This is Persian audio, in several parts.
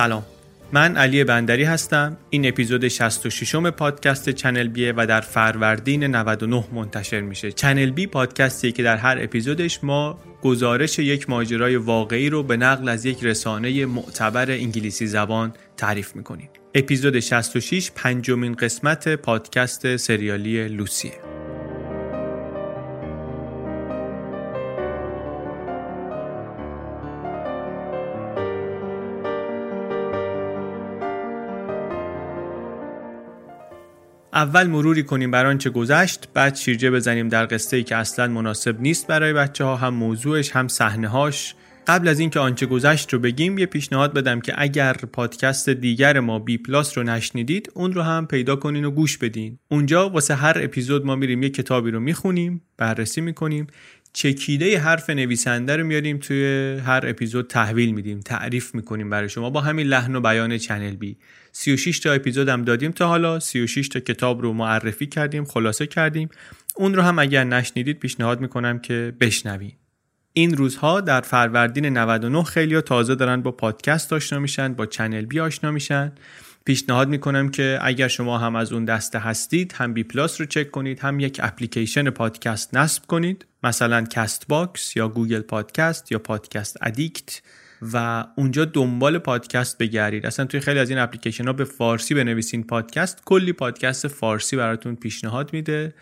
سلام. من علی بندری هستم. این اپیزود 66 م پادکست چنل بیه و در فروردین 99 منتشر میشه. چنل بی پادکستی که در هر اپیزودش ما گزارش یک ماجرای واقعی رو به نقل از یک رسانه معتبر انگلیسی زبان تعریف می‌کنیم. اپیزود 66 پنجمین قسمت پادکست سریالی لوسیه. اول مروری کنیم بر آنچه گذشت بعد شیرجه بزنیم در قصه ای که اصلا مناسب نیست برای بچه ها هم موضوعش هم صحنه هاش قبل از اینکه آنچه گذشت رو بگیم یه پیشنهاد بدم که اگر پادکست دیگر ما بی پلاس رو نشنیدید اون رو هم پیدا کنین و گوش بدین. اونجا واسه هر اپیزود ما میریم یه کتابی رو می‌خونیم بررسی می‌کنیم. چکیده حرف نویسنده رو میاریم توی هر اپیزود تحویل میدیم تعریف می‌کنیم برای شما. با همین لحن و بیان چنل بی 36 تا اپیزود هم دادیم تا حالا 36 تا کتاب رو معرفی کردیم خلاصه کردیم. اون رو هم اگر نشنیدید پیشنهاد می‌کنم که بشنوید این روزها در فروردین 99 خیلی تازه دارن با پادکست آشنا میشن با چنل بی آشنا میشن. پیشنهاد می‌کنم که اگر شما هم از اون دسته هستید هم بی پلاس رو چک کنید هم یک اپلیکیشن پادکست نصب کنید. مثلا کست باکس یا گوگل پادکست یا پادکست ادیکت. و اونجا دنبال پادکست بگردید. اصلا توی خیلی از این اپلیکیشن ها به فارسی بنویسین پادکست. کلی پادکست فارسی براتون پیشنهاد میده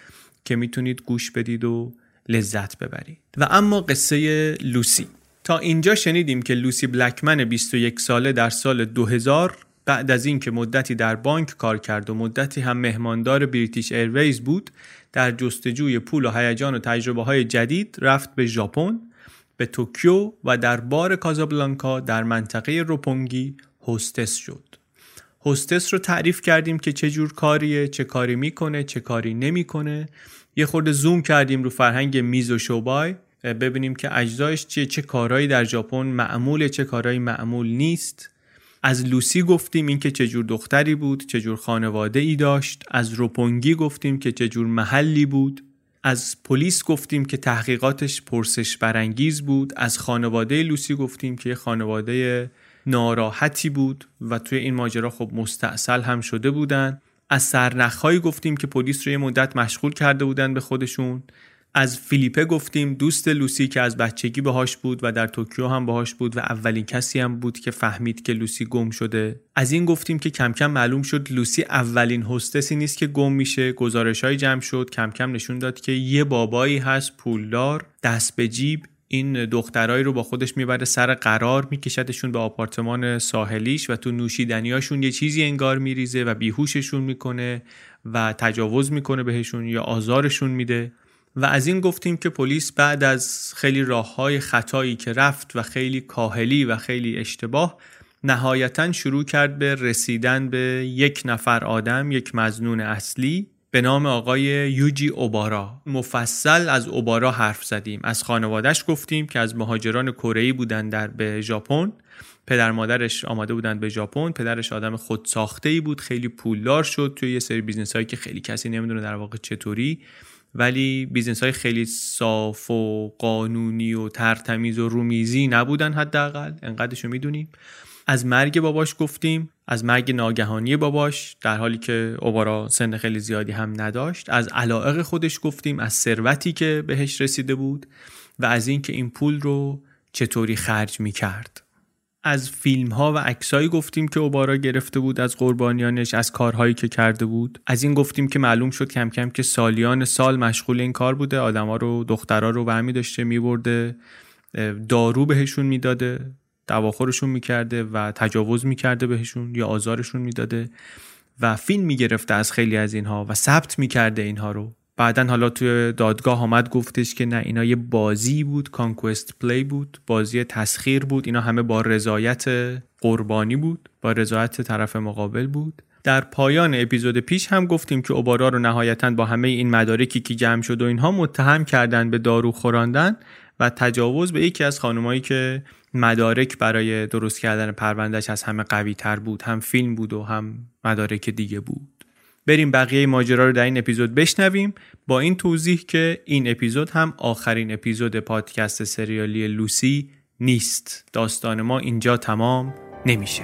که می‌تونید گوش بدید و لذت ببرید. و اما قصه لوسی. تا اینجا شنیدیم که لوسی بلکمن 21 ساله در سال 2000 بعد از اینکه مدتی در بانک کار کرد و مدتی هم مهماندار بریتیش ایرویز بود در جستجوی پول و هیجان و تجربه های جدید رفت به ژاپن. به توکیو و در بار کازابلانکا در منطقه روپونگی هستس شد. هستس رو تعریف کردیم که چه جور کاریه چه کاری می‌کنه چه کاری نمی‌کنه. یه خورده زوم کردیم رو فرهنگ میز و شوبای ببینیم که اجزایش چیه چه کارهایی در ژاپن معمول چه کارهایی معمول نیست. از لوسی گفتیم اینکه چه جور دختری بود چه جور خانواده ای داشت. از روپونگی گفتیم که چه جور محلی بود. از پلیس گفتیم که تحقیقاتش پرسش برانگیز بود. از خانواده لوسی گفتیم که خانواده ناراحتی بود و توی این ماجرا خب مستاصل هم شده بودن. از سرنخهایی گفتیم که پلیس رو یه مدت مشغول کرده بودن به خودشون. از فیلیپه گفتیم دوست لوسی که از بچگی باهاش بود و در توکیو هم باهاش بود و اولین کسی هم بود که فهمید که لوسی گم شده. از این گفتیم که کم کم معلوم شد لوسی اولین hostess ی نیست که گم میشه. گزارش های جمع شد. کم کم نشون داد که یه بابایی هست پولدار دست به جیب. این دخترایی رو با خودش می‌بره سر قرار میکشدشون به آپارتمان ساحلیش و تو نوشیدنیاشون یه چیزی انگار میریزه و بیهوششون می‌کنه و تجاوز می‌کنه بهشون یا آزارشون میده. و از این گفتیم که پلیس بعد از خیلی راه های خطایی که رفت و خیلی کاهلی و خیلی اشتباه نهایتا شروع کرد به رسیدن به یک نفر آدم یک مزنون اصلی به نام آقای جوجی اوبارا. مفصل از اوبارا حرف زدیم. از خانوادهش گفتیم که از مهاجران کره بودن در به ژاپن. پدر مادرش آمده بودن به ژاپن. پدرش آدم خودساخته ای بود. خیلی پولدار شد توی یه سری business هایی که خیلی کسی نمی‌دونه در واقع چطوری. ولی business های خیلی صاف و قانونی و ترتمیز و رومیزی نبودن حداقل انقدرشو می‌دونیم از مرگ باباش گفتیم از مرگ ناگهانی باباش در حالی که اوبارا سن خیلی زیادی هم نداشت از علائق خودش گفتیم از ثروتی که بهش رسیده بود و از اینکه این پول رو چطوری خرج می کرد. از فیلم ها و عکسایی گفتیم که اوبارا گرفته بود از قربانیانش از کارهایی که کرده بود. از این گفتیم که معلوم شد کم کم که سالیان سال مشغول این کار بوده. آدما رو دخترها رو برمی داشته میبرده. دارو بهشون می‌داده دواخورشون می‌کرده و تجاوز می‌کرده بهشون یا آزارشون می‌داده. و فیلم می‌گرفته از خیلی از اینها و ثبت می‌کرده اینها رو. بعدا حالا توی دادگاه آمد گفتش که نه اینا یه بازی بود کانکوست پلی بود بازی تسخیر بود اینا همه با رضایت قربانی بود با رضایت طرف مقابل بود. در پایان اپیزود پیش هم گفتیم که اوبارا رو نهایتا با همه این مدارکی که جمع شد و اینها متهم کردن به دارو خوراندن و تجاوز به یکی از خانمایی که مدارک برای درست کردن پروندهش از همه قوی تر بود هم فیلم بود و هم مدارک دیگه بود. بریم بقیه ماجرا رو در این اپیزود بشنویم. با این توضیح که این اپیزود هم آخرین اپیزود پادکست سریالی لوسی نیست. داستان ما اینجا تمام نمیشه.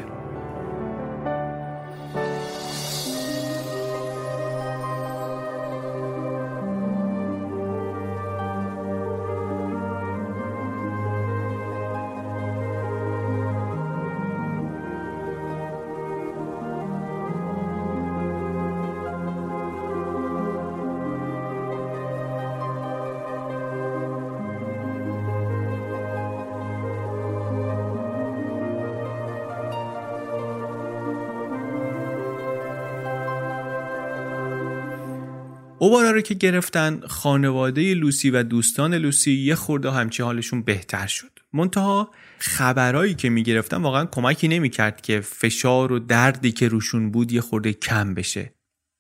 رو که گرفتن خانواده لوسی و دوستان لوسی یه خورده همچی حالشون بهتر شد. منتها خبرایی که می‌گرفتن واقعا کمکی نمی‌کرد که فشار و دردی که روشون بود یه خورده کم بشه.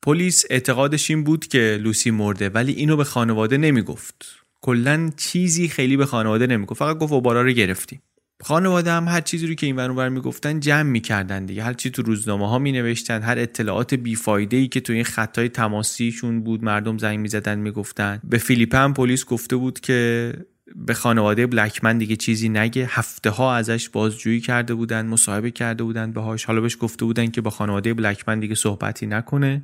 پلیس اعتقادش این بود که لوسی مرده ولی اینو به خانواده نمی‌گفت. کلا چیزی خیلی به خانواده نمی‌گفت فقط گفت اوبارا رو گرفتیم. خانواده هم هر چیزی رو که این ور می‌گفتن جمع می‌کردن دیگه. هر چی تو روزنامه ها مینوشتن هر اطلاعات بیفایده ای که تو این خطای تماسیشون بود مردم زنگ می‌زدن می‌گفتن. به فیلیپ هم پلیس گفته بود که به خانواده بلکمن دیگه چیزی نگه. هفته ها ازش بازجویی کرده بودن مصاحبه کرده بودن باهاش. حالا بهش گفته بودن که با خانواده بلکمن دیگه صحبتی نکنه.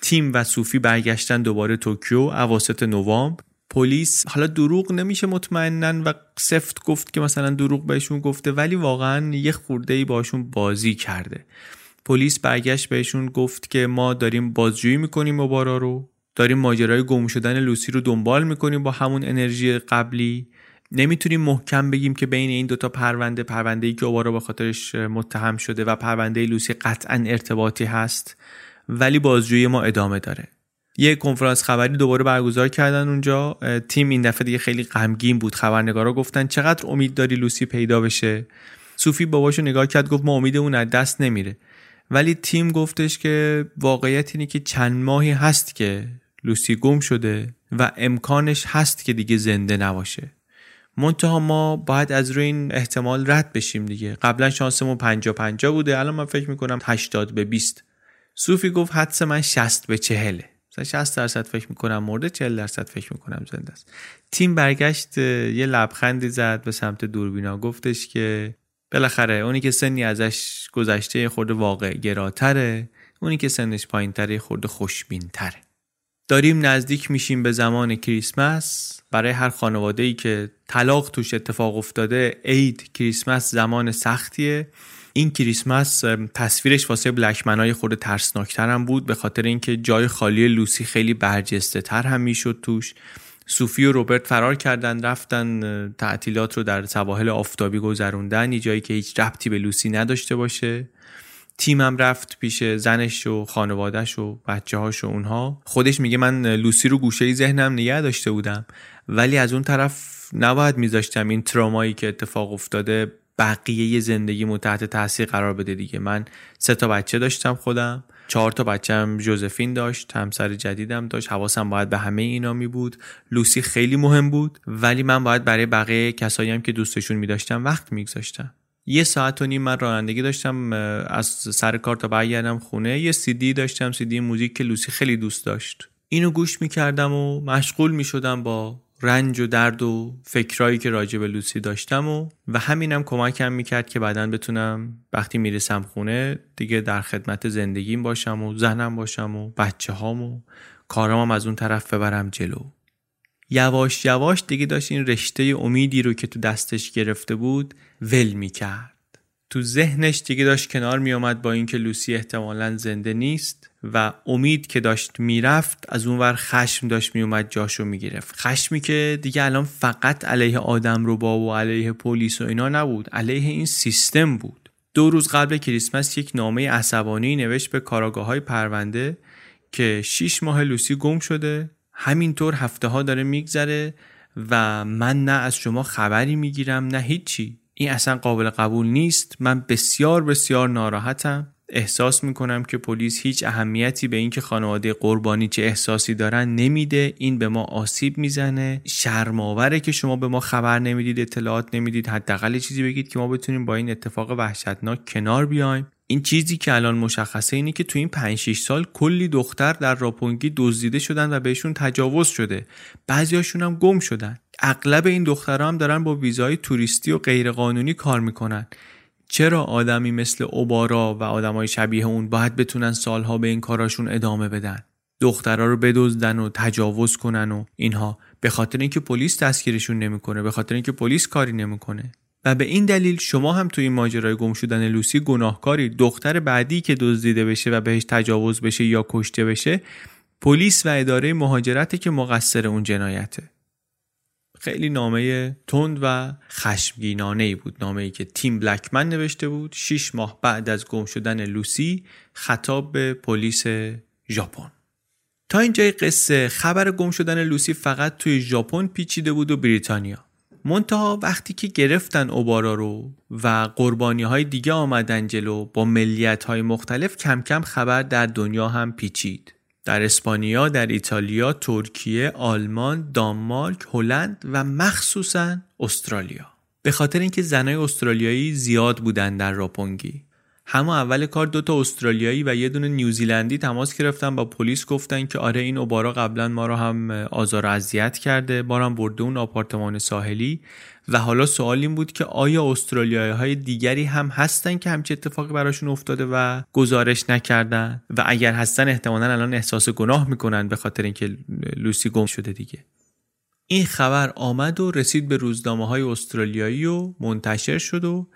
تیم و صوفی برگشتن دوباره توکیو اواسط نوامبر. پلیس حالا دروغ نمیشه مطمئنا و سفت گفت که مثلا دروغ بهشون گفته ولی واقعا یه خورده ای باشون بازی کرده. پلیس برگشت بهشون گفت که ما داریم بازجویی می‌کنیم مبارا رو داریم ماجرای گم شدن لوسی رو دنبال می‌کنیم با همون انرژی قبلی. نمی‌تونیم محکم بگیم که بین این دوتا پرونده پرونده ای که اوبارا به خاطرش متهم شده و پرونده لوسی قطعا ارتباطی هست ولی بازجویی ما ادامه داره. یه کنفرانس خبری دوباره برگزار کردن اونجا. تیم این دفعه دیگه خیلی غمگین بود. خبرنگارا گفتن چقدر امید داری لوسی پیدا بشه؟ صوفی باباشو نگاه کرد گفت ما امیدمون از دست نمیره. ولی تیم گفتش که واقعیت اینه که چند ماهی هست که لوسی گم شده و امکانش هست که دیگه زنده نباشه. منتها ما باید از روی این احتمال رد بشیم دیگه. قبلا شانسمون 50 50 بوده الان من فکر می‌کنم 80 به 20 صوفی گفت حدس من 60 به 40 60 درصد فکر می‌کنم مرده 40 درصد فکر می‌کنم زنده است. تیم برگشت یه لبخندی زد به سمت دوربینا. گفتش که بالاخره اونی که سنی ازش گذشته خورده واقع گراتره اونی که سنش پایین تره خورده خوشبین تره داریم نزدیک میشیم به زمان کریسمس. برای هر خانواده ای که طلاق توش اتفاق افتاده عید کریسمس زمان سختیه. این کریسمس تصویرش واسه بلکمنای خود ترسناکتر هم بود به خاطر اینکه جای خالی لوسی خیلی برجسته تر هم می‌شد توش. سوفی و روبرت فرار کردن رفتن تعطیلات رو در سواحل آفتابی گذروندن جایی که هیچ ربطی به لوسی نداشته باشه. تیمم رفت پیش زنش و خانوادهش و بچه هاش و اونها. خودش میگه من لوسی رو گوشه ذهنم نگه داشته بودم. ولی از اون طرف نباید میذاشتم این ترامایی که اتفاق افتاده بقیه زندگی تحت تاثیر قرار بده دیگه. من سه تا بچه داشتم خودم. چهار تا بچم جوزفین داشت همسر جدیدم داشت. حواسم باید به همه اینا می بود. لوسی خیلی مهم بود ولی من باید برای بقیه کسایی هم که دوستشون می داشتم وقت میگذاشتم یه ساعت و نیم من رانندگی داشتم از سر کار تا برگردم خونه. یه سیدی داشتم سیدی موزیک که لوسی خیلی دوست داشت. اینو گوش می‌کردم و مشغول می‌شدم با رنج و درد و فکرایی که راجع به لوسی داشتم و و همینم کمکم می‌کرد که بعدا بتونم وقتی می‌رسم خونه دیگه در خدمت زندگیم باشم و زنم باشم و بچه هام و کارامم از اون طرف ببرم جلو. یواش یواش دیگه داشت این رشته امیدی رو که تو دستش گرفته بود ول می‌کرد. تو ذهنش دیگه داشت کنار میومد با اینکه لوسی احتمالا زنده نیست. و امید که داشت می‌رفت از اونور خشم داشت میومد جاشو می‌گرفت. خشمی که دیگه الان فقط علیه آدم رو با و علیه پلیس و اینا نبود علیه این سیستم بود. دو روز قبل کریسمس یک نامه عصبانی نوشت به کاراگاه های پرونده که شیش ماه لوسی گم شده همینطور هفته ها داره میگذره و من نه از شما خبری می‌گیرم نه هیچی. این اصلا قابل قبول نیست. من بسیار بسیار ناراحتم. احساس می‌کنم که پلیس هیچ اهمیتی به اینکه خانواده قربانی چه احساسی دارن نمیده. این به ما آسیب می‌زنه. شرماوره که شما به ما خبر نمی‌دید اطلاعات نمی‌دید. حداقل چیزی بگید که ما بتونیم با این اتفاق وحشتناک کنار بیایم. این چیزی که الان مشخصه اینه که تو این 5 6 سال کلی دختر در راپونگی دزدیده شدن و بهشون تجاوز شده. بعضیاشون هم گم شدن. اغلب این دخترها هم دارن با ویزای توریستی و غیرقانونی کار می‌کنن. چرا آدمی مثل اوبارا و آدمای شبیه اون باید بتونن سالها به این کاراشون ادامه بدن؟ دخترها رو بدزدن و تجاوز کنن و اینها. به خاطر اینکه پلیس دستگیرشون نمی‌کنه به خاطر اینکه پلیس کاری نمی‌کنه. و به این دلیل شما هم توی این ماجرای گم شدن لوسی گناهکاری دختر بعدی که دزدیده بشه و بهش تجاوز بشه یا کشته بشه پلیس و اداره مهاجرت که مقصر اون جنایته. خیلی نامه تند و خشمگینانه ای بود. نامه ای که تیم بلکمن نوشته بود. شیش ماه بعد از گم شدن لوسی خطاب به پلیس ژاپن. تا اینجای قصه. خبر گم شدن لوسی فقط توی ژاپن پیچیده بود و بریتانیا. منتها وقتی که گرفتن اوبارا رو و قربانی های دیگه آمدن جلو با ملیت های مختلف کم کم خبر در دنیا هم پیچید. در اسپانیا، در ایتالیا، ترکیه، آلمان، دانمارک، هلند و مخصوصا استرالیا. به خاطر اینکه زنای استرالیایی زیاد بودن در راپونگی. همه اول کار دوتا استرالیایی و یه دونه نیوزیلندی تماس گرفتن با پلیس گفتن که آره این اوبارا قبلا ما رو هم آزار و اذیت کرده بارم برده اون آپارتمان ساحلی و حالا سوال این بود که آیا استرالیایی های دیگری هم هستن که همچه اتفاقی براشون افتاده و گزارش نکردن؟ و اگر هستن احتمالا الان احساس گناه می‌کنن به خاطر اینکه لوسی گم شده دیگه. این خبر آمد و رسید به روزنامه های استرالیایی و منتشر شد و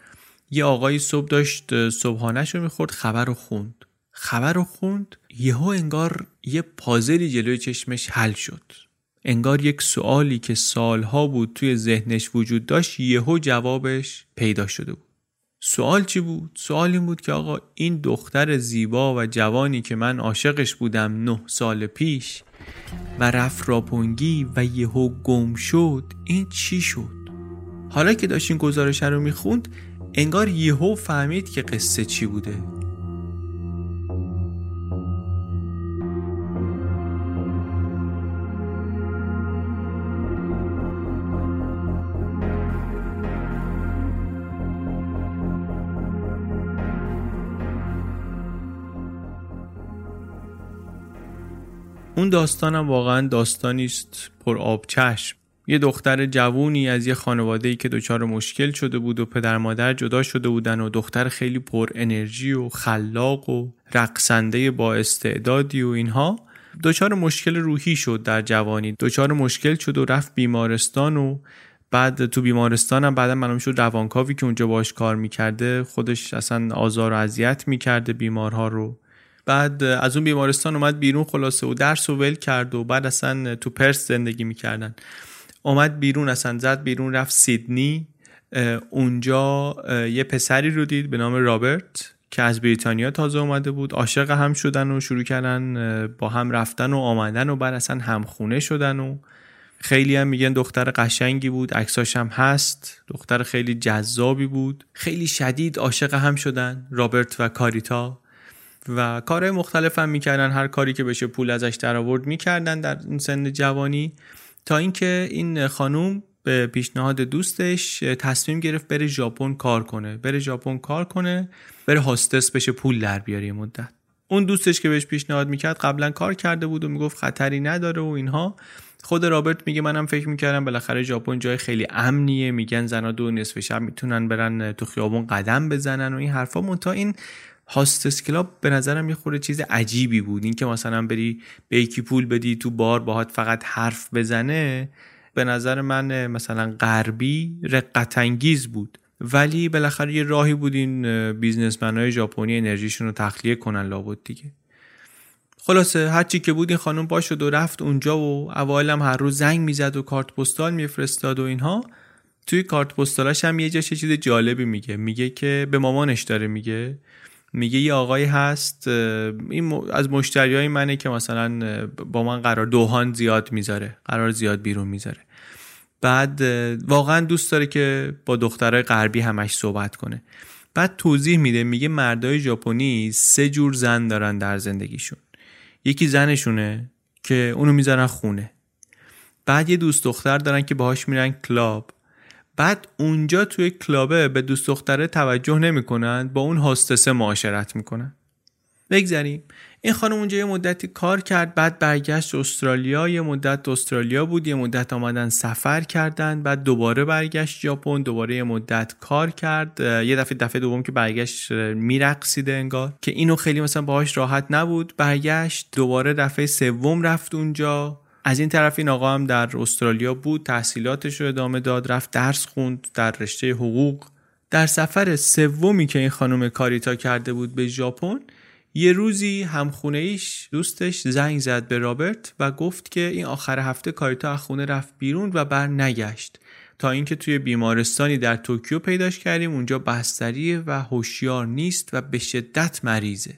یه آقایی صبح داشت صبحانهش رو می‌خورد خبر رو خوند. خبر رو خوند یهو انگار یه پازلی جلوی چشمش حل شد. انگار یک سوالی که سالها بود توی ذهنش وجود داشت یهو جوابش پیدا شده بود سوال چی بود؟ سوال این بود که آقا این دختر زیبا و جوانی که من عاشقش بودم نه سال پیش و رفت راپونگی و یهو گم شد این چی شد؟ حالا که داشت این گزارش رو می‌خوند انگار یهو فهمید که قصه چی بوده اون داستانم واقعا داستانی است پر آب چشم. یه دختر جوونی از یه خانواده ای که دچار مشکل شده بود و پدر مادر جدا شده بودن و دختر خیلی پر انرژی و خلاق و رقصنده با استعدادی و اینها دچار مشکل روحی شد در جوانی. دچار مشکل شد و رفت بیمارستان و بعد تو بیمارستان هم بعدا معلوم شد روانکاوی که اونجا باش کار می‌کرده خودش اصلا آزار و اذیت می‌کرده بیمارها رو. بعد از اون بیمارستان اومد بیرون خلاصه و درس و ول کرد و بعد اصلا تو پرس زندگی می‌کردن. اومد بیرون اصلا زد بیرون رفت سیدنی. اونجا یه پسری رو دید به نام رابرت که از بریتانیا تازه اومده بود. عاشق هم شدن و شروع کردن با هم رفتن و آمدن و بعد اصلا همخونه شدن و خیلی هم میگن دختر قشنگی بود عکساش هم هست. دختر خیلی جذابی بود. خیلی شدید عاشق هم شدن رابرت و کاریتا. و کارهای مختلف هم می‌کردن هر کاری که بشه پول ازش در آورد می‌کردن در این سن جوانی. تا اینکه این خانوم به پیشنهاد دوستش تصمیم گرفت بره ژاپن کار کنه. بره ژاپن کار کنه بره هاستس بشه پول در بیاره مدت. اون دوستش که بهش پیشنهاد می‌کرد قبلا کار کرده بود و می‌گفت خطری نداره و اینها. خود رابرت میگه منم فکر می‌کردم بالاخره ژاپن جای خیلی امنیه. میگن زنا دو نصف شب می‌تونن برن تو خیابون قدم بزنن و این حرفا. مونتا این هاستس کلاب به نظرم یه خورده چیز عجیبی بود. اینکه مثلا بری به یکی پول بدی تو بار باهات فقط حرف بزنه به نظر من مثلا غربی رقت انگیز بود. ولی بالاخره یه راهی بود این بیزنسمن های ژاپنی انرژیشون رو تخلیه کنن لابد دیگه. خلاصه هرچی که بود این خانم با شد و رفت اونجا و اوایل هم هر روز زنگ می‌زد و کارت پستال میفرستاد و اینها. توی کارت پستالاش هم یه جاش چیز جالبی میگه. میگه که به مامانش داره میگه. میگه یه آقایی هست این از مشتری های منه که مثلا با من قرار دوهان زیاد می‌ذاره قرار زیاد بیرون می‌ذاره. بعد واقعا دوست داره که با دخترای غربی همش صحبت کنه. بعد توضیح میده میگه مردای ژاپنی سه جور زن دارن در زندگیشون. یکی زنشونه که اونو می‌ذارن خونه. بعد یه دوست دختر دارن که باهاش میرن کلاب. بعد اونجا توی کلابه به دوست دختره توجه نمی‌کنن با اون هاستسه معاشرت می‌کنن. بگذریم. این خانم اونجا یه مدتی کار کرد بعد برگشت استرالیا یه مدت استرالیا بود یه مدت آمدن سفر کردن بعد دوباره برگشت ژاپن دوباره یه مدت کار کرد. یه دفعه دفعه دوم که برگشت میرقصیده انگار. که اینو خیلی مثلا باهاش راحت نبود. برگشت دوباره دفعه سوم رفت اونجا. از این طرف این آقا هم در استرالیا بود تحصیلاتش رو ادامه داد رفت درس خوند در رشته حقوق. در سفر سومی که این خانم کاریتا کرده بود به ژاپن یه روزی همخونه ایش دوستش زنگ زد به رابرت و گفت که این آخر هفته کاریتا از خونه رفت بیرون و بر نگشت. تا اینکه توی بیمارستانی در توکیو پیداش کردیم اونجا بستریه و هوشیار نیست و به شدت مریضه.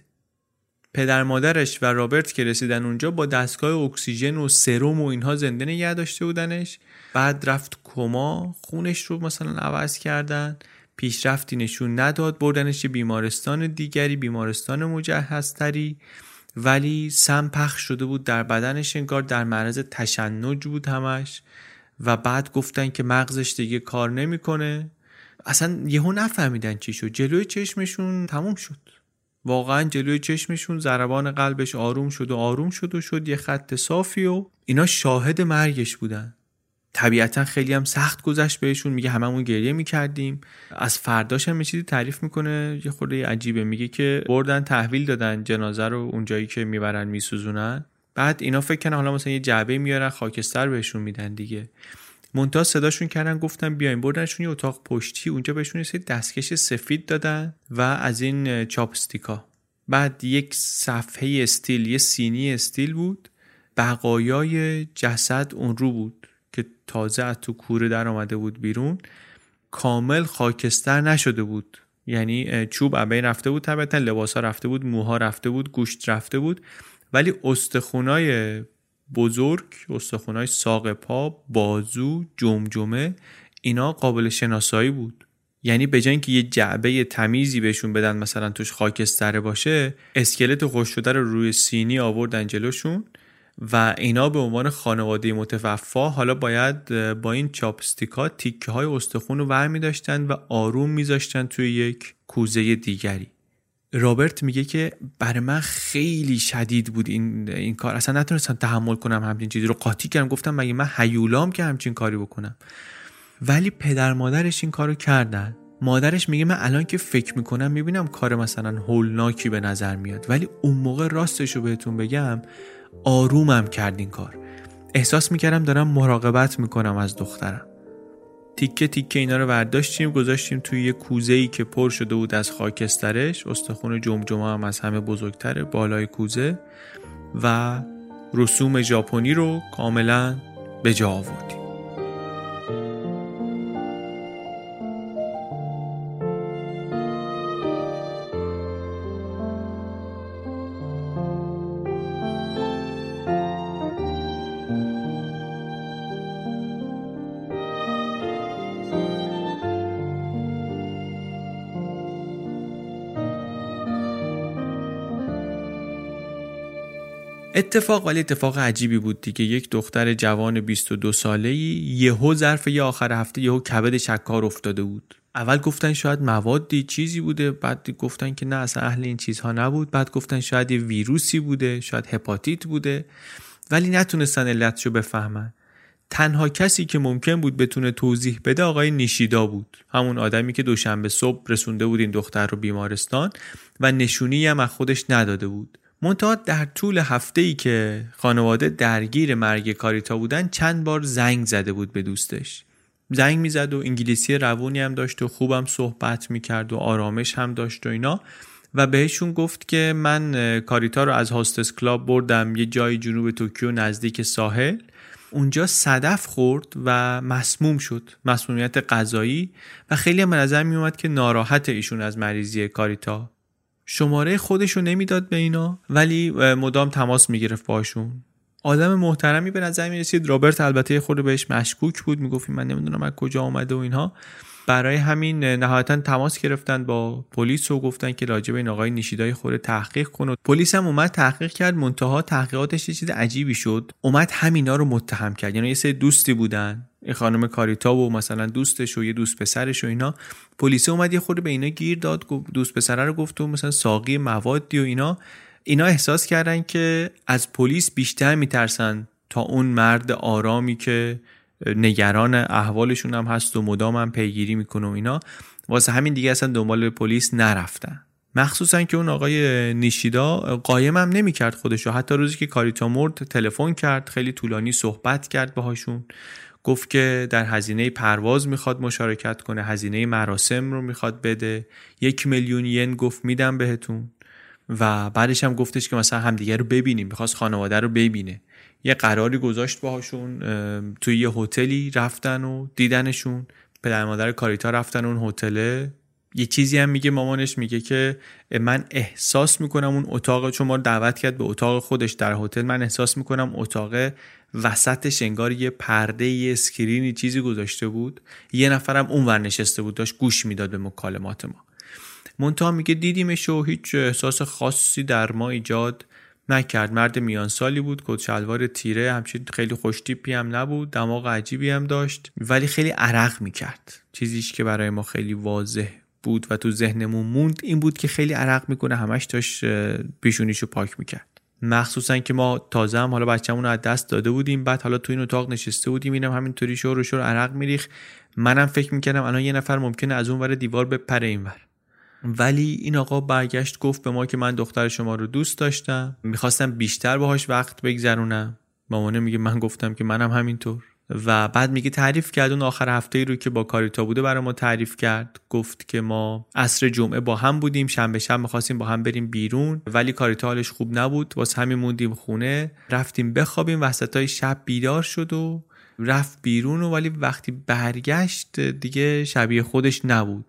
پدر مادرش و رابرت که رسیدن اونجا با دستگاه اکسیژن و سرم و اینها زنده نگه داشته بودنش. بعد رفت کما خونش رو مثلا عوض کردن. پیشرفتی نشون نداد بردنش بیمارستان دیگری بیمارستان مجهزتری. ولی سم پخش شده بود در بدنش انگار در معرض تشنج بود همش. و بعد گفتن که مغزش دیگه کار نمی‌کنه. اصلا یهو نفهمیدن چی شد. جلوی چشمشون تموم شد. واقعا جلوی چشمشون ضربان قلبش آروم شد و آروم شد و شد یه خط صافی و اینا شاهد مرگش بودن. طبیعتا خیلی هم سخت گذشت بهشون میگه هممون گریه می‌کردیم. از فرداش هم چیزی تعریف می‌کنه یه خورده عجیبه. میگه که بردن تحویل دادن جنازه رو اونجایی که می‌برن میسوزونن. بعد اینا فکر کنن حالا مثلا یه جعبه میارن خاکستر بهشون میدن دیگه. مونتا صداشون کردن گفتن بیاین بردنشون یه اتاق پشتی اونجا بهشون یه دستکش سفید دادن و از این چاپستیکا بعد یک صفحه استیل یه سینی استیل بود. بقایای جسد اون رو بود که تازه از تو کوره در آمده بود بیرون. کامل خاکستر نشده بود. یعنی چوب ابی رفته بود طبعا لباس ها رفته بود موها رفته بود گوشت رفته بود. ولی استخونای بزرگ استخونای ساق پا بازو جمجمه اینا قابل شناسایی بود. یعنی به جای اینکه یه جعبه تمیزی بهشون بدن مثلا توش خاکستره باشه اسکلت خوش شده رو روی سینی آوردن جلوشون و اینا به عنوان خانواده متوفا حالا باید با این چاپستیکا تیکه های استخون رو ور می داشتن و آروم میذاشتن توی یک کوزه دیگری. رابرت میگه که برای من خیلی شدید بود این این کار. اصلا نتونستم تحمل کنم همچین چیزی رو. قاطی کردم گفتم مگه من حیولام که همچین کاری بکنم؟ ولی پدر مادرش این کارو کردن. مادرش میگه من الان که فکر می‌کنم می‌بینم کار مثلا هولناکی به نظر میاد. ولی اون موقع راستش رو بهتون بگم آرومم کرد این کار. احساس می‌کردم دارم مراقبت می‌کنم از دخترم. تیکه تیکه اینا رو برداشتیم گذاشتیم توی یه کوزه ای که پر شده بود از خاکسترش. استخون جمجمه هم از همه بزرگتره بالای کوزه. و رسوم ژاپنی رو کاملا به جا آوردیم. اتفاق ولی اتفاق عجیبی بود دیگه. یک دختر جوان 22 ساله یهو ظرف یه آخر هفته یهو کبد شکار افتاده بود. اول گفتن شاید موادی چیزی بوده بعد گفتن که نه اصلا اهل این چیزها نبود. بعد گفتن شاید یه ویروسی بوده شاید هپاتیت بوده ولی نتونستن علتشو بفهمن. تنها کسی که ممکن بود بتونه توضیح بده آقای نیشیدا بود. همون آدمی که دوشنبه صبح رسونده بود این دختر رو بیمارستان و نشونی هم از خودش نداده بود. منتها در طول هفته ای که خانواده درگیر مرگ کاریتا بودن چند بار زنگ زده بود به دوستش. زنگ می‌زد و انگلیسی روونی هم داشت و خوبم صحبت می‌کرد و آرامش هم داشت و اینا. و بهشون گفت که من کاریتا رو از هاستس کلاب بردم یه جای جنوب توکیو نزدیک ساحل. اونجا صدف خورد و مسموم شد مسمومیت غذایی. و خیلی هم نظر می اومد که ناراحت ایشون از مریضی کاریتا. شماره خودش رو نمی‌داد به اینا ولی مدام تماس می‌گرفت باشون آدم محترمی به نظر می رسید رابرت البته خود بهش مشکوک بود. می‌گفت من نمی‌دونم از کجا آمده و اینها. برای همین نهایتا تماس گرفتن با پلیس و گفتن که راجع به این آقای نیشیدای خود تحقیق کنه پلیس هم اومد تحقیق کرد. منتها تحقیقاتش یه چیز عجیبی شد. اومد همینا رو متهم کرد. یعنی یه سری دوستی بودن. این خانم کاریتا و مثلا دوستش و یه دوست پسرش و اینا. پلیس اومد یه خورده به اینا گیر داد دوست پسره رو گفت و مثلا ساقی موادی و اینا. اینا احساس کردن که از پلیس بیشتر میترسن تا اون مرد آرامی که نگران احوالشون هم هست و مدام هم پیگیری می‌کنه و اینا. واسه همین دیگه اصلا دنبال پلیس نرفتن. مخصوصا که اون آقای نیشیدا قایم هم نمی‌کرد خودشو حتی روزی که کاریتا مرد تلفن کرد خیلی طولانی صحبت کرد باهاشون. گفت که در هزینه پرواز می‌خواد مشارکت کنه هزینه مراسم رو می‌خواد بده. یک میلیون ین گفت میدم بهتون. و بعدش هم گفتش که مثلا همدیگه رو ببینیم می‌خواست خانواده رو ببینه. یه قراری گذاشت باهاشون توی یه هتلی رفتن و دیدنشون. پدر مادر کاریتا رفتن اون هتله. یه چیزی هم میگه مامانش میگه که من احساس می‌کنم اون اتاق چون ما دعوت کرد به اتاق خودش. در هتل من احساس می‌کنم اتاق وسطش انگار یه پرده یه اسکرینی چیزی گذاشته بود. یه نفرم اون ور نشسته بود داشت گوش می‌داد به مکالمات ما. منتها میگه دیدیمش و هیچ احساس خاصی در ما ایجاد نکرد. مرد میان سالی بود کت شلوار تیره همچین خیلی خوشتیپی هم نبود دماغ عجیبی هم داشت ولی خیلی عرق می‌کرد. چیزیش که برای ما خیلی واضح بود و تو ذهنمون موند این بود که خیلی عرق می‌کنه همش داشت پیشونیشو پاک می‌کرد. مخصوصا که ما تازه هم حالا بچه‌مون رو از دست داده بودیم بعد حالا تو این اتاق نشسته بودیم اینم همینطوری شور و شور عرق میریخ منم فکر می‌کردم الان یه نفر ممکنه از اون ور دیوار بپره اینور ولی این آقا برگشت گفت به ما که من دختر شما رو دوست داشتم. می‌خواستم بیشتر باهاش وقت بگذرونم. مامانه میگه من گفتم که منم همینطور. و بعد میگه تعریف کرد اون آخر هفته ای رو که با کاریتا بوده برای ما تعریف کرد. گفت که ما عصر جمعه با هم بودیم شنبه شب می‌خواستیم با هم بریم بیرون ولی کاریتا حالش خوب نبود. واسه همین موندیم خونه رفتیم بخوابیم وسط های شب بیدار شد و رفت بیرون و ولی وقتی برگشت دیگه شبیه خودش نبود.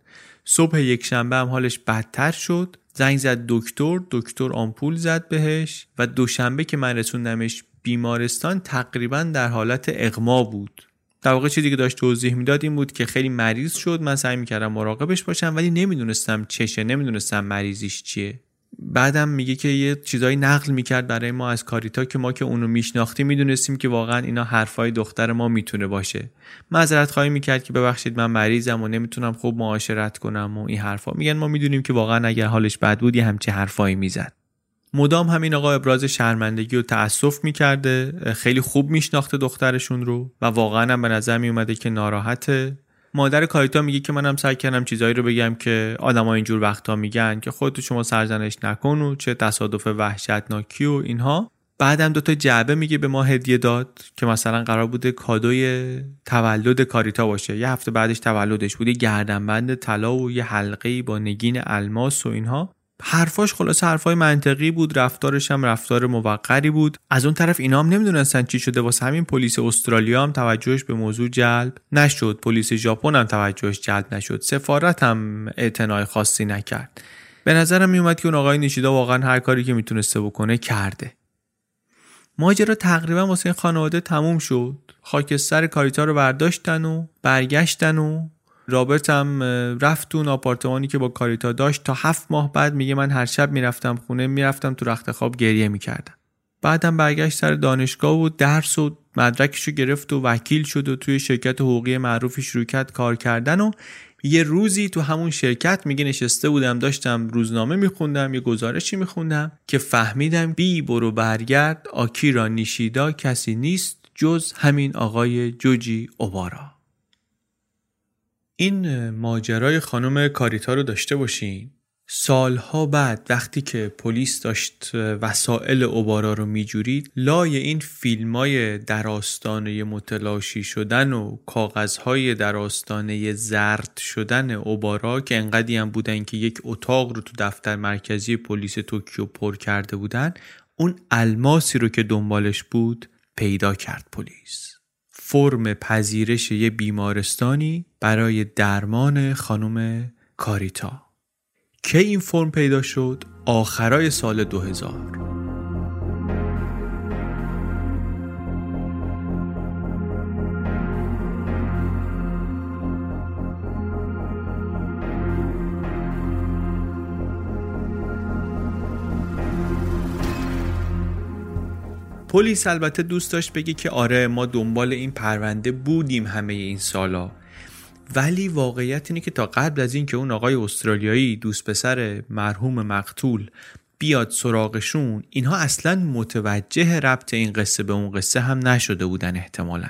صبح یک شنبه هم حالش بدتر شد. زنگ زد دکتر دکتر آمپول زد بهش و دوشنبه که من رسوندمش بیمارستان تقریبا در حالت اغما بود. در واقع چیزی که داشت توضیح می‌داد این بود که خیلی مریض شد. من سعی می‌کردم مراقبش باشم ولی نمی‌دونستم چشه نمی‌دونستم مریضیش چیه. بعدم میگه که یه چیزایی نقل می‌کرد برای ما از کاریتا که ما که اونو میشناختیم می‌دونستیم که واقعا اینا حرفای دختر ما می‌تونه باشه. معذرت خواهی می‌کرد که ببخشید من مریضم و نمی‌تونم خوب معاشرت کنم و این حرفا. میگن ما می‌دونیم که واقعا اگر حالش بد بود یه همچه حرفایی می‌زد. مدام همین آقا ابراز شرمندگی و تأسف می‌کرده خیلی خوب میشناخته دخترشون رو و واقعا هم به نظر میومده که ناراحته. مادر کاریتا میگه که منم سعی کردم چیزایی رو بگم که آدما اینجور وقتا میگن که خودتو شما سرزنش نکن و چه تصادف وحشتناکی و اینها. بعدم دوتا جعبه میگه به ما هدیه داد که مثلا قرار بوده کادوی تولد کاریتا باشه. یه هفته بعدش تولدش بوده گردنبند طلا و یه حلقه با نگین الماس و اینها. حرفاش خلاص حرفای منطقی بود رفتارش هم رفتار موقری بود. از اون طرف اینا هم نمی‌دونستن چی شده. واسه همین پلیس استرالیا هم توجهش به موضوع جلب نشد. پلیس ژاپن هم توجهش جلب نشد. سفارت هم اعتنای خاصی نکرد. به نظرم میومد که اون آقای نیشیدا واقعا هر کاری که می‌تونسته بکنه کرده. ماجرا تقریبا واسه این خانواده تموم شد. خاکستر کاریتا رو برداشتن و برگشتن و رابرت هم رفت اون آپارتمانی که با کاریتا داشت. تا هفت ماه بعد میگه من هر شب می‌رفتم خونه می‌رفتم تو رخت خواب گریه می‌کردم. بعدم برگشت سر دانشگاه و درس و مدرکش رو گرفت و وکیل شد و توی شرکت حقوقی معروفی کرد کار کردن و یه روزی تو همون شرکت میگه نشسته بودم داشتم روزنامه میخوندم یه گزارشی میخوندم که فهمیدم بی برو برگرد آکیرا نیشیدا کسی نیست جز همین آقای جوجی اوبارا. این ماجرای خانم کاریتا رو داشته باشین. سالها بعد وقتی که پلیس داشت وسایل اوبارا رو میجورید لای این فیلم های در آستانه متلاشی شدن و کاغذهای در آستانه زرد شدن اوبارا که انقدی هم بودن که یک اتاق رو تو دفتر مرکزی پلیس توکیو پر کرده بودن اون الماسی رو که دنبالش بود پیدا کرد پلیس. فرم پذیرش یه بیمارستانی برای درمان خانم کاریتا. که این فرم پیدا شد؟ آخرای سال 2000 پلیس البته دوست داشت بگه که آره ما دنبال این پرونده بودیم همه این سالا. ولی واقعیت اینه که تا قبل از اینکه اون آقای استرالیایی دوست پسر مرحوم مقتول بیاد سراغشون اینها اصلا متوجه ربط این قصه به اون قصه هم نشده بودن احتمالا.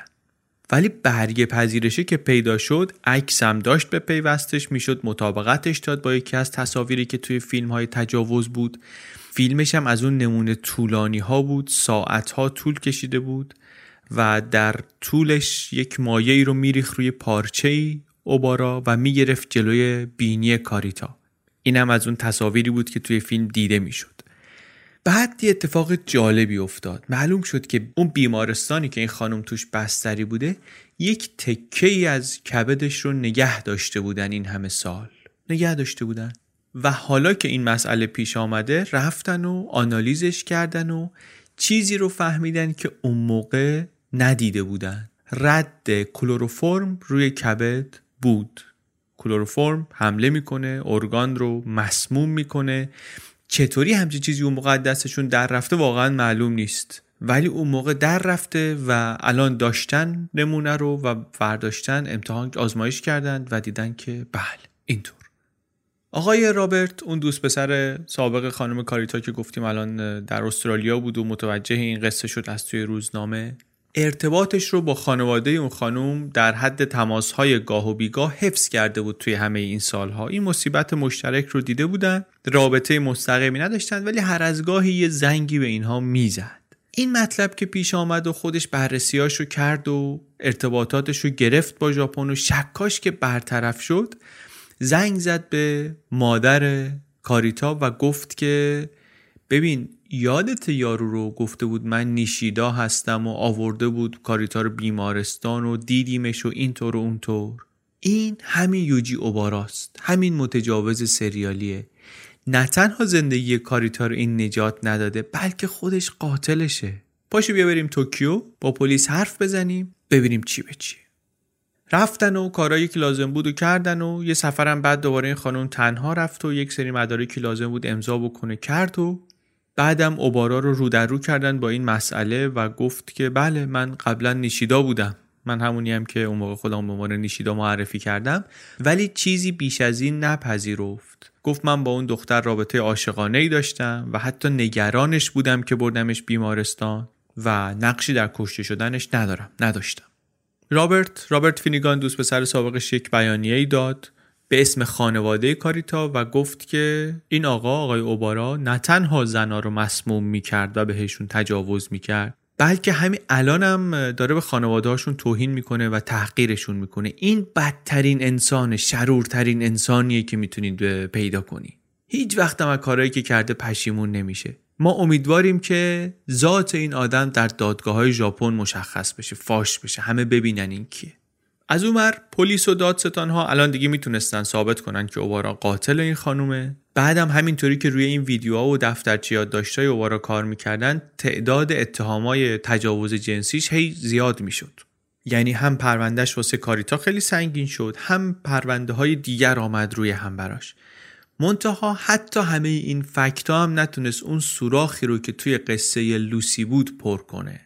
ولی برگ پذیرشی که پیدا شد عکس هم داشت به پیوستش می‌شد مطابقتش داد با یکی از تصاویری که توی فیلم های تجاوز بود. فیلمش هم از اون نمونه طولانی ها بود ساعت ها طول کشیده بود و در طولش یک مایه ای رو میریخ روی پارچه ای اوبارا و می‌گرفت جلوی بینی کاریتا. اینم از اون تصاویری بود که توی فیلم دیده می‌شد. بعد یه اتفاق جالبی افتاد. معلوم شد که اون بیمارستانی که این خانم توش بستری بوده یک تکه ای از کبدش رو نگه داشته بودن این همه سال. نگه داشته بودن. و حالا که این مسئله پیش آمده رفتن و آنالیزش کردن و چیزی رو فهمیدن که اون موقع ندیده بودن. رد کلروفرم روی کبد بود. کلروفرم حمله می‌کنه ارگان رو مسموم می‌کنه. چطوری همچین چیزی اون موقع دستشون در رفته واقعا معلوم نیست. ولی اون موقع در رفته و الان داشتن نمونه رو و برداشتن امتحان آزمایش کردند و دیدن که بله اینطور. آقای رابرت اون دوست پسر سابق خانم کاریتا که گفتیم الان در استرالیا بود و متوجه این قصه شد از توی روزنامه ارتباطش رو با خانواده اون خانم در حد تماسهای گاه و بیگاه حفظ کرده بود توی همه این سالها. این مصیبت مشترک رو دیده بودن رابطه مستقیمی نداشتن ولی هر از گاهی یه زنگی به اینها می‌زد. این مطلب که پیش آمد و خودش بررسیاش رو کرد و ارتباطاتش رو گرفت با ژاپن و شکاش که برطرف شد زنگ زد به مادر کاریتا و گفت که ببین یادت یارو رو گفته بود من نیشیدا هستم و آورده بود کاریتا رو بیمارستان و دیدیمش و اینطور و اونطور. این همین یوجی اوباراست همین متجاوز سریالیه. نه تنها زندگی کاریتا رو این نجات نداده بلکه خودش قاتلشه. پاشو بیا بریم توکیو با پلیس حرف بزنیم ببینیم چی به چیه. رفتن و کارایی که لازم بود و کردن و یه سفرم بعد دوباره این خانم تنها رفت و یک سری مدارکی لازم بود امضا بکنه کرد و بعدم اوبارا رو رو در رو کردن با این مسئله و گفت که بله من قبلا نیشیدا بودم. من همونی هم که اون موقع خودم به عنوان نیشیدا معرفی کردم. ولی چیزی بیش از این نپذیرفت. گفت من با اون دختر رابطه عاشقانه ای داشتم و حتی نگرانش بودم که بردمش بیمارستان و نقشی در کشته شدنش ندارم نداشتم. رابرت رابرت فینیگان دوست پسر سابقش یک بیانیه ای داد به اسم خانواده کاریتا و گفت که این آقا آقای اوبارا نه تنها زنا رو مسموم می‌کرد و بهشون تجاوز می‌کرد بلکه همین الان هم داره به خانوادهاشون توهین می‌کنه و تحقیرشون می‌کنه. این بدترین انسان شرورترین انسانیه که می‌تونید پیدا کنی. هیچ وقت هم کارهایی که کرده پشیمون نمیشه. ما امیدواریم که ذات این آدم در دادگاه های ژاپن مشخص بشه فاش بشه همه ببینن این کیه. از اونور پلیس و دادستان ها الان دیگه می‌تونستن ثابت کنن که اوبارا قاتل این خانومه. بعدم همینطوری که روی این ویدیوها و دفترچه یادداشتای اوبارا کار می‌کردن تعداد اتهامای تجاوز جنسیش هی زیاد می‌شد. یعنی هم پروندهش واسه کاریتا خیلی سنگین شد هم پرونده های دیگر آمد روی هم براش. منتها حتی همه این فکتا هم نتونست اون سوراخی رو که توی قصه لوسی بود پر کنه.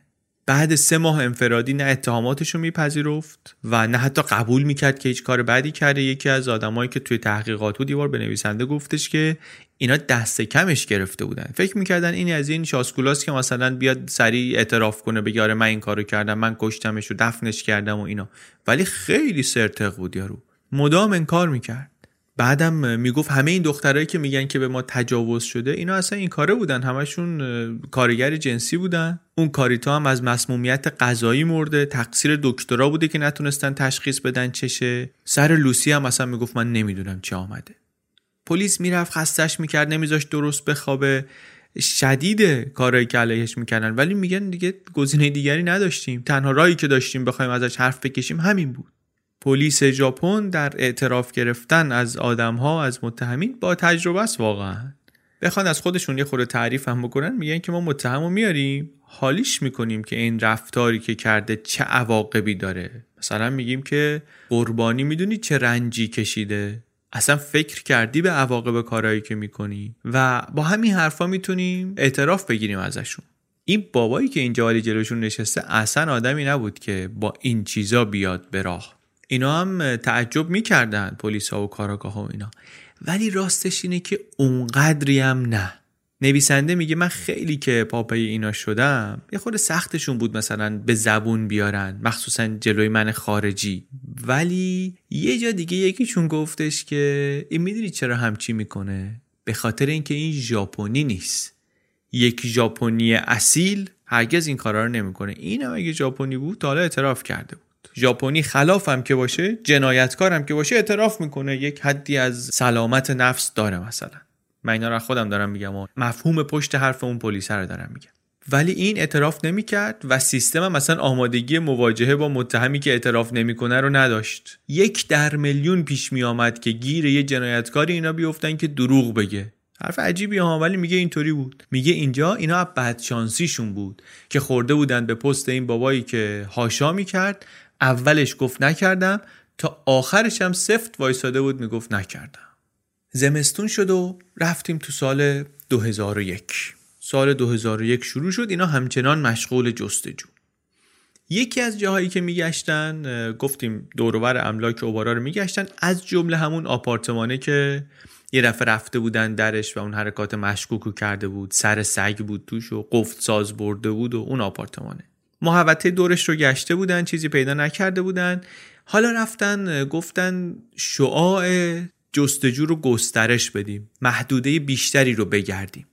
بعد سه ماه انفرادی نه اتهاماتش رو میپذیرفت و نه حتی قبول می‌کرد که هیچ کار بدی کرده. یکی از آدمایی که توی تحقیقات بود دیوار به نویسنده گفتش که اینا دست کمش گرفته بودن. فکر می‌کردن این از این شاسکولاس که مثلا بیاد سریع اعتراف کنه بگه آره من این کارو کردم من کشتمش و دفنش کردم و اینا. ولی خیلی سرتق بود یارو. مدام انکار می‌کرد. بعدم می‌گفت همه این دخترایی که میگن که به ما تجاوز شده اینا اصلا این کاره بودن. همشون کارگر جنسی بودن. اون کاریتا هم از مسمومیت غذایی مرده. تقصیر دکترا بوده که نتونستن تشخیص بدن چشه. سر لوسی هم اصلا می‌گفت من نمی‌دونم چه آمده. پلیس می‌رفت خستش می‌کرد نمیذاش درست بخوابه. شدید کارایی که علیهش می‌کردن. ولی میگن دیگه گزینه دیگری نداشتیم. تنها رایی که داشتیم بخوایم ازش حرف بکشیم همین بود. پلیس ژاپن در اعتراف گرفتن از ها از متهمین با تجربه است واقعا. بخوان از خودشون یه خورده تعریف هم بکنن میگن که ما متهم رو میاریم حالیش می‌کنیم که این رفتاری که کرده چه عواقبی داره. مثلا میگیم که قربانی می‌دونی چه رنجی کشیده. اصلا فکر کردی به عواقب کارهایی که می‌کنی؟ و با همین حرفا می‌تونیم اعتراف بگیریم ازشون. این بابایی که اینجا ولی جلوشون نشسته اصلا آدمی نبود که با این چیزا بیاد به راه. اینا هم تعجب می‌کردن پلیس ها و کاراگاه ها و اینا. ولی راستش اینه که اونقدری هم نه. نویسنده میگه من خیلی که پاپای اینا شدم یه خود سختشون بود مثلا به زبون بیارن مخصوصا جلوی من خارجی. ولی یه جا دیگه یکیشون گفتش که این می‌دونی چرا همچی می‌کنه؟ به خاطر اینکه این ژاپنی نیست. یک ژاپنی اصیل هرگز این کارا رو نمی‌کنه. این هم اگه ژاپنی بود تا حالا اعتراف کرده بود. ژاپنی خلاف هم که باشه جنایتکار هم که باشه اعتراف می‌کنه. یک حدی از سلامت نفس داره مثلا. من اینا رو خودم دارم میگم و مفهوم پشت حرف اون پلیس رو دارم میگم. ولی این اعتراف نمی‌کرد و سیستم هم مثلا آمادگی مواجهه با متهمی که اعتراف نمی‌کنه رو نداشت. یک در میلیون پیش می آمد که گیر یه جنایتکاری اینا بیفتن که دروغ بگه. حرف عجیبی ها ولی میگه اینطوری بود. میگه اینجا اینا بدشانسیشون بود که خورده بودن به پست این بابایی که هاشا می‌کرد اولش گفت نکردم تا آخرش هم سفت وایساده بود می‌گفت نکردم. زمستون شد و رفتیم تو سال 2001 سال 2001 شروع شد اینا همچنان مشغول جستجو. یکی از جاهایی که میگشتن گفتیم دورور املاک اوبارا رو میگشتن از جمله همون آپارتمانه که یه دفعه رفته بودن درش و اون حرکات مشکوکو کرده بود سر سگ بود توش و قفت ساز برده بود و اون آپارتمانه. محوطه دورش رو گشته بودن چیزی پیدا نکرده بودن. حالا رفتن گفتن شعاع جستجو رو گسترش بدیم محدوده بیشتری رو بگردیم.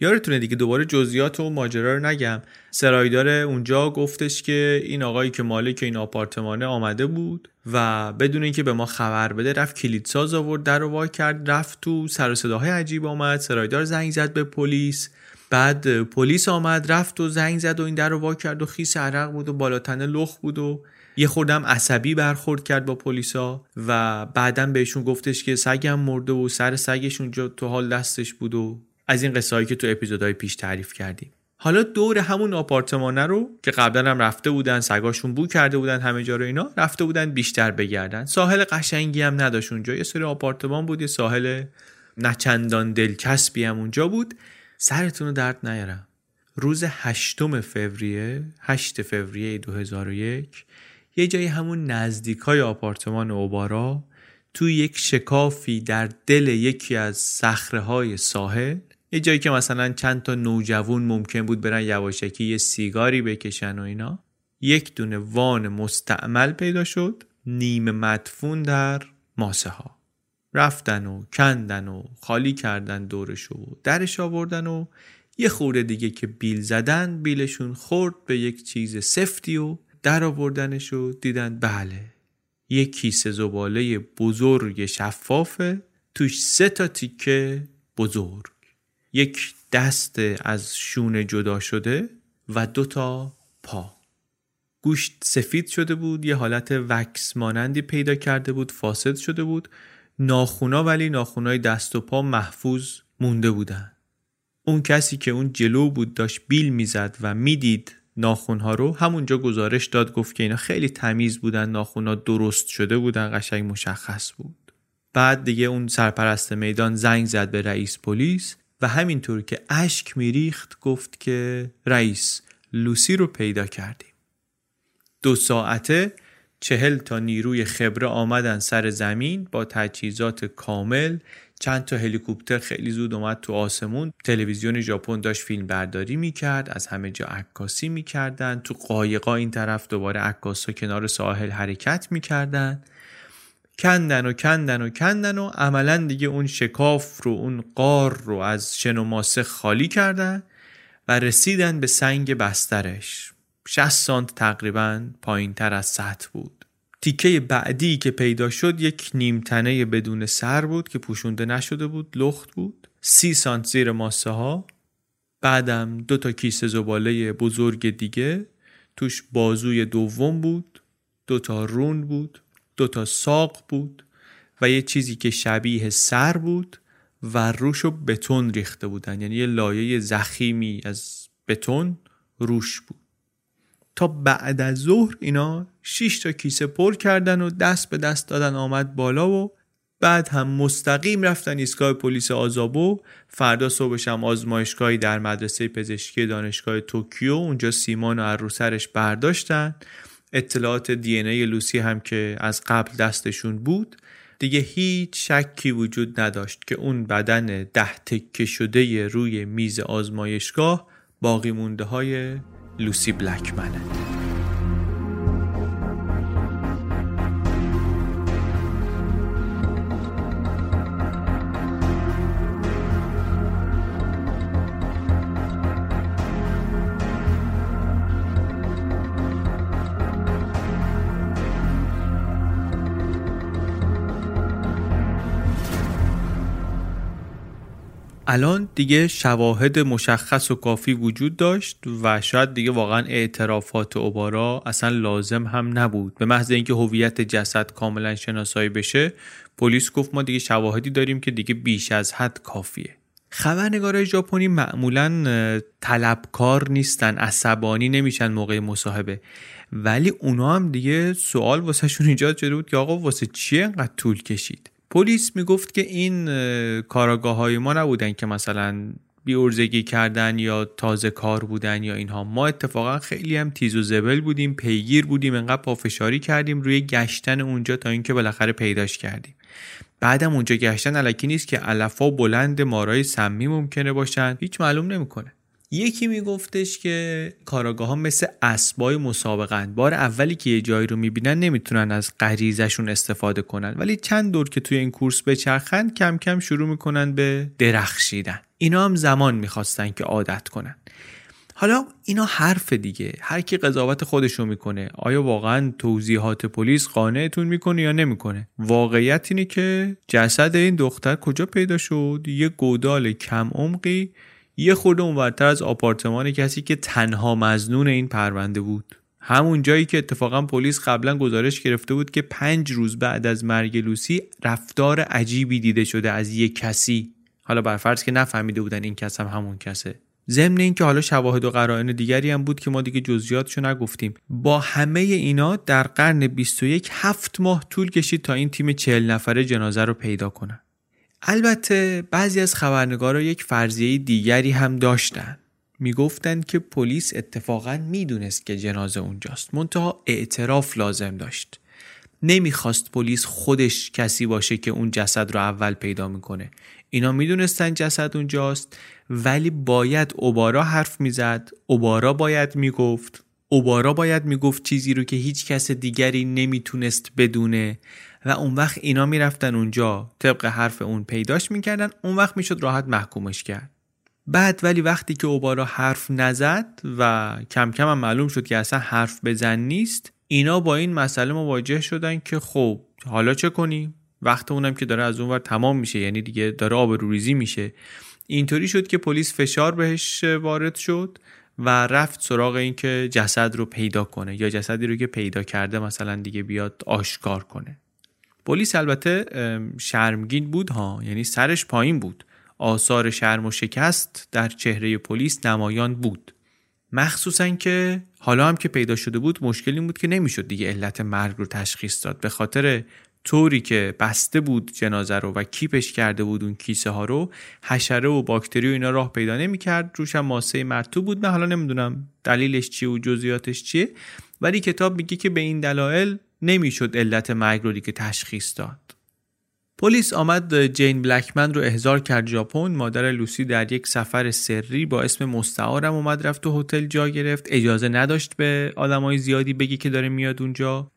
یادتونه دیگه دوباره جزئیات و ماجرا رو نگم. سرایدار اونجا گفتش که این آقایی که مالک این آپارتمانه آمده بود و بدون اینکه به ما خبر بده رفت کلیدساز آورد در رو وا کرد رفت تو سر و صداهای عجیب آمد. سرایدار زنگ زد به پلیس. بعد پلیس آمد رفت و زنگ زد و این در رو وا کرد و خیس عرق بود و بالاتنه لخ بود و یه خوردم عصبی برخورد کرد با پلیسا و بعدا بهشون گفتش که سگم مرده و سر سگش اونجا تو حال دستش بود و از این قصه که تو اپیزودهای پیش تعریف کردیم. حالا دور همون آپارتمانه رو که قبلا هم رفته بودن سگاشون بو کرده بودن همه جا رو اینا رفته بودن بیشتر بگردن. ساحل قشنگی هم نداشت اونجا. یه سری آپارتمان بود یه ساحل نچندان دلچسبی هم اونجا بود. سرتون رو درد نیارم. روز هشتم فوریه 8 فوریه 2001 یه جایی همون نزدیک های آپارتمان اوبارا توی یک شکافی در دل یکی از صخره ساحل یه جایی که مثلا چند تا نوجوان ممکن بود برن یواشکی یه سیگاری بکشن و اینا. یک دونه وان مستعمل پیدا شد نیمه مدفون در ماسه ها رفتن و کندن و خالی کردن دورش و درش آوردن و یه خورده دیگه که بیل زدن بیلشون خورد به یک چیز سفتی و در آوردنش و دیدن بله یک کیسه زباله بزرگ شفافه توش سه تا تیکه بزرگ. یک دست از شونه جدا شده و دو تا پا. گوشت سفید شده بود یه حالت وکس مانندی پیدا کرده بود فاسد شده بود. ناخونا ولی ناخونای دست و پا محفوظ مونده بودن. اون کسی که اون جلو بود داشت بیل می‌زد و می‌دید ناخونها رو همونجا گزارش داد گفت که اینا خیلی تمیز بودن ناخونها درست شده بودن قشنگ مشخص بود. بعد دیگه اون سرپرست میدان زنگ زد به رئیس پلیس و همینطور که اشک میریخت گفت که رئیس لوسی رو پیدا کردیم. دو ساعته چهل تا نیروی خبره آمدن سر زمین با تجهیزات کامل. چند تا هلیکوپتر خیلی زود اومد تو آسمون. تلویزیون ژاپن داشت فیلم برداری می‌کرد از همه جا عکاسی می‌کردن. تو قایقا این طرف دوباره عکاسا کنار ساحل حرکت می‌کردن. کندن و کندن و کندن و عملا دیگه اون شکاف رو اون قار رو از شن و ماسه خالی کردن و رسیدن به سنگ بسترش. 60 سانت تقریبا پایین تر از سطح بود. تیکه بعدی که پیدا شد یک نیمتنه بدون سر بود که پوشونده نشده بود لخت بود. سی سانت زیر ماسه ها. بعدم دو تا کیسه زباله بزرگ دیگه. توش بازوی دوم بود. دو تا رون بود. دو تا ساق بود. و یه چیزی که شبیه سر بود و روشو بتون ریخته بودن. یعنی یه لایه زخیمی از بتون روش بود. تا بعد از ظهر اینا 6 تا کیسه پر کردن و دست به دست دادن آمد بالا و بعد هم مستقیم رفتن ایستگاه پلیس آزابو فردا صبحش هم آزمایشگاهی در مدرسه پزشکی دانشگاه توکیو. اونجا سیمان و رو سرش برداشتن. اطلاعات دی ای لوسی هم که از قبل دستشون بود. دیگه هیچ شکی وجود نداشت که اون بدن ده تکه شده روی میز آزمایشگاه باقی مونده های لوسی بلکمنه. الان دیگه شواهد مشخص و کافی وجود داشت و شاید دیگه واقعا اعترافات اوبارا اصلا لازم هم نبود. به محض اینکه هویت جسد کاملا شناسایی بشه پلیس گفت ما دیگه شواهدی داریم که دیگه بیش از حد کافیه. خبرنگارای ژاپنی معمولا طلبکار نیستن عصبانی نمیشن موقع مصاحبه. ولی اونا هم دیگه سوال واسه شون ایجاد شده بود که آقا واسه چیه انقدر طول کشید؟ پلیس می‌گفت که این کاراگاه های ما نبودن که مثلا بیورزگی کردن یا تازه کار بودن یا اینها. ما اتفاقا خیلی هم تیز و زبل بودیم پیگیر بودیم انقدر پافشاری کردیم روی گشتن اونجا تا اینکه بالاخره پیداش کردیم. بعدم اونجا گشتن علکی نیست که علفا بلند مارای سمی ممکنه باشن. هیچ معلوم نمی‌کنه. یکی میگفتش که کاراگاه ها مثل اسبای مسابقن بار اولی که یه جایی رو می‌بینن نمی‌تونن از غریزشون استفاده کنن. ولی چند دور که توی این کورس بچرخن کم کم شروع می‌کنن به درخشیدن. اینا هم زمان می‌خواستن که عادت کنن. حالا اینا حرف دیگه. هر کی قضاوت خودشو می‌کنه. آیا واقعا توضیحات پلیس قانعتون می‌کنه یا نمی‌کنه؟ واقعیت اینه که جسد این دختر کجا پیدا شد؟ یه گودال کم عمقی یه خورده اونورتر از آپارتمان کسی که تنها مزنون این پرونده بود. همون جایی که اتفاقا پلیس قبلا گزارش گرفته بود که پنج روز بعد از مرگ لوسی رفتار عجیبی دیده شده از یک کسی. حالا برفرض که نفهمیده بودن این کس هم همون کسه. ضمن اینکه حالا شواهد و قرائن دیگری هم بود که ما دیگه جزئیاتشو نگفتیم. با همه اینا در قرن 21 هفت ماه طول کشید تا این تیم چهل نفره جنازه رو پیدا کنن. البته بعضی از خبرنگارا یک فرضیه دیگری هم داشتن. می‌گفتند که پلیس اتفاقا می‌دونست که جنازه اونجاست. منتها اعتراف لازم داشت. نمی‌خواست پلیس خودش کسی باشه که اون جسد رو اول پیدا می‌کنه. اینا می‌دونستن جسد اونجاست ولی باید اوبارا حرف می‌زد اوبارا باید می‌گفت اوبارا باید می‌گفت چیزی رو که هیچ کس دیگری نمی‌تونست بدونه. و اون وقت اینا می‌رفتن اونجا طبق حرف اون پیداش می‌کردن اون وقت می‌شد راحت محکومش کرد. بعد ولی وقتی که اوبارا حرف نزد و کم کم هم معلوم شد که اصلا حرف بزن نیست اینا با این مسئله مواجه شدن که خب حالا چه کنیم؟ وقت اونم که داره از اونور تمام میشه یعنی دیگه داره آبروریزی میشه. اینطوری شد که پلیس فشار بهش وارد شد و رفت سراغ این که جسد رو پیدا کنه یا جسدی رو که پیدا کرده مثلا دیگه بیاد آشکار کنه. پلیس البته شرمگین بود ها. یعنی سرش پایین بود. آثار شرم و شکست در چهره پلیس نمایان بود. مخصوصا که حالا هم که پیدا شده بود مشکلی بود که نمی‌شد دیگه علت مرگ رو تشخیص داد. به خاطر طوری که بسته بود جنازه رو و کیپش کرده بود اون کیسه ها رو حشره و باکتری و اینا راه پیدا نمی‌کرد. روش هم ماسه مرتوب بود. من حالا نمی‌دونم دلیلش چیه و جزئیاتش چیه. ولی کتاب میگه که به این دلایل نمی‌شد علت مرگ رو دیگه تشخیص داد. پلیس آمد جین بلکمن رو احضار کرد ژاپن. مادر لوسی در یک سفر سری با اسم مستعارم اومد رفت تو هتل جا گرفت. اجازه نداشت به آدمای زیادی بگی که داره میاد اونجا.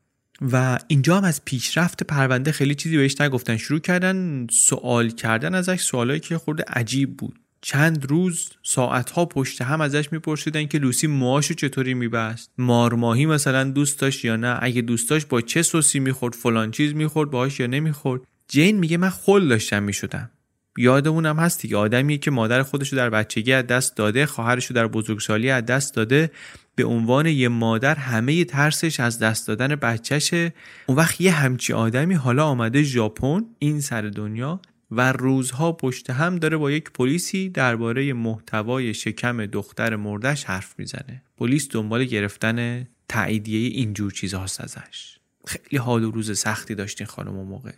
و اینجا هم از پیشرفت پرونده خیلی چیزی بهش نگفتن. شروع کردن سوال کردن ازش سوالایی که خورده عجیب بود. چند روز ساعتها پشت هم ازش میپرسیدن که لوسی موهاشو چطوری میبست. مارماهی مثلا دوست داشت یا نه؟ اگه دوست داشت با چه سوسی می‌خورد؟ فلان چیز می‌خورد؟ باهاش یا نمی‌خورد؟ جین میگه من خل داشتم می‌شدم. یادمونم هست دیگه. آدمیه که مادر خودشو در بچگی از دست داده خواهرشو در بزرگسالی از دست داده. به عنوان یه مادر همه ترسش از دست دادن بچهشه. اون وقت یه همچی آدمی حالا آمده ژاپن این سر دنیا. و روزها پشت هم داره با یک پلیسی درباره محتوای شکم دختر مردش حرف می‌زنه. پلیس دنبال گرفتن تاییدیه اینجور چیزهاست ازش. خیلی حال و روز سختی داشتین خانم و موقع.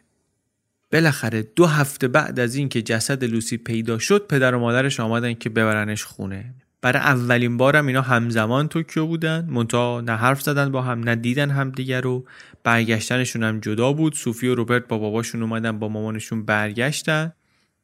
بالاخره دو هفته بعد از اینکه جسد لوسی پیدا شد پدر و مادرش آمدن که ببرنش خونه. برای اولین بارم اینا همزمان توکیو بودن. منتها نه حرف زدن با هم نه دیدن همدیگه رو. برگشتنشون هم جدا بود. صوفی و روبرت با باباشون اومدن با مامانشون برگشتن.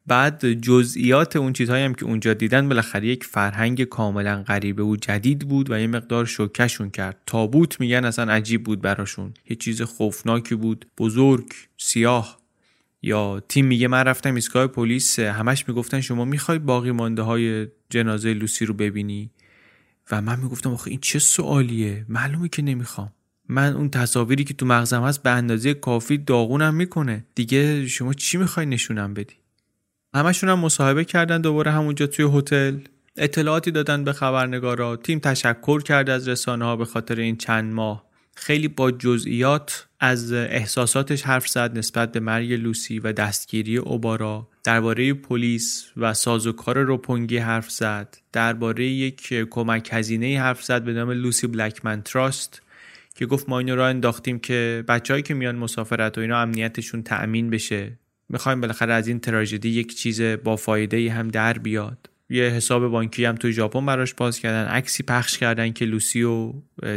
بعد جزئیات اون چیزهایی هم که اونجا دیدن بالاخره یک فرهنگ کاملا غریبه و جدید بود و یه مقدار شوکشون کرد. تابوت میگن اصلا عجیب بود براشون. یه چیز خوفناکی بود. بزرگ سیاه. یا تیم میگه من رفتم ایستگاه پلیس همش می‌گفتن شما می‌خوای باقی مانده های جنازه لوسی رو ببینی؟ و من می‌گفتم آخه این چه سوالیه؟ معلومه که نمی‌خوام. من اون تصاویری که تو مغزم هست به اندازه کافی داغونم می‌کنه. دیگه شما چی می‌خوای نشونم بدی؟ همشون هم مصاحبه کردن دوباره همونجا توی هتل. اطلاعاتی دادن به خبرنگارا. تیم تشکر کرد از رسانه ها به خاطر این چند ماه. خیلی با جزئیات از احساساتش حرف زد نسبت به مرگ لوسی و دستگیری اوبارا. درباره پلیس و سازوکار روپونگی حرف زد. درباره یک کمک هزینه حرف زد به نام لوسی بلکمن تراست که گفت ما اینو را انداختیم که بچههایی که میان مسافرت و اینا امنیتشون تأمین بشه. می‌خوایم بالاخره از این تراژدی یک چیز با فایده هم در بیاد. یه حساب بانکی هم تو ژاپن براش باز کردن. عکسی پخش کردن که لوسی و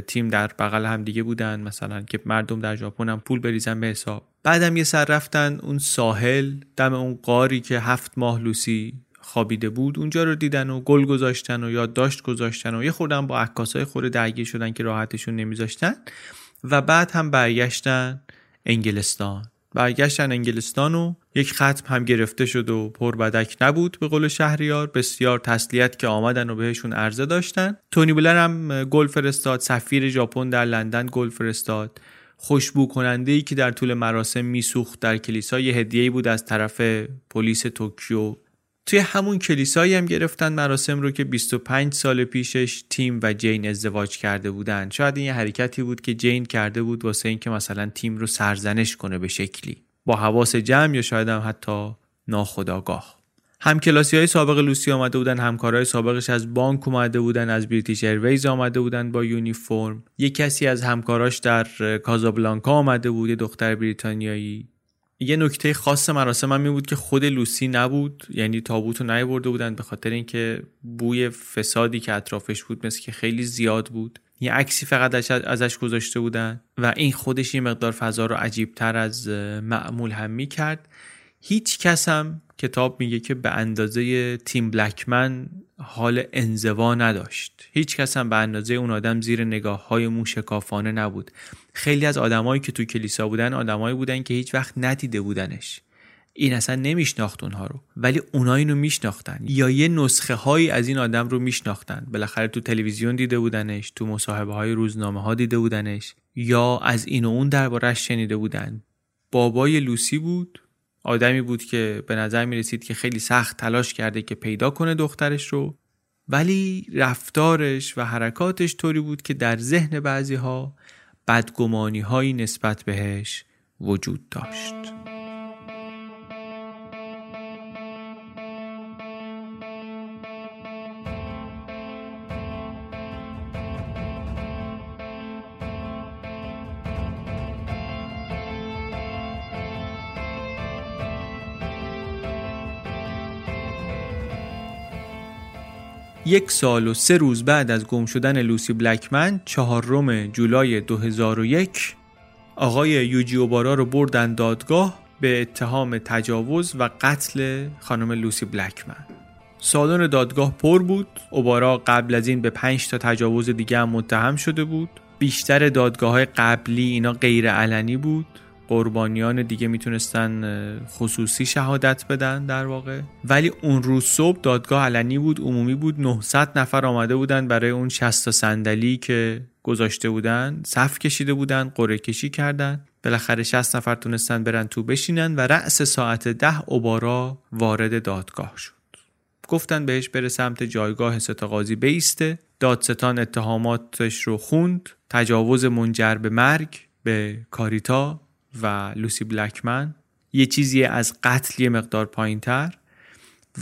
تیم در بغل هم دیگه بودن. مثلا که مردم در ژاپن هم پول بریزن به حساب. بعدم یه سر رفتن اون ساحل دم اون قاری که هفت ماه لوسی خوابیده بود اونجا رو دیدن و گل گذاشتن و یادداشت گذاشتن و یه خوردن با عکاسای خورده درگیر شدن که راحتشون نمیذاشتن. و بعد هم برگشتن انگلستان. برگشتن انگلستان و یک ختم هم گرفته شد و پر بدک نبود به قول شهریار. بسیار تسلیت که آمدن و بهشون عرضه داشتن. تونی بلر هم گل فرستاد سفیر ژاپن در لندن گل فرستاد. خوشبو کننده ای که در طول مراسم میسوخت در کلیسا یه هدیه بود از طرف پلیس توکیو. توی همون کلیسایی هم گرفتن مراسم رو که 25 سال پیشش تیم و جین ازدواج کرده بودن. شاید این یه حرکتی بود که جین کرده بود واسه اینکه مثلا تیم رو سرزنش کنه به شکلی. با حواس جمع یا شاید هم حتی ناخودآگاه کلاسی های سابق لوسی آمده بودن همکارای سابقش از بانک اومده بودن از British Airways آمده بودن با یونیفرم. یه کسی از همکاراش در کازابلانکا آمده بود دختر بریتانیایی. یه نکته خاص مراسم هم این بود که خود لوسی نبود یعنی تابوت رو نیورده بودن به خاطر اینکه بوی فسادی که اطرافش بود مثل که خیلی زیاد بود. یه عکسی فقط ازش گذاشته بودن و این خودش یه مقدار فضا رو عجیبتر از معمول هم می کرد هیچ کس هم کتاب میگه که به اندازه تیم بلکمن حال انزوا نداشت. هیچ کس هم به اندازه اون آدم زیر نگاه های موشکافانه نبود. خیلی از آدمایی که تو کلیسا بودن آدمایی بودن که هیچ وقت ندیده بودنش. این اصلا نمیشناخت اونها رو. ولی اونا اینو میشناختن. یا یه نسخه هایی از این آدم رو میشناختن. بالاخره تو تلویزیون دیده بودنش تو مصاحبه های روزنامه ها دیده بودنش یا از این و اون دربارش شنیده بودن. بابای لوسی بود آدمی بود که به نظر می رسید که خیلی سخت تلاش کرده که پیدا کنه دخترش رو ولی رفتارش و حرکاتش طوری بود که در ذهن بعضی ها بدگمانی هایی نسبت بهش وجود داشت. یک سال و سه روز بعد از گم شدن لوسی بلکمن چهارم جولای 2001 آقای یوجی اوبارا رو بردن دادگاه به اتهام تجاوز و قتل خانم لوسی بلکمن. سالن دادگاه پر بود. اوبارا قبل از این به 5 تا تجاوز دیگه هم متهم شده بود. بیشتر دادگاه های قبلی اینا غیر علنی بود. قربانیان دیگه می‌تونستن خصوصی شهادت بدن در واقع. ولی اون روز صبح دادگاه علنی بود عمومی بود. 900 نفر آمده بودن برای اون 60 صندلی که گذاشته بودن. صف کشیده بودن قرعه کشی کردن. بالاخره 60 نفر تونستن برن تو بشینن و رأس ساعت ده اوبارا وارد دادگاه شد. گفتن بهش بره سمت جایگاه ست قاضی بیسته. دادستان اتهاماتش رو خوند. تجاوز منجر به مرگ به کاریتا. و لوسی بلکمن یه چیزی از قتل یه مقدار پایین تر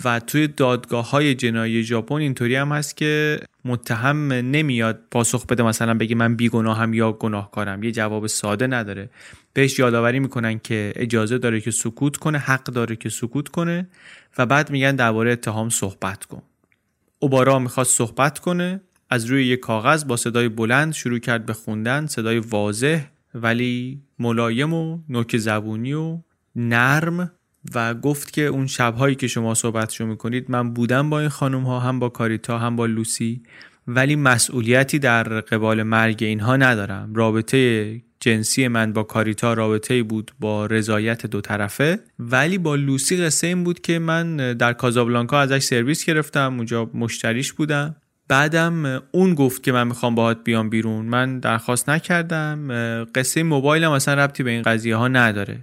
و توی دادگاه های جنایی ژاپن اینطوری هم هست که متهم نمیاد پاسخ بده مثلا بگه من بیگناهم یا گناهکارم. یه جواب ساده نداره. بهش یادآوری می‌کنن که اجازه داره که سکوت کنه حق داره که سکوت کنه و بعد میگن درباره اتهام صحبت کن. اوبارا می‌خواست صحبت کنه از روی یک کاغذ با صدای بلند شروع کرد به خوندن صدای واضح ولی ملایم و نوک زبونی و نرم و گفت که اون شبهایی که شما صحبتشو می‌کنید من بودم با این خانم ها هم با کاریتا هم با لوسی ولی مسئولیتی در قبال مرگ اینها ندارم. رابطه جنسی من با کاریتا رابطه بود با رضایت دو طرفه ولی با لوسی قصه این بود که من در کازابلانکا ازش سرویس گرفتم اونجا مشتریش بودم. بعدم اون گفت که من می‌خوام باهات بیام بیرون. من درخواست نکردم. قصه موبایلم اصلا ربطی به این قضیه ها نداره.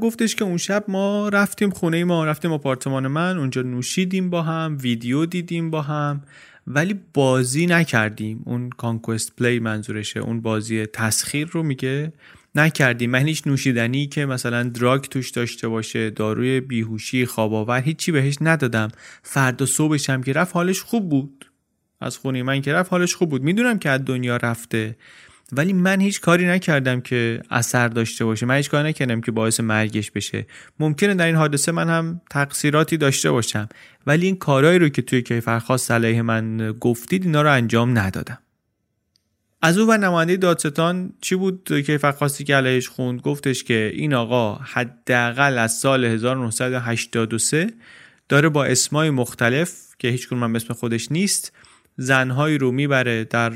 گفتش که اون شب ما رفتیم خونه ما رفتیم آپارتمان من. اونجا نوشیدیم با هم ویدیو دیدیم با هم. ولی بازی نکردیم. اون کانکوست پلی منظورشه. اون بازی تسخیر رو میگه نکردیم. من هیچ نوشیدنی که مثلا دراگ توش داشته باشه داروی بیهوشی خواب آور هیچی بهش ندادم. فردا صبحش هم که رفت حالش خوب بود. از خونه من که رفت حالش خوب بود. می‌دونم که از دنیا رفته. ولی من هیچ کاری نکردم که اثر داشته باشه. من هیچ کاری نکردم که باعث مرگش بشه. ممکنه در این حادثه من هم تقصیراتی داشته باشم. ولی این کارهایی رو که توی کیفرخواست علیه من گفتید اینا رو انجام ندادم. از او و نماینده دادستان چی بود کیفرخواستی که علیهش خوند؟ گفتش که این آقا حداقل از سال 1983 داره با اسمای مختلف که هیچ من اسم خودش نیست زنهایی رو می‌بره در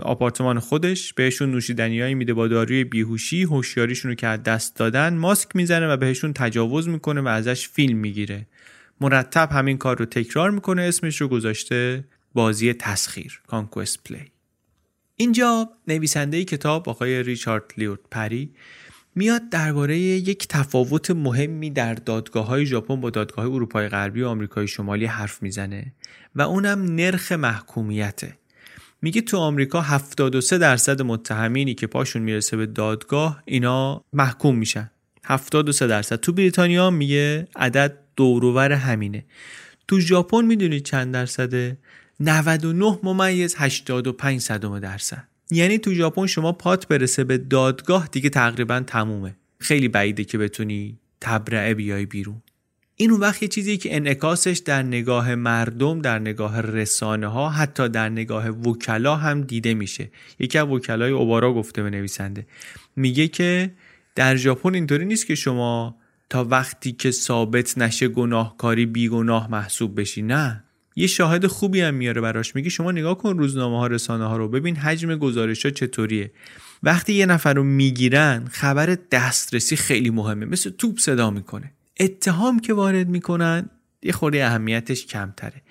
آپارتمان خودش بهشون نوشیدنیایی میده با داروی بیهوشی هوشیاریشون رو که از دست دادن ماسک می‌زنه و بهشون تجاوز می‌کنه و ازش فیلم می‌گیره. مرتب همین کار رو تکرار می‌کنه اسمش رو گذاشته بازی تسخیر کانکوست پلی اینجا نویسنده کتاب آقای ریچارد لیورد پری میاد درباره یک تفاوت مهمی در دادگاه های ژاپن با دادگاه های اروپای غربی و آمریکای شمالی حرف می‌زنه و اونم نرخ محکومیته. میگه تو آمریکا 73 درصد متهمینی که پاشون می‌رسه به دادگاه اینا محکوم میشن. 73 درصد. تو بریتانیا میگه عدد دوروور همینه. تو ژاپن می‌دونید چند درصده؟ 99 ممیز 85 صدم درصد. یعنی تو ژاپن شما پات برسه به دادگاه دیگه تقریبا تمومه. خیلی بعیده که بتونی تبرعه بیای بیرون. این اون وقت یه چیزی که انعکاسش در نگاه مردم در نگاه رسانه ها حتی در نگاه وکلا هم دیده میشه. یکی از وکلای اوبارا گفته به نویسنده. میگه که در ژاپن اینطوری نیست که شما تا وقتی که ثابت نشه گناهکاری بیگناه محسوب بشی. نه. یه شاهد خوبی هم میاره براش. میگه شما نگاه کن روزنامه ها رسانه ها رو. ببین حجم گزارش ها چطوریه. وقتی یه نفر رو می‌گیرن خبر دسترسی خیلی مهمه. مثل توپ صدا می‌کنه. اتهام که وارد می‌کنن یه خورده اهمیتش کمتره.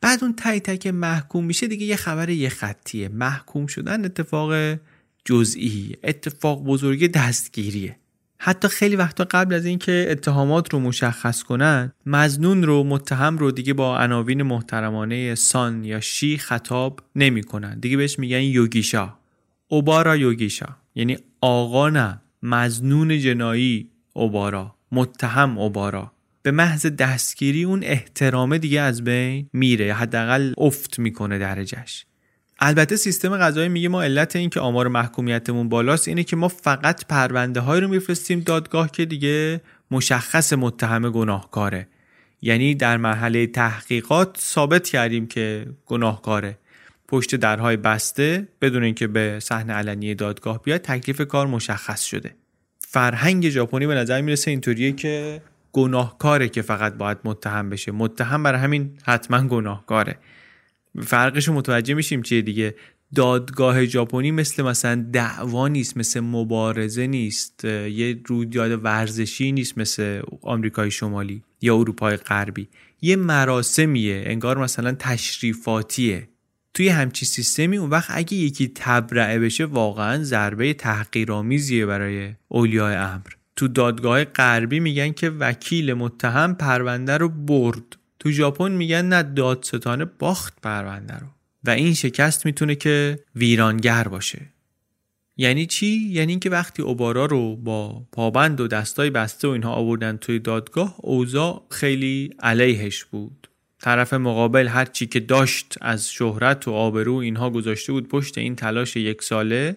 بعد اون تای تک محکوم میشه دیگه یه خبر یه خطیه. محکوم شدن اتفاق جزئی اتفاق بزرگی دستگیریه. حتی خیلی وقتا قبل از اینکه اتهامات رو مشخص کنن مزنون رو متهم رو دیگه با عناوین محترمانه سان یا شی خطاب نمی‌کنن. دیگه بهش میگن یوگیشا. اوبارا یوگیشا. یعنی آقا نه مزنون جنایی اوبارا. متهم اوبارا. به محض دستگیری اون احترامه دیگه از بین میره حداقل افت می‌کنه درجهش. البته سیستم قضایی میگه ما علت این که آمار محکومیتمون بالاست اینه که ما فقط پرونده های رو میفرستیم دادگاه که دیگه مشخص متهم گناهکاره. یعنی در مرحله تحقیقات ثابت کردیم که گناهکاره. پشت درهای بسته بدون اینکه به صحنه علنی دادگاه بیاد تکلیف کار مشخص شده. فرهنگ ژاپنی به نظر می‌رسه اینطوریه که گناهکاره که فقط باید متهم بشه. متهم برای همین حتما گناهکاره. فرقش رو متوجه میشیم چیه دیگه. دادگاه ژاپنی مثل مثلا دعوا نیست مثل مبارزه نیست یه رویداد ورزشی نیست مثل آمریکای شمالی یا اروپای غربی. یه مراسمیه انگار مثلا تشریفاتیه. توی همچی سیستمی اون وقت اگه یکی تبرعه بشه واقعا ضربه تحقیرآمیزیه برای اولیای امر. تو دادگاه غربی میگن که وکیل متهم پرونده رو برد. تو ژاپن میگن نه دادستانه باخت پرونده رو. و این شکست می‌تونه که ویرانگر باشه. یعنی چی؟ یعنی اینکه وقتی اوبارا رو با پابند و دستای بسته و اینها آوردن توی دادگاه اوضاع خیلی علیهش بود. طرف مقابل هر چی که داشت از شهرت و آبرو اینها گذاشته بود پشت این تلاش یک ساله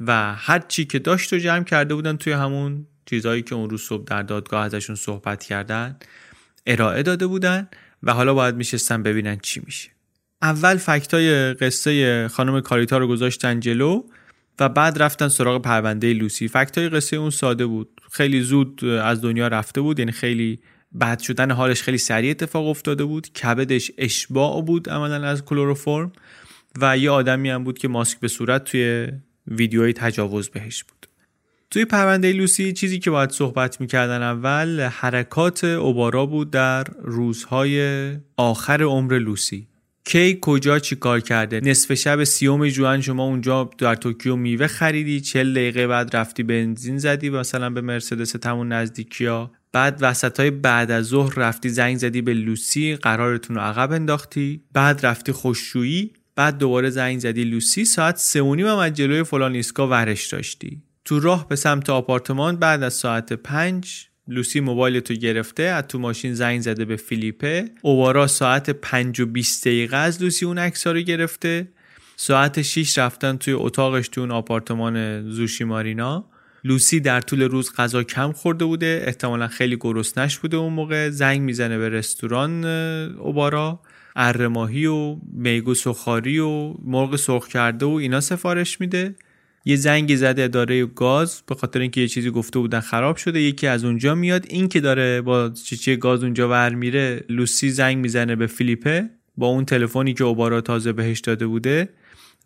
و هر چی که داشت رو جمع کرده بودن توی همون چیزهایی که اون روز صبح در دادگاه ازشون صحبت کردن. ارائه داده بودن و حالا باید میشستن ببینن چی میشه. اول فکتای قصه خانم کاریتا رو گذاشتن جلو و بعد رفتن سراغ پرونده لوسی. فکتای قصه اون ساده بود. خیلی زود از دنیا رفته بود یعنی خیلی بد شدن حالش خیلی سریع اتفاق افتاده بود. کبدش اشباع بود عملا از کلروفرم و یه آدمی هم بود که ماسک به صورت توی ویدیوهای تجاوز بهش بود. توی پرونده لوسی چیزی که باید صحبت می‌کردن اول حرکات اوبارا بود در روزهای آخر عمر لوسی. کی کجا چی کار کرده؟ نصف شب سوم جولای شما اونجا در توکیو میوه خریدی چل دقیقه بعد رفتی بنزین زدی مثلا به مرسدستون نزدیکی ها بعد وسط های بعد از ظهر رفتی زنگ زدی به لوسی قرارتون رو عقب انداختی. بعد رفتی خوششویی بعد دوباره زنگ زدی لوسی. ساعت سه و نیم از جلوی فلان ایستگاه ورش داشتی. تو راه به سمت آپارتمان بعد از ساعت پنج لوسی موبایل تو گرفته از تو ماشین زنگ زده به فیلیپه. اوبارا ساعت پنج و بیست دقیقه از لوسی اون عکس رو گرفته. ساعت 6 رفتن توی اتاقش تو اون آپارتمان زوشی مارینا لوسی در طول روز غذا کم خورده بوده احتمالا خیلی گرسنش بوده اون موقع. زنگ می‌زنه به رستوران اوبارا. ارماهی و میگو سخاری و مرغ سرخ کرده و اینا سفارش میده. یه زنگ زده اداره گاز به خاطر اینکه یه چیزی گفته بودن خراب شده. یکی از اونجا میاد این که داره با چیچی گاز اونجا ور میره لوسی زنگ می‌زنه به فیلیپه با اون تلفنی که اوبارا تازه بهش داده بوده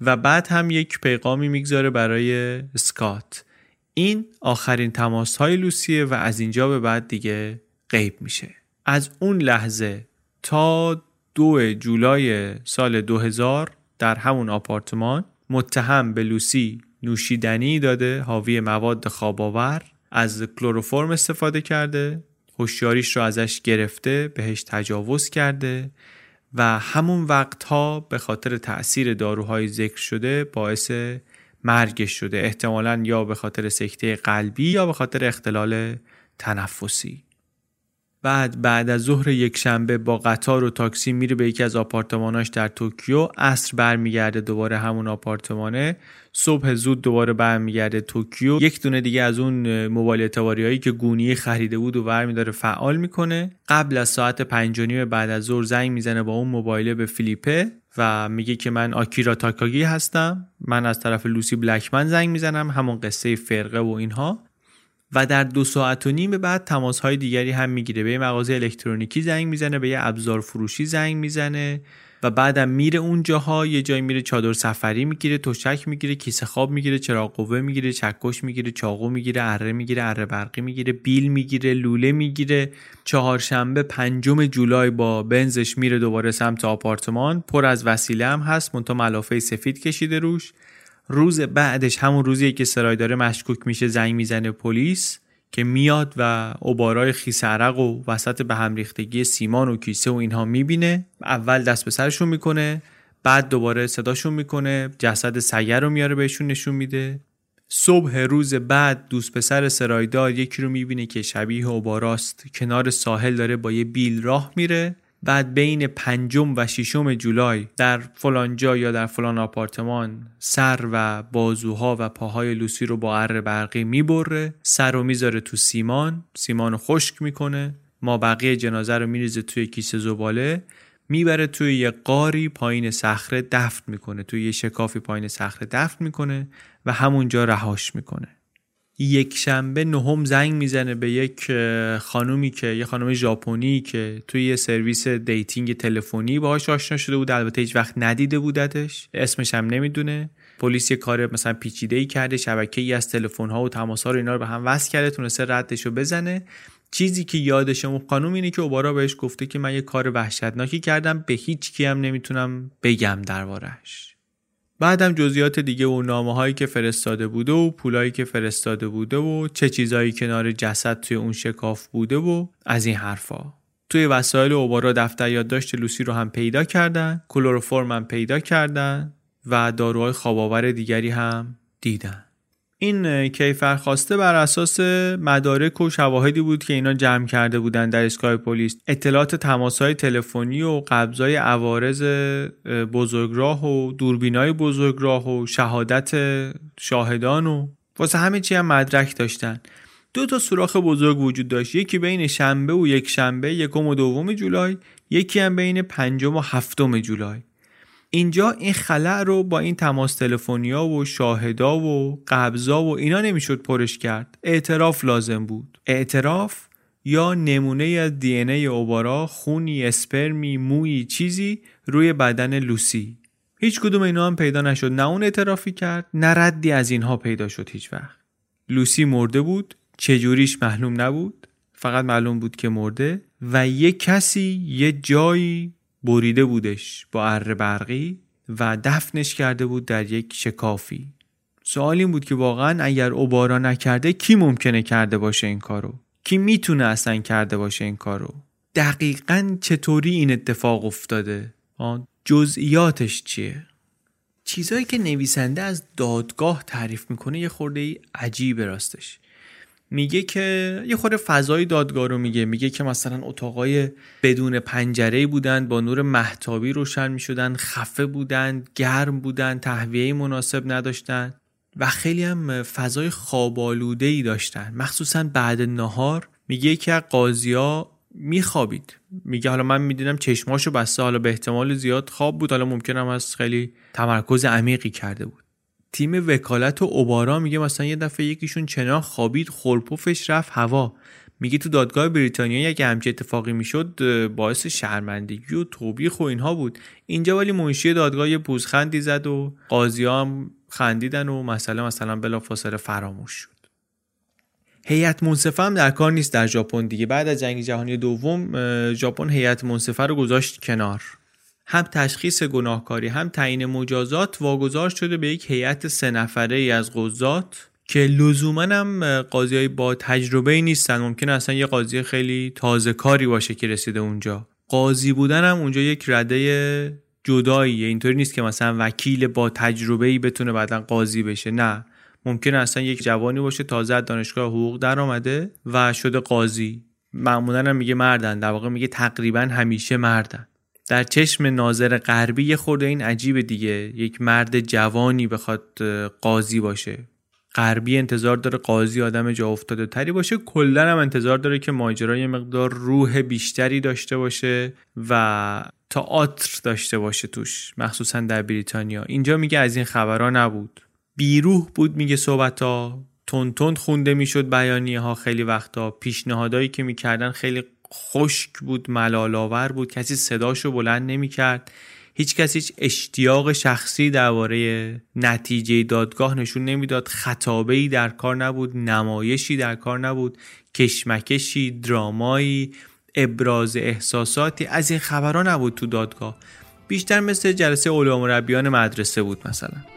و بعد هم یک پیغامی می‌گذاره برای اسکات این آخرین تماس های لوسیه و از اینجا به بعد دیگه غیب میشه. از اون لحظه تا دو جولای سال 2000 در همون آپارتمان متهم به لوسی نوشیدنی داده حاوی مواد خواباور از کلروفرم استفاده کرده هوشیاریش رو ازش گرفته بهش تجاوز کرده و همون وقتها به خاطر تاثیر داروهای ذکر شده باعث مرگش شده احتمالا یا به خاطر سکته قلبی یا به خاطر اختلال تنفسی. بعد بعد از ظهر یک شنبه با قطار و تاکسی میره به یکی از آپارتماناش در توکیو. عصر برمیگرده دوباره همون آپارتمانه. صبح زود دوباره برمیگرده توکیو. یک دونه دیگه از اون موبایل اعتباری که گونی خریده بود و برمیداره فعال می‌کنه. قبل از ساعت پنج بعد از ظهر زنگ می‌زنه با اون موبایله به فیلیپه و میگه که من آکیرا تاکاگی هستم. من از طرف لوسی بلکمن زنگ می‌زنم. همون قصه فرقه و اینها. و در دو ساعت و نیم بعد تماس های دیگری هم می‌گیره. به یه مغازه الکترونیکی زنگ می‌زنه به یه ابزار فروشی زنگ می‌زنه و بعدم میره اون جاها یه جایی میره چادر سفری می‌گیره تشک می‌گیره کیسه خواب می‌گیره چراغ قوه می‌گیره چکش می‌گیره چاقو می‌گیره اره می‌گیره اره برقی می‌گیره بیل می‌گیره لوله می‌گیره. چهارشنبه پنجم جولای با بنزش میره دوباره سمت آپارتمان. پر از وسیله هم هست منتها ملافه سفید کشیده روش. روز بعدش همون روزیه که سرای داره مشکوک میشه زنگ می‌زنه پلیس که میاد و عبارای خیس عرق و وسط به هم ریختگی سیمان و کیسه و اینها می‌بینه. اول دست به سرشون می‌کنه بعد دوباره صداشون می‌کنه جسد سگر رو میاره بهشون نشون میده. صبح روز بعد دوست پسر سرایدار یکی رو می‌بینه که شبیه عباراست کنار ساحل داره با یه بیل راه میره. بعد بین پنجم و ششم جولای در فلان جا یا در فلان آپارتمان سر و بازوها و پاهای لوسی رو با اره برقی می‌بره سر رو می‌ذاره تو سیمان سیمان رو خشک می‌کنه ما بقیه جنازه رو میریزه توی کیسه زباله می‌بره توی یه غاری پایین صخره دفن می‌کنه توی یه شکافی پایین صخره دفن می‌کنه و همونجا رهاش می‌کنه. یک شنبه نهم زنگ می‌زنه به یک خانومی که یه خانم ژاپنی که توی یه سرویس dating تلفنی باهاش آشنا شده بود البته هیچ وقت ندیده بودتش. اسمش هم نمی‌دونه. پلیس یه کار مثلا پیچیده ای کرده شبکه ای از تلفن ها و تماس ها رو اینا رو به هم وصل کرده تونسته ردش رو بزنه. چیزی که یادش اون خانوم اینه که اوبارا بهش گفته که من یه کار وحشتناکی کردم به هیچ کی هم نمی‌تونم بگم دربارش بعدم جزئیات دیگه و نامه هایی که فرستاده بوده و پولایی که فرستاده بوده و چه چیزایی کنار جسد توی اون شکاف بوده و از این حرفا. توی وسایل اوبارا دفتر یادداشت لوسی رو هم پیدا کردن کلروفرم هم پیدا کردن و داروهای خواباور دیگری هم دیدن. این کیفر خواسته بر اساس مدارک و شواهدی بود که اینا جمع کرده بودن در اسکای پلیس. اطلاعات تماسهای تلفنی و قبضای عوارض بزرگراه و دوربینای بزرگراه و شهادت شاهدان و واسه همه چی هم مدرک داشتن. دو تا سوراخ بزرگ وجود داشت. یکی بین شنبه و یک شنبه یکم و دوم جولای یکی هم بین پنجم و هفتم جولای. اینجا این خلع رو با این تماس تلفنیا و شاهدا و قبضا و اینا نمی‌شد پرش کرد. اعتراف لازم بود. اعتراف یا نمونه از دی ای اوبارا خونی اسپرمی موی چیزی روی بدن لوسی. هیچ کدوم اینا هم پیدا نشد. نه اون اعترافی کرد نه ردی از اینها پیدا شد هیچ وقت. لوسی مرده بود. چجوریش معلوم نبود. فقط معلوم بود که مرده. و یه کسی یه جایی بریده بودش با اره برقی و دفنش کرده بود در یک شکافی. سوال این بود که واقعا اگر اوبارا نکرده کی ممکنه کرده باشه این کارو؟ کی می‌تونه اصلا کرده باشه این کارو؟ دقیقا چطوری این اتفاق افتاده؟ جزئیاتش چیه؟ چیزایی که نویسنده از دادگاه تعریف می‌کنه یه خورده ای عجیبه راستش. میگه که یه خورده فضای دادگاه رو میگه. میگه که مثلا اتاقای بدون پنجره بودند با نور محتابی روشن می‌شدن خفه بودند گرم بودند تهویه مناسب نداشتن و خیلی هم فضای خوابالوده ای داشتن. مخصوصا بعد نهار میگه که قاضیا میخوابید. میگه حالا من می‌دیدم چشماشو بسته حالا به احتمال زیاد خواب بود. حالا ممکنم از خیلی تمرکز عمیقی کرده بود. تیم وکالت و اوبارا میگه مثلا یه دفعه یکیشون چنان خوابید خورپوفش رفت هوا. میگه تو دادگاه بریتانیا اگه همچه اتفاقی می‌شد باعث شرمندگی و توبیخ و اینها بود. اینجا ولی منشی دادگاه یه پوزخندی زد و قاضی هم خندیدن و مسئله مثلا بلافاصله فراموش شد. هیئت منصفه هم در کار نیست در ژاپن دیگه. بعد از جنگ جهانی دوم ژاپن هیئت منصفه رو گذاشت کنار. هم تشخیص گناهکاری هم تعیین مجازات واگذار شده به یک هیئت سه نفره ای از قضات که لزوما هم قاضی های با تجربه ای نیستن. ممکن اصلا یه قاضی خیلی تازه کاری باشه که رسیده اونجا. قاضی بودن هم اونجا یک رده جداییه. اینطوری نیست که مثلا وکیل با تجربه ای بتونه بعدا قاضی بشه. نه. ممکن اصلا یک جوانی باشه تازه از دانشگاه حقوق در آمده و شده قاضی. معمولا هم میگه مردن. در واقع میگه تقریبا همیشه مردن. در چشم ناظر غربی یه خورده این عجیبه دیگه. یک مرد جوانی بخواد قاضی باشه. غربی انتظار داره قاضی آدم جا افتاده. تری باشه کلا هم انتظار داره که ماجرا یه مقدار روح بیشتری داشته باشه و تئاتر داشته باشه توش مخصوصا در بریتانیا. اینجا میگه از این خبرها نبود. بیروح بود میگه صحبت ها تون خونده می‌شد بیانیه ها خیلی وقتا پیشنهادایی که می‌کردن خیلی خشک بود ملالآور بود کسی صداشو بلند نمی‌کرد. هیچ کسی هیچ اشتیاق شخصی درباره نتیجه دادگاه نشون نمی‌داد. خطابه در کار نبود نمایشی در کار نبود کشمکشی درامایی ابراز احساساتی. از این خبرها نبود تو دادگاه. بیشتر مثل جلسه علوم مربیان مدرسه بود مثلا.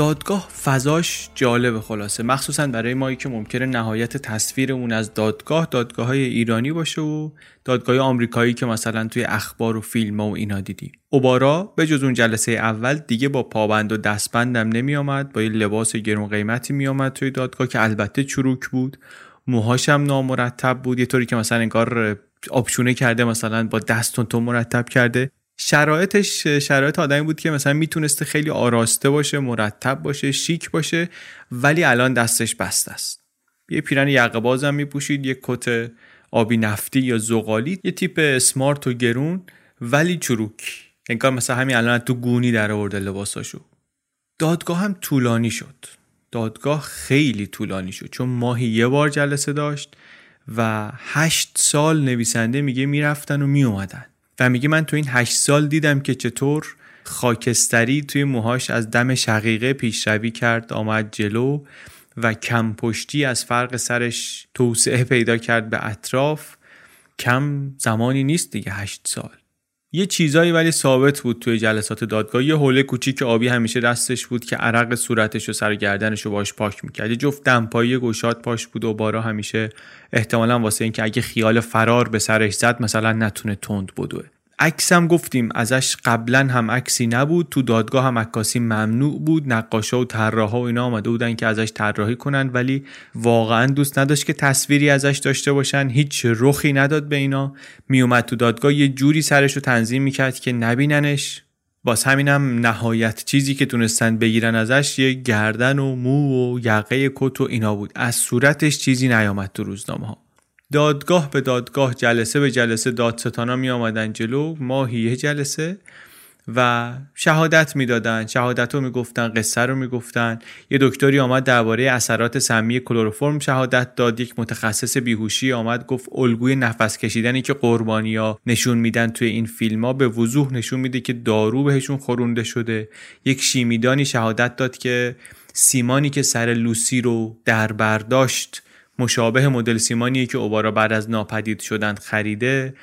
دادگاه فضاش جالب خلاصه. مخصوصا برای مایی که ممکنه نهایت تصویرمون از دادگاه دادگاه های ایرانی باشه و دادگاه آمریکایی که مثلا توی اخبار و فیلم و اینا دیدی اوبارا به جز اون جلسه اول دیگه با پابند و دستبندم نمی آمد با یه لباس گرون قیمتی می آمد توی دادگاه که البته چروک بود. موهاشم نامرتب بود. یه طوری که مثلا انگار آبشونه کرده مثلا با دست تو مرتب کرده. شرایطش شرایط آدمی بود که مثلا می‌تونسته خیلی آراسته باشه مرتب باشه شیک باشه ولی الان دستش بسته است. یه پیرن یقه بازم میپوشید یه کت آبی نفتی یا زغالی یه تیپ اسمارت و گرون ولی چروک. انگار مثلا همین الان تو گونی در آورده لباساشو. دادگاه هم طولانی شد. دادگاه خیلی طولانی شد چون ماهی یه بار جلسه داشت و هشت سال نویسنده میگه می‌رفتن و میومدن و میگه من تو این هشت سال دیدم که چطور خاکستری توی موهاش از دم شقیقه پیشروی کرد آمد جلو و کم پشتی از فرق سرش توسعه پیدا کرد به اطراف. کم زمانی نیست دیگه هشت سال. یه چیزایی ولی ثابت بود توی جلسات دادگاه. یه حوله کوچیک آبی همیشه دستش بود که عرق صورتش و سر گردنش رو باش پاک می‌کرد. یه جفت دمپایی گوشات پاش بود و بارا همیشه احتمالا واسه اینکه اگه خیال فرار به سرش زد مثلا نتونه تند بدوه. عکسم گفتیم ازش قبلا هم عکسی نبود. تو دادگاه هم عکاسی ممنوع بود. نقاشا و طراحا و اینا آمده بودن که ازش طراحی کنن ولی واقعا دوست نداشت که تصویری ازش داشته باشن. هیچ رخی نداد به اینا. میومد تو دادگاه یه جوری سرش رو تنظیم می‌کرد که نبیننش. باز همینم نهایت چیزی که تونستن بگیرن ازش یه گردن و مو و یقه کت و اینا بود. از صورتش چیزی نیامد تو روزنامه ها دادگاه به دادگاه جلسه به جلسه دادستانا می آمدن جلو ماهی یه جلسه و شهادت می‌دادن. شهادت رو می‌گفتن قصه رو می‌گفتن. یه دکتری آمد درباره اثرات سمی کلروفرم شهادت داد. یک متخصص بیهوشی آمد گفت الگوی نفس کشیدنی که قربانیا نشون میدن توی این فیلم ها به وضوح نشون میده که دارو بهشون خورونده شده. یک شیمیدانی شهادت داد که سیمانی که سر لوسی رو در برداشت مشابه مدل سیمانیه که اوبارا بعد از ناپدید شدن خریده.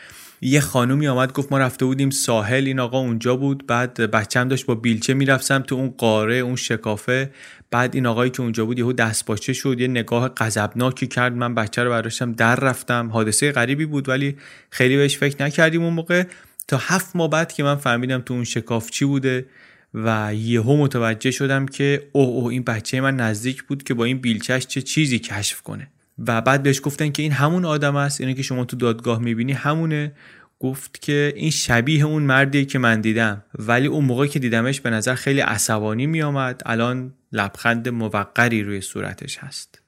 یه خانومی آمد گفت ما رفته بودیم ساحل این آقا اونجا بود. بعد بچم داشت با بیلچه می‌رفت تو اون قاره اون شکافه. بعد این آقایی که اونجا بود یهو دست باچه شد یه نگاه غضبناکی کرد. من بچه رو براشم در رفتم. حادثه غریبی بود ولی خیلی بهش فکر نکردیم اون موقع. تا هفت ماه بعد که من فهمیدم تو اون شکاف چی بوده و یهو متوجه شدم که اوه اوه این بچه من نزدیک بود که با این بیلچش چه چیزی کشف کنه. و بعد بهش گفتن که این همون آدم است اینه که شما تو دادگاه می‌بینی همونه. گفت که این شبیه اون مردیه که من دیدم. ولی اون موقع که دیدمش به نظر خیلی عصبانی میآمد. الان لبخند موقری روی صورتش هست.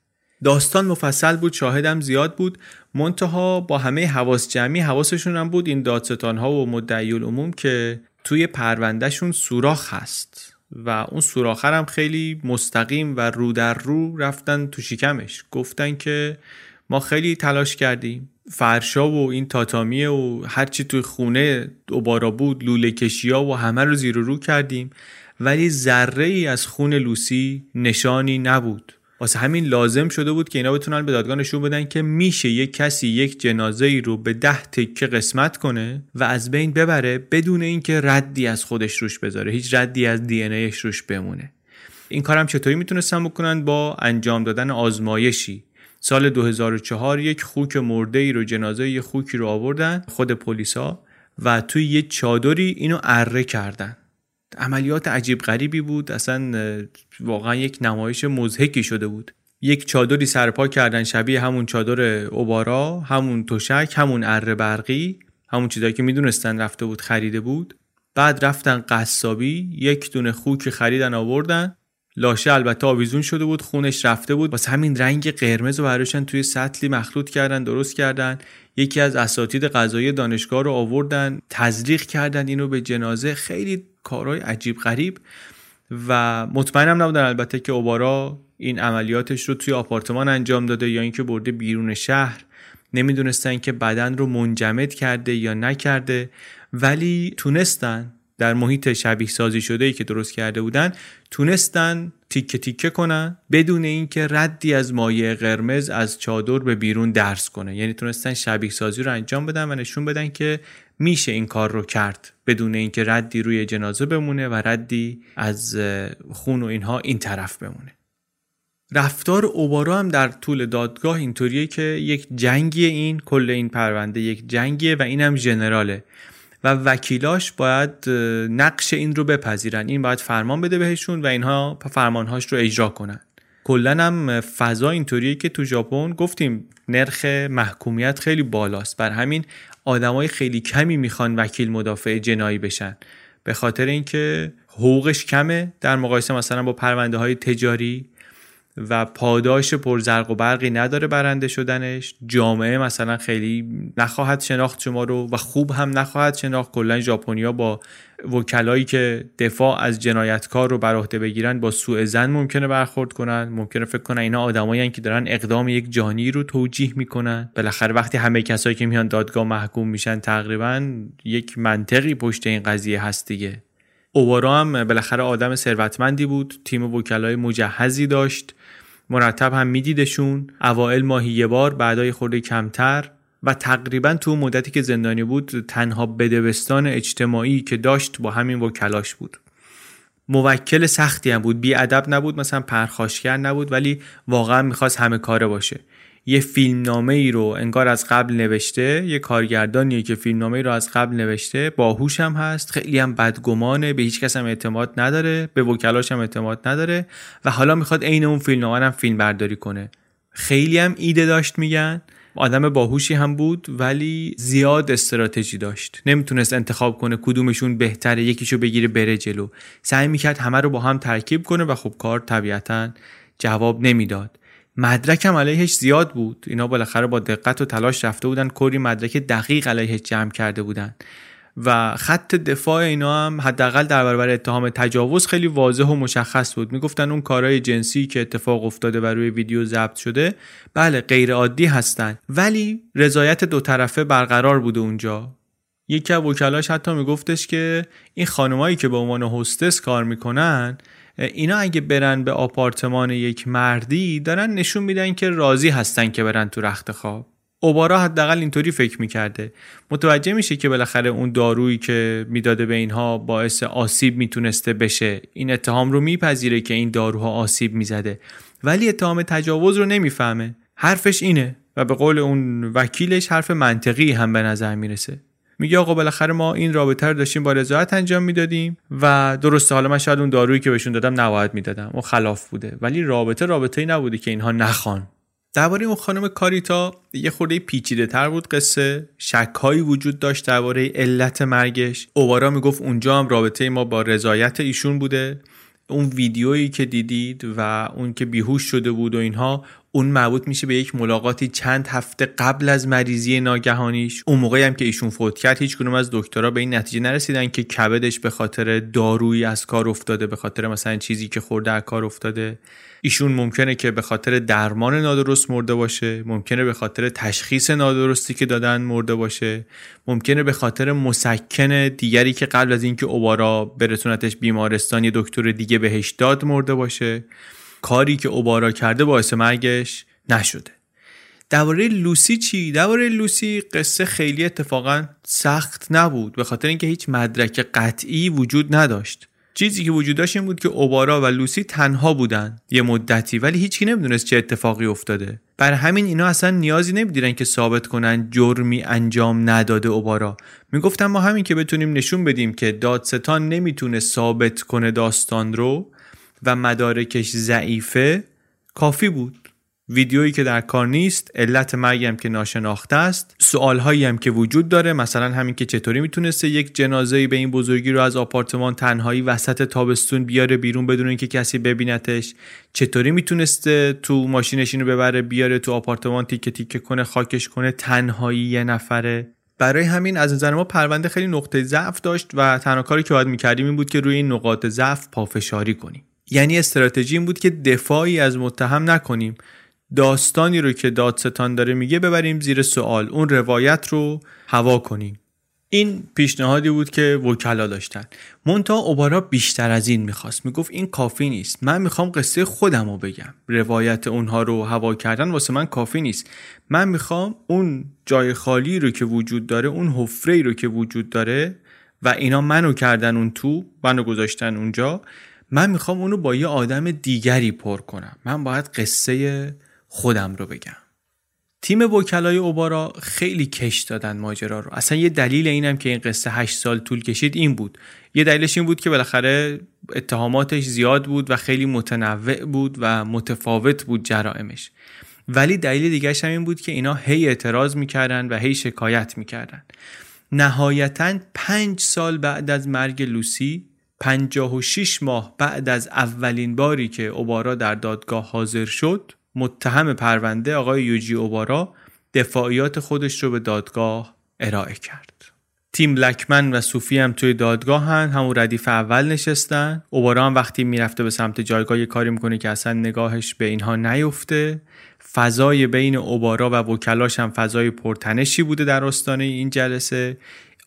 داستان مفصل بود شاهدم زیاد بود. منتها با همه حواس جمعی حواسشون هم بود. این دادستان ها و مدعی العموم که توی پروندهشون سوراخ هست. و اون سوراخر هم خیلی مستقیم و رو در رو رفتن تو شکمش. گفتن که ما خیلی تلاش کردیم. فرشا و این تاتامیه و هرچی توی خونه دوبارا بود لوله کشیا و همه رو زیر رو کردیم. ولی ذره ای از خون لوسی نشانی نبود. واسه همین لازم شده بود که اینا بتونن به دادگاه نشون بدن که میشه یک کسی یک جنازه ای رو به ده تکه قسمت کنه و از بین ببره بدون اینکه ردی از خودش روش بذاره هیچ ردی از دی ایش روش بمونه. این کارم چطوری می‌تونستن بکنن؟ با انجام دادن آزمایشی. سال 2004 یک خوک مرده ای رو جنازه یک خوکی رو آوردن خود پلیسا و توی یه چادری اینو اره کردن. عملیات عجیب غریبی بود. اصلا واقعا یک نمایش مزهکی شده بود. یک چادری سرپا کردن شبیه همون چادر اوبارا همون تشک همون اره برقی همون چیزایی که می‌دونستن رفته بود خریده بود. بعد رفتن قصابی یک دونه خوک خریدن آوردن. لاشه البته آویزون شده بود خونش رفته بود. واسه همین رنگ قرمز رو براشن توی سطلی مخلوط کردن درست کردن. یکی از اساتید غذایی دانشگاه رو آوردن تزریق کردن اینو به جنازه. خیلی کارهای عجیب غریب. و مطمئنم نبودن البته که اوبارا این عملیاتش رو توی آپارتمان انجام داده یا اینکه برده بیرون شهر. نمی‌دونستن که بدن رو منجمد کرده یا نکرده. ولی تونستن. در محیط شبیه سازی شده که درست کرده بودن تونستن تیکه تیکه کنن بدون اینکه ردی از مایع قرمز از چادر به بیرون درس کنه. یعنی تونستن شبیه سازی رو انجام بدن و نشون بدن که میشه این کار رو کرد بدون اینکه ردی روی جنازه بمونه و ردی از خون و اینها این طرف بمونه. رفتار اوبارا هم در طول دادگاه اینطوریه که یک جنگی این کل این پرونده یک جنگیه و این هم ژنراله. و وکیلاش باید نقش این رو بپذیرن. این باید فرمان بده بهشون و اینها فرمانهاش رو اجرا کنن. کلا هم فضا اینطوریه که تو ژاپن گفتیم نرخ محکومیت خیلی بالاست. بر همین آدمای خیلی کمی می‌خوان وکیل مدافع جنایی بشن. به خاطر اینکه حقوقش کمه. در مقایسه مثلا با پرونده های تجاری و پاداش پرزرق و برقی نداره برنده شدنش. جامعه مثلا خیلی نخواهد شناخت شما رو و خوب هم نخواهد شناخت. کلا ژاپنیا با وکلایی که دفاع از جنایتکار رو بر عهده بگیرن با سوء زن ممکنه برخورد کنن. ممکنه فکر کنن اینا آدمایی که دارن اقدام یک جانی رو توجیه می‌کنن. بالاخره وقتی همه کسایی که میان دادگاه محکوم میشن تقریبا یک منطقی پشت این قضیه هست دیگه. اوبارا هم بالاخره آدم ثروتمندی بود. تیم وکلای مجهزی داشت. مرتب هم میدیدشون. اوائل ماهی یه بار بعدای خورده کمتر. و تقریبا تو مدتی که زندانی بود تنها بدبستان اجتماعی که داشت با همین وکلاش بود. موکل سختی هم بود. بی ادب نبود مثلا پرخاشگر نبود ولی واقعا می‌خواست همه کاره باشه. یه فیلمنامه ای رو انگار از قبل نوشته. یه کارگردانیه که فیلمنامه ای رو از قبل نوشته. باهوش هم هست خیلی هم بدگمانه به هیچ کس هم اعتماد نداره به وکلاش هم اعتماد نداره و حالا می‌خواد عین اون فیلمنامه هم فیلم برداری کنه. خیلی هم ایده داشت میگن. آدم باهوشی هم بود ولی زیاد استراتژی داشت. نمی‌تونست انتخاب کنه کدومشون بهتره یکیشو بگیره بره جلو. سعی می‌کرد همه رو با هم ترکیب کنه و خب کار طبیعتا جواب نمی‌داد. مدرک هم علیهش زیاد بود. اینا بالاخره با دقت و تلاش رفته بودن کلی مدرک دقیق علیهش جمع کرده بودن. و خط دفاع اینا هم حداقل در برابر اتهام تجاوز خیلی واضح و مشخص بود. می‌گفتن اون کارهای جنسی که اتفاق افتاده و روی ویدیو ضبط شده بله غیر عادی هستن. ولی رضایت دو طرفه برقرار بوده اونجا. یکی از وکلاش حتی میگفتش که این خانمایی که به عنوان هستس کار می‌کنن اینا اگه برن به آپارتمان یک مردی دارن نشون میدن که راضی هستن که برن تو رخت خواب. اوبارا حداقل اینطوری فکر می‌کرده. متوجه میشه که بالاخره اون دارویی که می‌داده به اینها باعث آسیب می‌تونسته بشه. این اتهام رو میپذیره که این داروها آسیب می‌زده. ولی اتهام تجاوز رو نمی‌فهمه. حرفش اینه و به قول اون وکیلش حرف منطقی هم به نظر می‌رسه. میگه آقا بالاخره ما این رابطه رو داشتیم با رضایت انجام می‌دادیم و درسته حالا من شاید اون دارویی که بهشون دادم نباید می‌دادم و خلاف بوده. ولی رابطه رابطه ای نبوده که اینها نخوان. درباره اون خانم کاریتا یه خورده پیچیده تر بود قصه. شکهایی وجود داشت درباره علت مرگش. اوبارا می‌گفت اونجا هم رابطه ما با رضایت ایشون بوده. اون ویدیویی که دیدید و اون که بیهوش شده بود و اینها اون مربوط میشه به یک ملاقاتی چند هفته قبل از مریضی ناگهانیش. اون موقعی هم که ایشون فوت کرد هیچ از دکترها به این نتیجه نرسیدن که کبدش به خاطر دارویی از کار افتاده به خاطر مثلا چیزی که خورده از کار افتاده. ایشون ممکنه که به خاطر درمان نادرست مرده باشه ممکنه به خاطر تشخیص نادرستی که دادن مرده باشه ممکنه به خاطر مسکن دیگری که قبل از اینکه اوبارا برسونتش بیمارستان یه دکتر دیگه بهش داد مرده باشه. کاری که اوبارا کرده باعث مرگش نشده. درباره لوسی چی؟ درباره لوسی قصه خیلی اتفاقا سخت نبود به خاطر اینکه هیچ مدرک قطعی وجود نداشت. چیزی که وجود داشت این بود که اوبارا و لوسی تنها بودن یه مدتی ولی هیچکی نمی‌دونست چه اتفاقی افتاده. بر همین اینا اصلا نیازی نمی‌دیدن که ثابت کنن جرمی انجام نداده اوبارا. می‌گفتن ما همین که بتونیم نشون بدیم که دادستان نمی‌تونه ثابت کنه داستان رو و مدارکش ضعیفه کافی بود. ویدیویی که در کار نیست علت مرگی هم که ناشناخته است سوالهایی هم که وجود داره مثلا همین که چطوری می‌تونسته یک جنازه به این بزرگی رو از آپارتمان تنهایی وسط تابستون بیاره بیرون بدون اینکه کسی ببینتش؟ چطوری می‌تونسته تو ماشینش اینو ببره بیاره تو آپارتمان تیکه تیکه کنه خاکش کنه تنهایی یه نفره؟ برای همین از نظر ما پرونده خیلی نقطه ضعف داشت و تنها کاری که باید می‌کردیم این بود که روی این نقاط ضعف پافشاری کنیم. یعنی استراتژی این بود که دفاعی از متهم نکنیم. داستانی رو که دادستان داره میگه ببریم زیر سوال. اون روایت رو هوا کنیم. این پیشنهادی بود که وکلا داشتن. مونتا اوبارا بیشتر از این می‌خواست. می‌گفت این کافی نیست. من می‌خوام قصه خودم رو بگم. روایت اونها رو هوا کردن واسه من کافی نیست. من می‌خوام اون جای خالی رو که وجود داره اون حفره رو که وجود داره و اینا منو کردن اون تو منو گذاشتن اونجا من می‌خوام اونو با یه آدم دیگری پر کنم. من باید قصه خودم رو بگم. تیم وکلای اوبارا خیلی کش دادن ماجرا رو. اصلا یه دلیل اینم که این قصه 8 سال طول کشید این بود. یه دلیلش این بود که بالاخره اتهاماتش زیاد بود و خیلی متنوع بود و متفاوت بود جرائمش. ولی دلیل دیگرش هم این بود که اینا هی اعتراض می‌کردن و هی شکایت می‌کردن. نهایتا پنج سال بعد از مرگ لوسی 56 ماه بعد از اولین باری که اوبارا در دادگاه حاضر شد متهم پرونده آقای یوجی اوبارا دفاعیات خودش رو به دادگاه ارائه کرد. تیم لکمن و صوفی هم توی دادگاه هن همون ردیف اول نشستن. اوبارا هم وقتی می‌رفته به سمت جایگاه یه کاری می‌کنه که اصلا نگاهش به اینها نیفته. فضای بین اوبارا و وکلاش هم فضای پرتنشی بوده در آستانه این جلسه.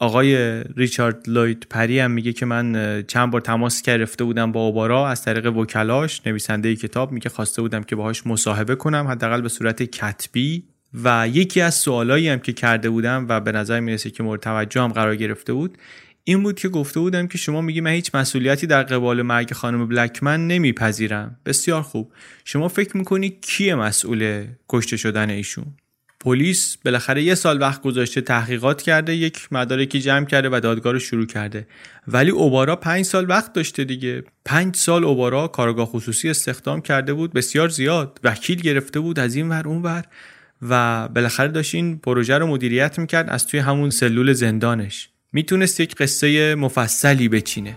آقای ریچارد لوید پری هم میگه که من چند بار تماس گرفته بودم با اوبارا از طریق وکلاش نویسنده کتاب میگه خواسته بودم که باهاش مصاحبه کنم حداقل به صورت کتبی. و یکی از سوالایی هم که کرده بودم و به نظر می‌رسه که مورد توجه هم قرار گرفته بود این بود که گفته بودم که شما میگی من هیچ مسئولیتی در قبال مرگ خانم بلکمن نمیپذیرم. بسیار خوب. شما فکر می‌کنی کیه مسئول کشته شدن ایشون؟ پلیس بالاخره یه سال وقت گذاشته تحقیقات کرده یک مدارکی جمع کرده و دادگاه رو شروع کرده. ولی اوبارا پنج سال وقت داشته دیگه. پنج سال اوبارا کارگاه خصوصی استخدام کرده بود بسیار زیاد. وکیل گرفته بود از این ور اون ور و بالاخره داشت این پروژه رو مدیریت می‌کرد از توی همون سلول زندانش. می‌تونست یک قصه مفصلی بچینه.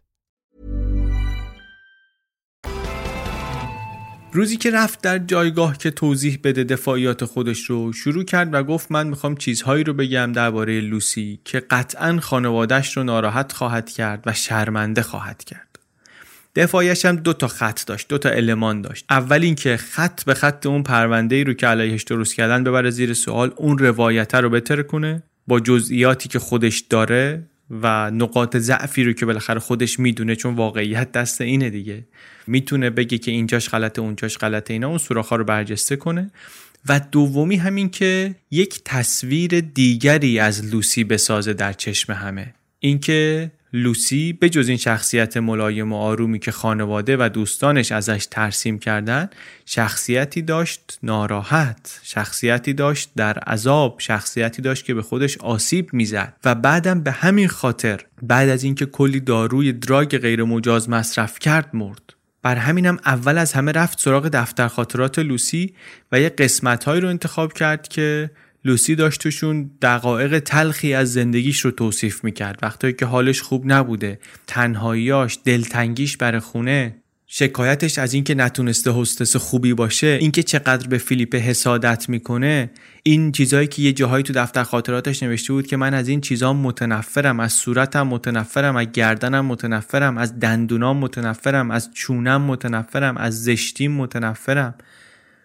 روزی که رفت در جایگاه که توضیح بده دفاعیات خودش رو شروع کرد و گفت من می‌خوام چیزهایی رو بگم درباره لوسی که قطعا خانوادش رو ناراحت خواهد کرد و شرمنده خواهد کرد. دفاعیش هم دو تا خط داشت دو تا المان داشت اول اینکه خط به خط اون پرونده ای رو که علیهش درست کردن ببره زیر سوال اون روایت رو بتر کنه با جزئیاتی که خودش داره و نقاط ضعفی رو که بالاخره خودش می‌دونه چون واقعیت دست اینه دیگه. می‌تونه بگه که اینجاش غلطه اونجاش غلطه اینا اون سوراخ‌ها رو برجسته کنه. و دومی همین که یک تصویر دیگری از لوسی بسازه در چشم همه. اینکه لوسی به جز این شخصیت ملایم و آرومی که خانواده و دوستانش ازش ترسیم کردن شخصیتی داشت ناراحت شخصیتی داشت در عذاب شخصیتی داشت که به خودش آسیب می‌زد. و بعدم به همین خاطر بعد از اینکه کلی داروی دراگ غیر مجاز مصرف کرد مرد. بر همینم اول از همه رفت سراغ دفتر خاطرات لوسی و یه قسمت رو انتخاب کرد که لوسی داشت توشون دقایق تلخی از زندگیش رو توصیف می‌کرد. وقتی که حالش خوب نبوده تنهاییاش دلتنگیش بر خونه شکایتش از اینکه نتونسته هستس خوبی باشه اینکه چقدر به فیلیپ حسادت می‌کنه این چیزهایی که یه جاهایی تو دفتر خاطراتش نوشته بود که من از این چیزا متنفرم از صورتم متنفرم از گردنم متنفرم از دندونام متنفرم از چونم متنفرم از زشتیم متنفرم.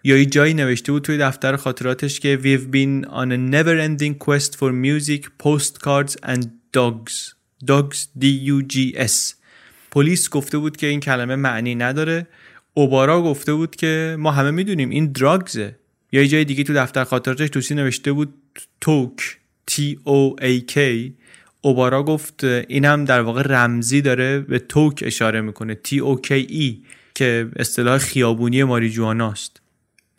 یا یه جایی نوشته بود توی دفتر خاطراتش که We've been on a never ending quest for music, postcards and dogs. Dogs D-U-G-S پلیس گفته بود که این کلمه معنی نداره. اوبارا گفته بود که ما همه می‌دونیم این دراگزه یا یه جای دیگه تو دفتر خاطراتش توسی نوشته بود توک T-O-A-K اوبارا گفت اینم در واقع رمزی داره به توک اشاره می‌کنه T-O-K-E که اصطلاح خیابونی ماریجواناست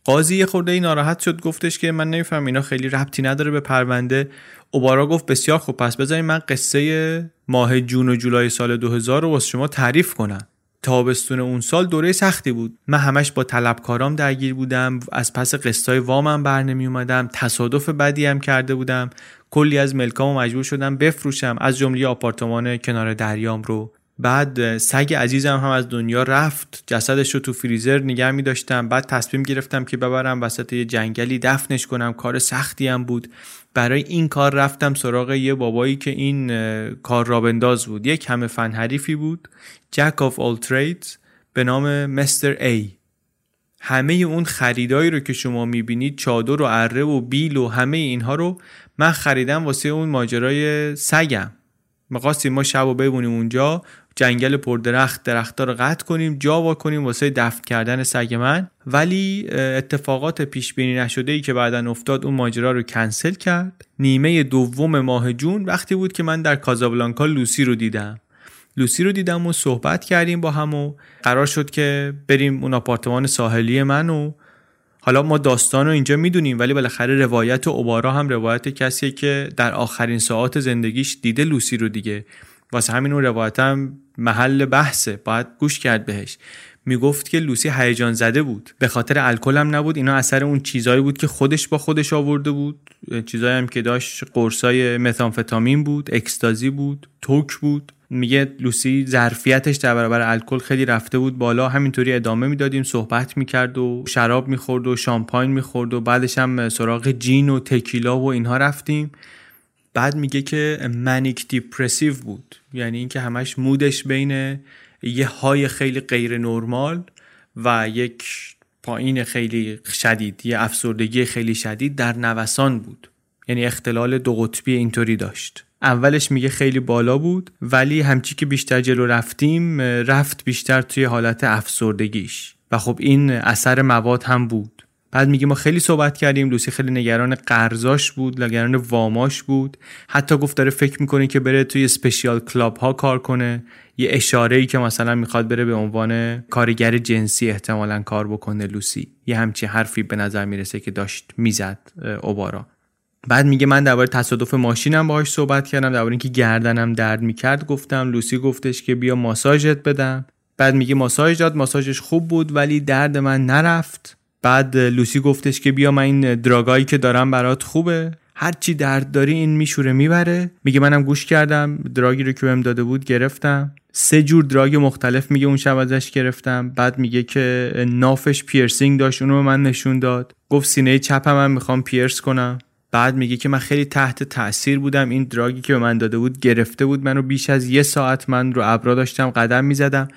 قاضی یه خورده ای ناراحت شد گفتش که من نمیفهم اینا خیلی ربطی نداره به پرونده. اوبارا گفت بسیار خوب پس بذارید من قصه ماه جون و جولای سال 2000 رو واسه شما تعریف کنم. تابستون اون سال دوره سختی بود. من همش با طلبکارام درگیر بودم از پس قسطای وامم بر نمی اومدم تصادف بدی هم کرده بودم. کلی از ملکامو مجبور شدم بفروشم از جمله آپارتمان کنار دریام رو. بعد سگ عزیزم هم از دنیا رفت. جسدش رو تو فریزر نگه می داشتم بعد تصمیم گرفتم که ببرم وسط یه جنگلی دفنش کنم. کار سختی هم بود. برای این کار رفتم سراغ یه بابایی که این کار راه بنداز بود. یک همه فن حریفی بود. jack of all trades به نام Mister A همه اون خریدایی رو که شما می‌بینید چادر و اره و بیل و همه اینها رو من خریدم واسه اون ماجرای سگم. می‌خواستیم ما شب و بمونیم اونجا. جنگل پر درخت درختها رو قطع کنیم جا وا کنیم واسه دفن کردن سگ من. ولی اتفاقات پیش بینی نشده ای که بعدا افتاد اون ماجرا رو کنسل کرد. نیمه دوم ماه جون وقتی بود که من در کازابلانکا لوسی رو دیدم. لوسی رو دیدم و صحبت کردیم با هم و قرار شد که بریم اون آپارتمان ساحلی من و حالا ما داستان رو اینجا می‌دونیم ولی بالاخره روایت اوبارا هم روایت کسیه که در آخرین ساعات زندگیش دیده لوسی رو دیگه. واسه همین اون روایت هم محل بحثه باید گوش کرد بهش. می‌گفت که لوسی هیجان زده بود. به خاطر الکل هم نبود. اینا اثر اون چیزایی بود که خودش با خودش آورده بود. چیزایی هم که داشت قرصای متامفتامین بود اکستازی بود توک بود. میگه لوسی ظرفیتش در برابر الکل خیلی رفته بود بالا. همینطوری ادامه می‌دادیم صحبت می‌کرد و شراب می‌خورد و شامپاین می‌خورد و بعدش هم سراغ جین و تکیلا و اینها رفتیم. بعد میگه که منیک دیپرسیو بود. یعنی اینکه همش مودش بین یه های خیلی غیر نرمال و یک پایین خیلی شدید یه افسردگی خیلی شدید در نوسان بود. یعنی اختلال دو قطبی اینطوری داشت. اولش میگه خیلی بالا بود ولی همچی که بیشتر جلو رفتیم رفت بیشتر توی حالت افسردگیش. و خب این اثر مواد هم بود. بعد میگه ما خیلی صحبت کردیم لوسی خیلی نگران قرضاش بود نگران واماش بود. حتی گفت داره فکر می‌کنه که بره توی سپیشیال کلاب ها کار کنه. یه اشاره ای که مثلا می‌خواد بره به عنوان کارگر جنسی احتمالا کار بکنه لوسی. یه همچی حرفی به نظر می‌رسه که داشت می‌زد اوبارا. بعد میگه من درباره تصادف ماشینم باهاش صحبت کردم درباره اینکه گردنم درد می‌کرد گفتم. لوسی گفتش که بیا ماساژت بدم. بعد میگه ماساژ داد ماساژش خوب بود ولی درد من نرفت. بعد لوسی گفتش که بیا من این دراگایی که دارم برات خوبه. هر چی درد داری این میشوره می‌بره. میگه منم گوش کردم دراگی رو که بهم داده بود گرفتم. سه جور دراگ مختلف میگه اون شب ازش گرفتم. بعد میگه که نافش پیرسینگ داشت اونو به من نشون داد. گفت سینه چپم هم می‌خوام پیرس کنم. بعد میگه که من خیلی تحت تاثیر بودم. این دراگی که به من داده بود گرفته بود منو بیش از یه ساعت من رو ابرا داشتم قدم می‌زدم.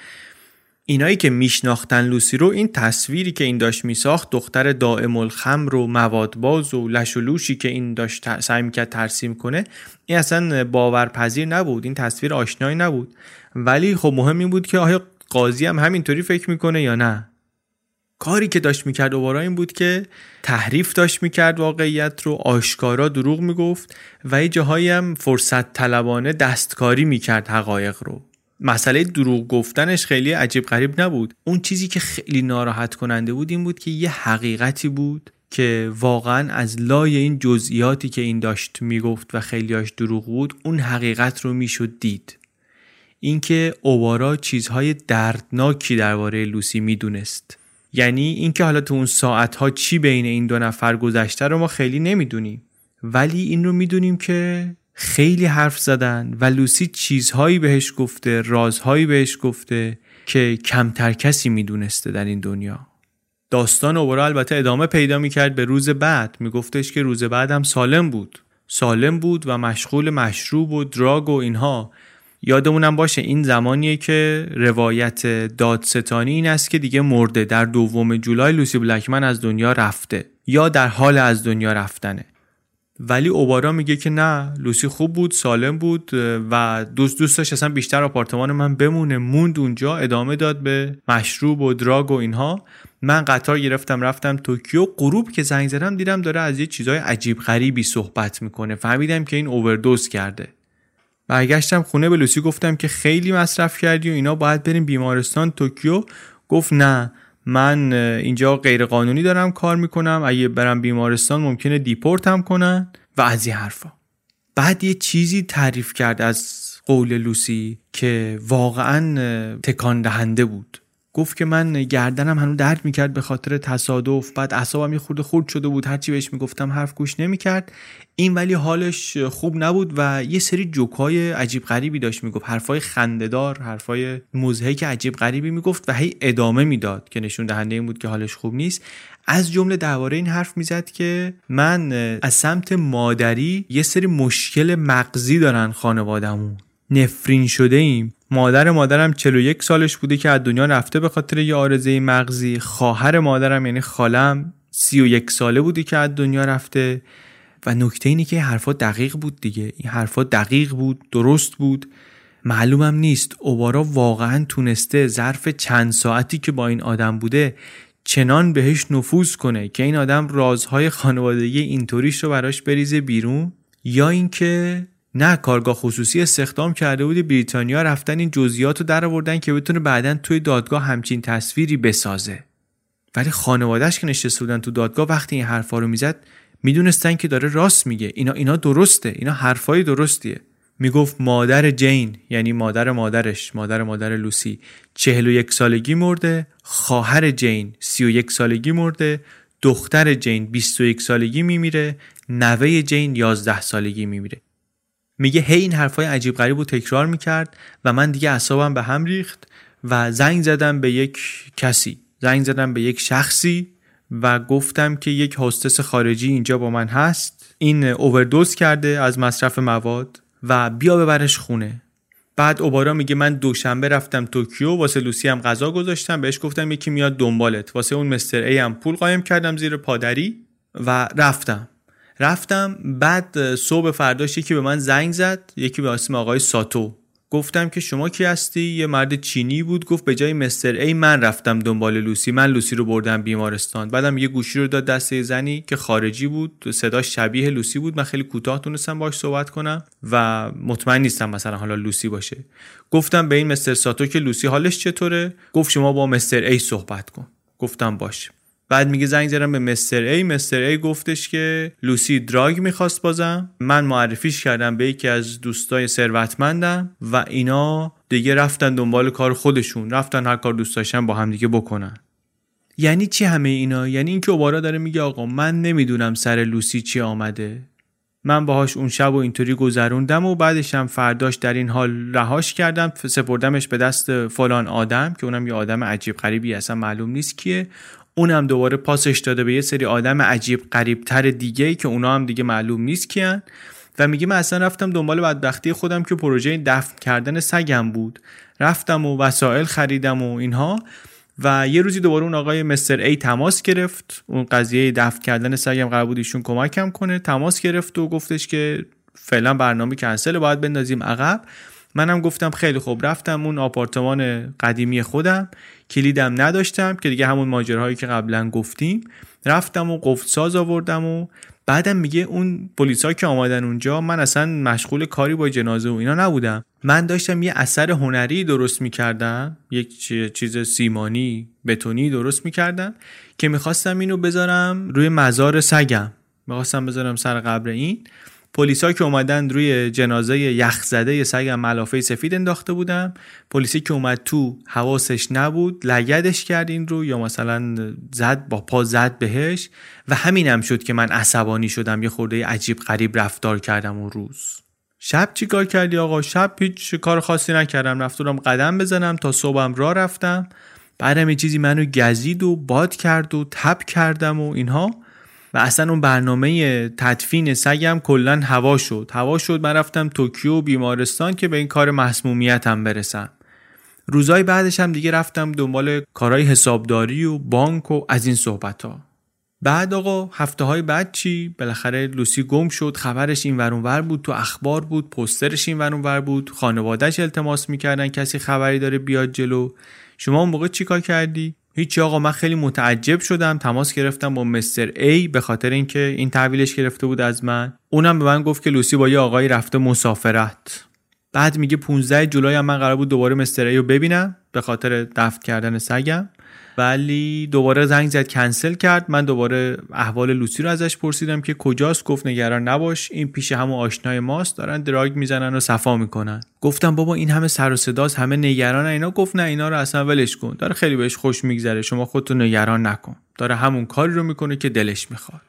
اینایی که میشناختن لوسی رو این تصویری که این داشت میساخت دختر دائم الخمر و موادباز و لش و لوشی که این داشت سعی می‌کرد ترسیم کنه این اصلا باورپذیر نبود این تصویر آشنایی نبود. ولی خب مهم این بود که آیا قاضی هم همینطوری فکر می‌کنه یا نه. کاری که داشت می‌کرد اوبارا این بود که تحریف داشت می‌کرد واقعیت رو آشکارا دروغ می‌گفت و یه جاهایی هم فرصت طلبانه دستکاری می‌کرد حقایق رو. مسئله دروغ گفتنش خیلی عجیب غریب نبود. اون چیزی که خیلی ناراحت کننده بود این بود که یه حقیقتی بود که واقعا از لای این جزئیاتی که این داشت می‌گفت و خیلیاش دروغ بود اون حقیقت رو می‌شد دید. اینکه اوبارا چیزهای دردناکی درباره لوسی می‌دونست. یعنی اینکه حالا تو اون ساعت ها چی بین این دو نفر گذشته رو ما خیلی نمی‌دونیم. ولی این رو می‌دونیم که خیلی حرف زدن و لوسی چیزهایی بهش گفته رازهایی بهش گفته که کمتر کسی می‌دونسته در این دنیا. داستان اوبرا البته ادامه پیدا می‌کرد به روز بعد. میگفتش که روز بعد هم سالم بود. سالم بود و مشغول مشروب و دراگ و اینها. یادمونم باشه این زمانیه که روایت دادستانی این است که دیگه مرده. در دوم جولای لوسی بلکمن از دنیا رفته یا در حال از دنیا رفتنه. ولی اوبارا میگه که نه لوسی خوب بود سالم بود و دوست دوست داشت اصلا بیشتر آپارتمان من بمونه. موند اونجا ادامه داد به مشروب و drug و اینها. من قطار گرفتم رفتم توکیو. غروب که زنگ زدم دیدم داره از یه چیزای عجیب غریبی صحبت می‌کنه. فهمیدم که این اووردوز کرده. برگشتم خونه به لوسی گفتم که خیلی مصرف کردی و اینا باید بریم بیمارستان توکیو. گفت نه. من اینجا غیر قانونی دارم کار می‌کنم. اگه برم بیمارستان ممکنه deport م کنن و از این حرفا. بعد یه چیزی تعریف کرد از قول لوسی که واقعا تکان دهنده بود. گفت که من گردنم هنوز درد می‌کرد به خاطر تصادف. بعد اعصابم یه خورده خورد شده بود. هرچی بهش می‌گفتم حرف گوش نمی‌کرد. این ولی حالش خوب نبود و یه سری جوکای عجیب غریبی داشت می‌گفت. حرفای خندهدار حرفای که عجیب غریبی می‌گفت و هی ادامه می‌داد که نشون دهنده این بود که حالش خوب نیست. از جمله درباره این حرف می‌زد که من از سمت مادری یه سری مشکل مغزی دارن خانوادهمون. نفرین شده ایم مادر مادرم 41 سالش بوده که از دنیا رفته به خاطر یه آرزه مغزی. خواهر مادرم یعنی خالم 31 ساله بودی که از دنیا رفته. و نکته اینه که حرفا دقیق بود دیگه. این حرفا دقیق بود درست بود. معلومم نیست اوبارا واقعا تونسته ظرف چند ساعتی که با این آدم بوده چنان بهش نفوذ کنه که این آدم رازهای خانوادگی اینطوریش رو براش بریزه بیرون. یا اینکه نه کارگاه خصوصی استخدام کرده بود بریتانیا رفتن این جزئیات رو در آوردن که بتونه بعدا توی دادگاه همچین تصویری بسازه. ولی خانوادهش که نشسته بودن تو دادگاه وقتی این حرفا رو می‌زد می‌دونستن که داره راست میگه. اینا اینا درسته. اینا حرفای درستیه. می‌گفت مادر جین یعنی مادر مادرش مادر مادر لوسی. چهل و یک سالگی مرده خواهر جین سی و یک سالگی مرده دختر جین بیست و یک سالگی میمیره نوه جین یازده سالگی میمیره. میگه هی این حرفای عجیب غریب رو تکرار می‌کرد و من دیگه اعصابم به هم ریخت و زنگ زدم به یک کسی زنگ زدم به یک شخصی و گفتم که یک هستس خارجی اینجا با من هست. این اووردوز کرده از مصرف مواد و بیا ببرش خونه. بعد اوبارا میگه من دوشنبه رفتم توکیو واسه لوسی هم غذا گذاشتم بهش گفتم یکی میاد دنبالت. واسه اون Mister A هم پول قایم کردم زیر پادری و رفتم. رفتم بعد صبح فرداش یکی به من زنگ زد یکی به اسم آقای ساتو. گفتم که شما کی هستی؟ یه مرد چینی بود. گفت به جای Mister A من رفتم دنبال لوسی. من لوسی رو بردم بیمارستان. بعدم یه گوشی رو داد دست زنی که خارجی بود. صداش شبیه لوسی بود. من خیلی کوتاه تونستم باش صحبت کنم و مطمئن نیستم مثلا حالا لوسی باشه. گفتم به این مستر ساتو که لوسی حالش چطوره؟ گفت شما با مستر ای صحبت کن. گفتم باش. بعد میگه زنگ زدم به مستر ای مستر ای گفتش که لوسی دراگ می‌خواست بازم. من معرفیش کردم به یکی از دوستای ثروتمندم و اینا دیگه رفتن دنبال کار خودشون. رفتن هر کار دوست داشتن با هم دیگه بکنن. یعنی چی همه اینا؟ یعنی اینکه اوبارا داره میگه آقا من نمی‌دونم سر لوسی چی آمده. من باهاش اون شب و اینطوری گذروندم و بعدش هم فرداش در این حال رهاش کردم. سپردمش به دست فلان آدم که اونم یه آدم عجیب غریبی اصلا معلوم نیست کیه. اونم دوباره پاسش داده به یه سری آدم عجیب تر دیگه که اونا هم دیگه معلوم نیست کیان. و میگه من اصلا رفتم دنبال بدبختی خودم که پروژه دفن کردن سگم بود. رفتم و وسایل خریدم و اینها. و یه روزی دوباره اون آقای مستر ای تماس گرفت. اون قضیه دفن کردن سگم قرار بود ایشون کمکم کنه. تماس گرفت و گفتش که فعلا برنامه کنسل باید بندازیم عقب. منم گفتم خیلی خوب رفتم اون آپارتمان قدیمی خودم. کلیدم نداشتم که دیگه همون ماجراهایی که قبلا گفتیم. رفتم و قفل ساز آوردم و بعدم میگه اون پلیسا که آمدن اونجا من اصلا مشغول کاری با جنازه و اینا نبودم. من داشتم یه اثر هنری درست می‌کردم یک چیز سیمانی بتونی درست می‌کردم که می‌خواستم اینو بذارم روی مزار سگم. می‌خواستم بذارم سر قبر این. پلیسا که اومدن روی جنازه یخزده سگم ملافه سفید انداخته بودم پلیسی که اومد تو حواسش نبود لگدش کرد این رو یا مثلا زد با پا زد بهش. و همینم هم شد که من عصبانی شدم یه خورده عجیب غریب رفتار کردم اون روز. شب چی کار کردی آقا؟ شب هیچ کار خاصی نکردم. رفتم قدم بزنم تا صبحم را رفتم. بعدم یه چیزی منو گزید و باد کرد و تب کردم و اینها. و اصلا اون برنامه تدفین سگم کلا هوا شد. هوا شد من رفتم توکیو بیمارستان که به این کار مسمومیتم برسم. روزای بعدش هم دیگه رفتم دنبال کارهای حسابداری و بانک و از این صحبت ها بعد آقا هفته های بعد چی؟ بالاخره لوسی گم شد خبرش این ور بود تو اخبار بود پسترش این ور بود خانوادهش التماس می‌کردن کسی خبری داره بیاد جلو. شما اون موقع چیکار کردی؟ هیچی آقا من خیلی متعجب شدم تماس گرفتم با مستر ای به خاطر اینکه این تحویلش گرفته بود از من. اونم به من گفت که لوسی با یه آقایی رفته مسافرت. بعد میگه 15 جولای هم من قرار بود دوباره مستر ای رو ببینم به خاطر دفن کردن سگم. ولی دوباره زنگ زد کنسل کرد. من دوباره احوال لوسی رو ازش پرسیدم که کجاست؟ گفت نگران نباش این پیش همون آشنای ماست. دارن دراگ می‌زنن و صفا می‌کنن. گفتم بابا این همه سر و صداست همه نگران اینا گفت نه اینا رو اصلا ولش کن. داره خیلی بهش خوش میگذره. شما خودتو نگران نکن. داره همون کاری رو می‌کنه که دلش می‌خواد.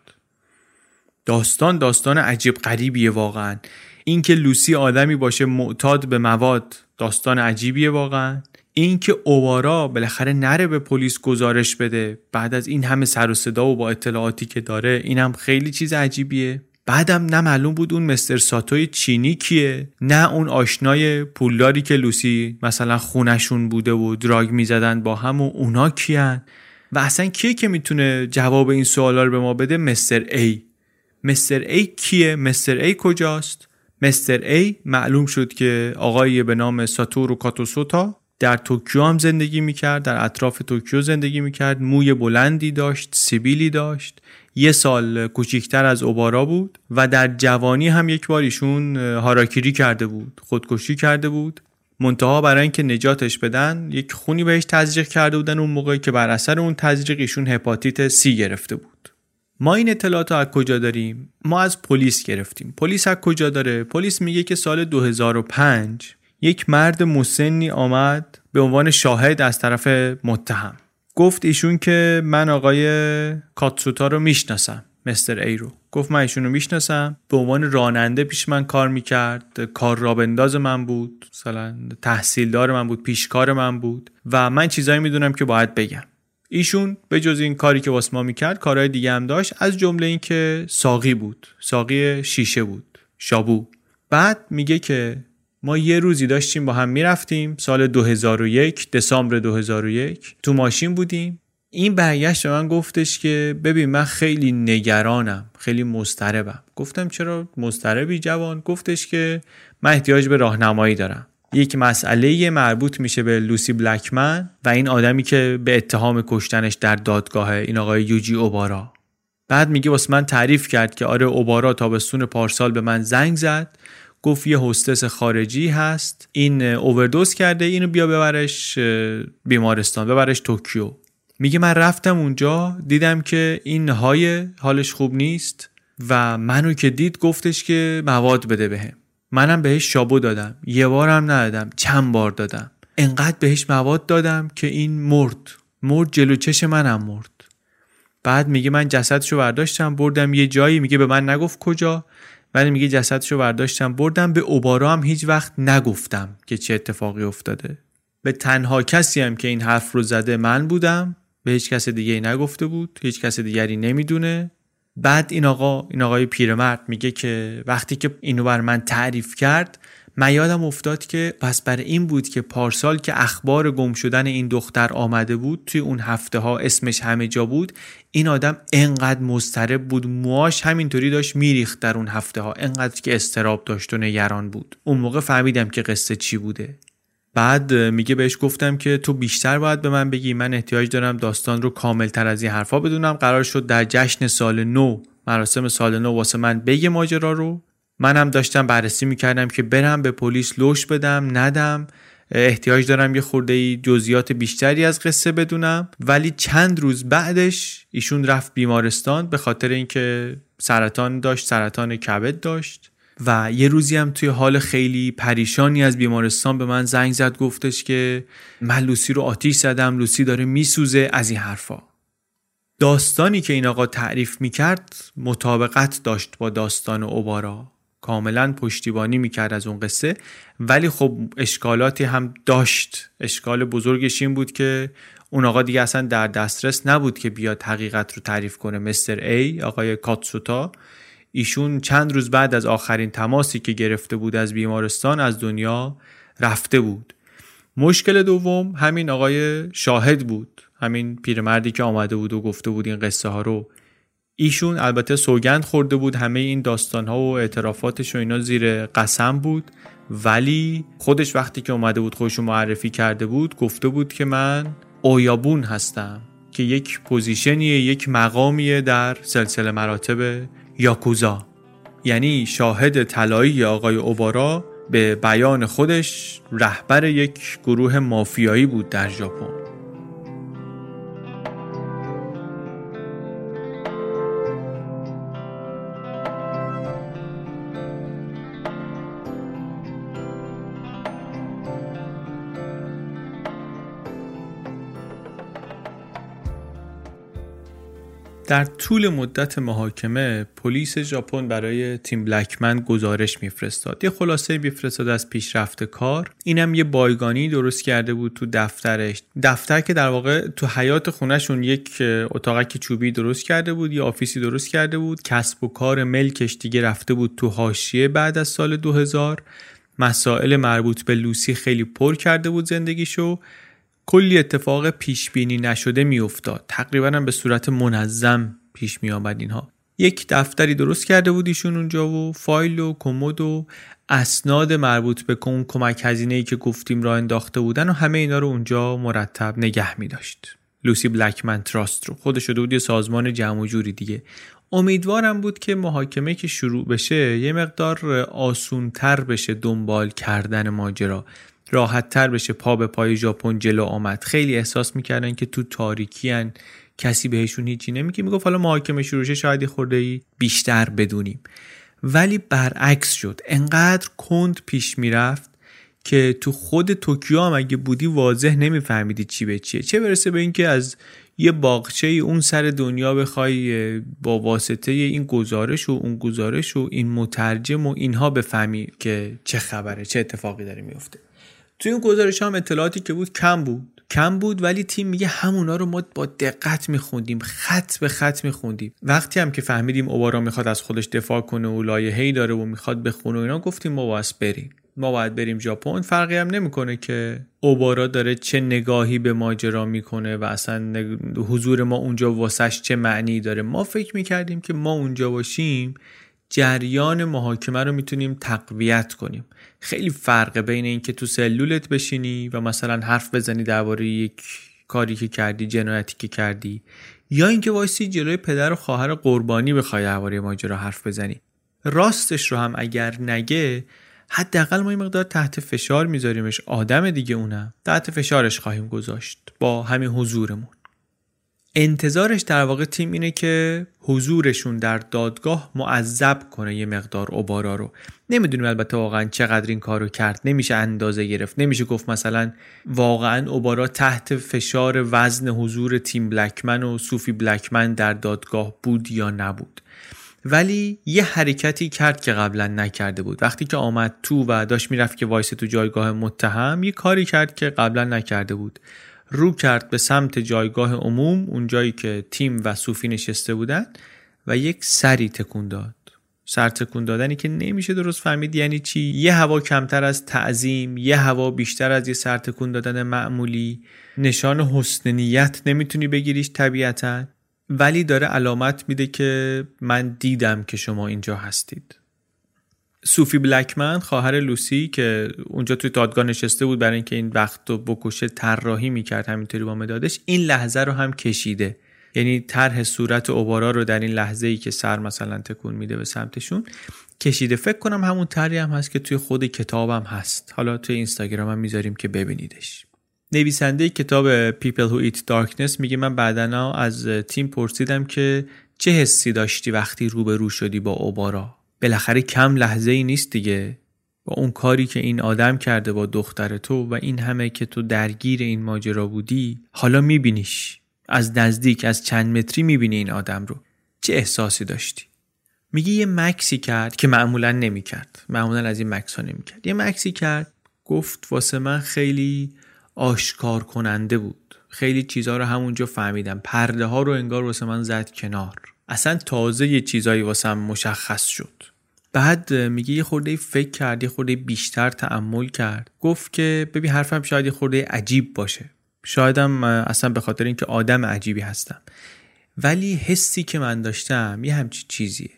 داستان داستان عجیب غریبیه واقعا. اینکه لوسی آدمی باشه معتاد به مواد داستان عجیبیه واقعا. اینکه اوارا بالاخره نره به پلیس گزارش بده بعد از این همه سر و صدا و با اطلاعاتی که داره اینم خیلی چیز عجیبیه. بعدم نه معلوم بود اون مستر ساتوی چینی کیه نه اون آشنای پولداری که لوسی مثلا خونشون بوده و دراگ می‌زدن با هم و اونا کیان. و اصلا کیه که می‌تونه جواب این سوالا رو به ما بده؟ Mister A. Mister A کیه؟ Mister A کجاست؟ Mister A معلوم شد که آقایی به نام ساتورو کاتوسوتا در توکیو هم زندگی می‌کرد در اطراف توکیو زندگی می‌کرد موی بلندی داشت سیبیلی داشت. یه سال کوچیکتر از اوبارا بود و در جوانی هم یک بار ایشون هاراکیری کرده بود خودکشی کرده بود. منتها برای اینکه نجاتش بدن یک خونی بهش تزریق کرده بودن اون موقعی که بر اثر اون تزریق ایشون هپاتیت سی گرفته بود. ما این اطلاعات از کجا داریم؟ ما از پلیس گرفتیم. پلیس از کجا داره؟ پلیس میگه که سال 2005 یک مرد مسنی آمد به عنوان شاهد از طرف متهم. گفت ایشون که من آقای کاتسوتا رو می‌شناسم مستر ای رو گفت من ایشون رو می‌شناسم. به عنوان راننده پیش من کار می‌کرد. کار را بنداز من بود. مثلا تحصیلدار من بود پیشکار من بود. و من چیزایی می‌دونم که باید بگم. ایشون به جز این کاری که واسه ما می‌کرد کارهای دیگه هم داشت. از جمله اینکه ساقی بود. ساقی شیشه بود. شابو. بعد میگه که ما یه روزی داشتیم با هم می‌رفتیم سال 2001 دسامبر 2001 تو ماشین بودیم. این برگشت به من گفتش که ببین من خیلی نگرانم خیلی مضطربم. گفتم چرا مضطربی جوان؟ گفتش که من احتیاج به راهنمایی دارم. یک مسئله مربوط میشه به لوسی بلکمن و این آدمی که به اتهام کشتنش در دادگاه این آقای یوجی اوبارا. بعد میگه واسه من تعریف کرد که آره اوبارا تابستون پارسال به من زنگ زد. گفت یه هستس خارجی هست. این اووردوز کرده اینو بیا ببرش بیمارستان ببرش توکیو. میگه من رفتم اونجا دیدم که این های حالش خوب نیست و منو که دید گفتش که مواد بده بهم. منم بهش شابو دادم. یه بارم ندادم چند بار دادم. انقدر بهش مواد دادم که این مرد مرد جلو چش منم مرد. بعد میگه من جسدشو برداشتم بردم یه جایی میگه به من نگفت کجا. ولی میگه جسدشو برداشتم بردم به اوبارا هم هیچ وقت نگفتم که چه اتفاقی افتاده. به تنها کسی هم که این حرف رو زده من بودم به هیچ کس دیگه نگفته بود هیچ کس دیگری نمی‌دونه. بعد این آقا این آقای پیرمرد میگه که وقتی که اینو بر من تعریف کرد من یادم افتاد که پس بر این بود که پارسال که اخبار گم شدن این دختر آمده بود توی اون هفته ها اسمش همه جا بود این آدم انقدر مضطرب بود موهاش همینطوری داشت میریخت در اون هفته ها انقدر که استراب داشت و نگران بود. اون موقع فهمیدم که قصه چی بوده. بعد میگه بهش گفتم که تو بیشتر باید به من بگی من احتیاج دارم داستان رو کامل تر از این حرفا بدونم. قرار شد در جشن سال نو مراسم سال نو واسه من بگه ماجرا رو. منم داشتم بررسی می‌کردم که برم به پلیس لوش بدم ندم. احتیاج دارم یه خورده ای جزئیات بیشتری از قصه بدونم. ولی چند روز بعدش ایشون رفت بیمارستان به خاطر اینکه سرطان داشت سرطان کبد داشت. و یه روزی هم توی حال خیلی پریشانی از بیمارستان به من زنگ زد گفتش که من لوسی رو آتیش زدم لوسی داره میسوزه از این حرفا. داستانی که این آقا تعریف می‌کرد مطابقت داشت با داستان اوبارا. کاملا پشتیبانی می‌کرد از اون قصه. ولی خب اشکالاتی هم داشت. اشکال بزرگش این بود که اون آقا دیگه اصلا در دسترس نبود که بیاد حقیقت رو تعریف کنه. مستر ای آقای کاتسوتا. ایشون چند روز بعد از آخرین تماسی که گرفته بود از بیمارستان از دنیا رفته بود. مشکل دوم همین آقای شاهد بود. همین پیرمردی که آمده بود و گفته بود این قصه ها رو ایشون البته سوگند خورده بود همه این داستان ها و اعترافاتش و اینا زیر قسم بود. ولی خودش وقتی که اومده بود خودش معرفی کرده بود گفته بود که من اویابون هستم که یک پوزیشنیه یک مقامیه در سلسله مراتب یاکوزا. یعنی شاهد طلایی آقای اوبارا به بیان خودش رهبر یک گروه مافیایی بود در ژاپن. در طول مدت محاکمه پلیس ژاپن برای تیم بلکمن گزارش میفرستاد. یه خلاصه میفرستاد از پیشرفت کار. اینم یه بایگانی درست کرده بود تو دفترش. دفتر که در واقع تو حیات خونهشون یک اتاقک چوبی درست کرده بود یه آفیسی درست کرده بود. کسب و کار ملکش دیگه رفته بود تو حاشیه بعد از سال 2000 مسائل مربوط به لوسی خیلی پر کرده بود زندگیشو. کلی اتفاق پیش بینی نشده میافتاد. تقریبا به صورت منظم پیش می آمد اینها. یک دفتری درست کرده بود ایشون اونجا و فایل و کمد و اسناد مربوط به اون کمک هزینه ای که گفتیم را انداخته بودن و همه اینا رو اونجا مرتب نگه می داشت لوسی بلکمن تراست رو. خودش شده بود یه سازمان جمع جوری دیگه. امیدوارم بود که محاکمه که شروع بشه یه مقدار آسونتر بشه دنبال کردن ماجرا. راحت تر بشه پا به پای ژاپن جلو آمد. خیلی احساس می‌کردن که تو تاریکی هن. کسی بهشون هیچی نمیگه. می‌گفت حالا محاکمه شروع شاید خورده ای بیشتر بدونیم. ولی برعکس شد. انقدر کند پیش می‌رفت که تو خود توکیو هم اگه بودی واضح نمیفهمیدی چی به چیه. چه برسه به اینکه از یه باغچه اون سر دنیا بخوای با واسطه این گزارش و اون گزارش و این مترجم و اینها بفهمی که چه خبره چه اتفاقی داره میفته توی اون گزارش هم اطلاعاتی که بود کم بود. کم بود ولی تیم میگه همونا رو ما با دقت میخوندیم. خط به خط میخوندیم. وقتی هم که فهمیدیم اوبارا می‌خواد از خودش دفاع کنه و لایحه‌ای داره و می‌خواد بخونه و اینا گفتیم ما باید بریم. ما باید بریم ژاپن. فرقی هم نمی‌کنه که اوبارا داره چه نگاهی به ماجرا می‌کنه و اصلا حضور ما اونجا واسش چه معنی داره. ما فکر می‌کردیم که ما اونجا باشیم جریان محاکمه رو می‌تونیم تقویت کنیم. خیلی فرقه بین اینکه تو سلولت بشینی و مثلا حرف بزنی درباره یک کاری که کردی جنایتی که کردی یا اینکه وایسی جلوی پدر و خواهر قربانی بخوای درباره ماجرا حرف بزنی. راستش رو هم اگر نگه حداقل ما این مقدار تحت فشار میذاریمش. آدم دیگه اونم. تحت فشارش خواهیم گذاشت. با همین حضورمون. انتظارش در واقع تیم اینه که حضورشون در دادگاه معذب کنه یه مقدار اوبارا رو. نمی‌دونیم البته واقعا چقدر این کارو کرد. نمیشه اندازه گرفت. نمیشه گفت مثلا واقعا اوبارا تحت فشار وزن حضور تیم بلکمن و صوفی بلکمن در دادگاه بود یا نبود. ولی یه حرکتی کرد که قبلا نکرده بود. وقتی که آمد تو و داشت می‌رفت که وایس تو جایگاه متهم یه کاری کرد که قبلا نکرده بود. رو کرد به سمت جایگاه عموم اون جایی که تیم و صوفی نشسته بودن و یک سری تکون داد. سرتکون دادنی که نمیشه درست فهمید. یعنی چی؟ یه هوا کمتر از تعظیم یه هوا بیشتر از یه سرتکون دادن معمولی. نشان حسن نیت نمی‌تونی بگیریش طبیعتا. ولی داره علامت میده که من دیدم که شما اینجا هستید. سوفی بلکمن خواهر لوسی که اونجا توی دادگاه نشسته بود برای اینکه این وقت رو بکشه طراحی می‌کرد همینطوری با مدادش این لحظه رو هم کشیده. یعنی طرح صورت اوبارا رو در این لحظه ای که سر مثلا تکون میده به سمتشون کشیده. فکر کنم همون طرحی هم هست که توی خود کتابم هست. حالا توی اینستاگرام هم می‌ذاریم که ببینیدش. نویسنده کتاب People Who Eat Darkness میگه من بعدنا از تیم پرسیدم که چه حسی داشتی وقتی روبرو شدی با اوبارا؟ بالاخره کم لحظه ای نیست دیگه. با اون کاری که این آدم کرده با دختر تو و این همه که تو درگیر این ماجرا بودی حالا میبینیش. از نزدیک از چند متری می‌بینی این آدم رو. چه احساسی داشتی؟ میگه یه مکسی کرد که معمولا نمی‌کرد. معمولا از این مکس ها نمی‌کرد. یه مکسی کرد گفت واسه من خیلی آشکار کننده بود. خیلی چیزها رو همونجا فهمیدم. پرده ها رو انگار واسه من زد کنار. اصلا تازه یه چیزایی واسه مشخص شد. بعد میگه یه خورده فکر کرد یه خورده بیشتر تعمل کرد. گفت که ببین حرفم شاید یه خورده عجیب باشه. شایدم اصلا به خاطر اینکه آدم عجیبی هستم. ولی حسی که من داشتم یه همچی چیزیه.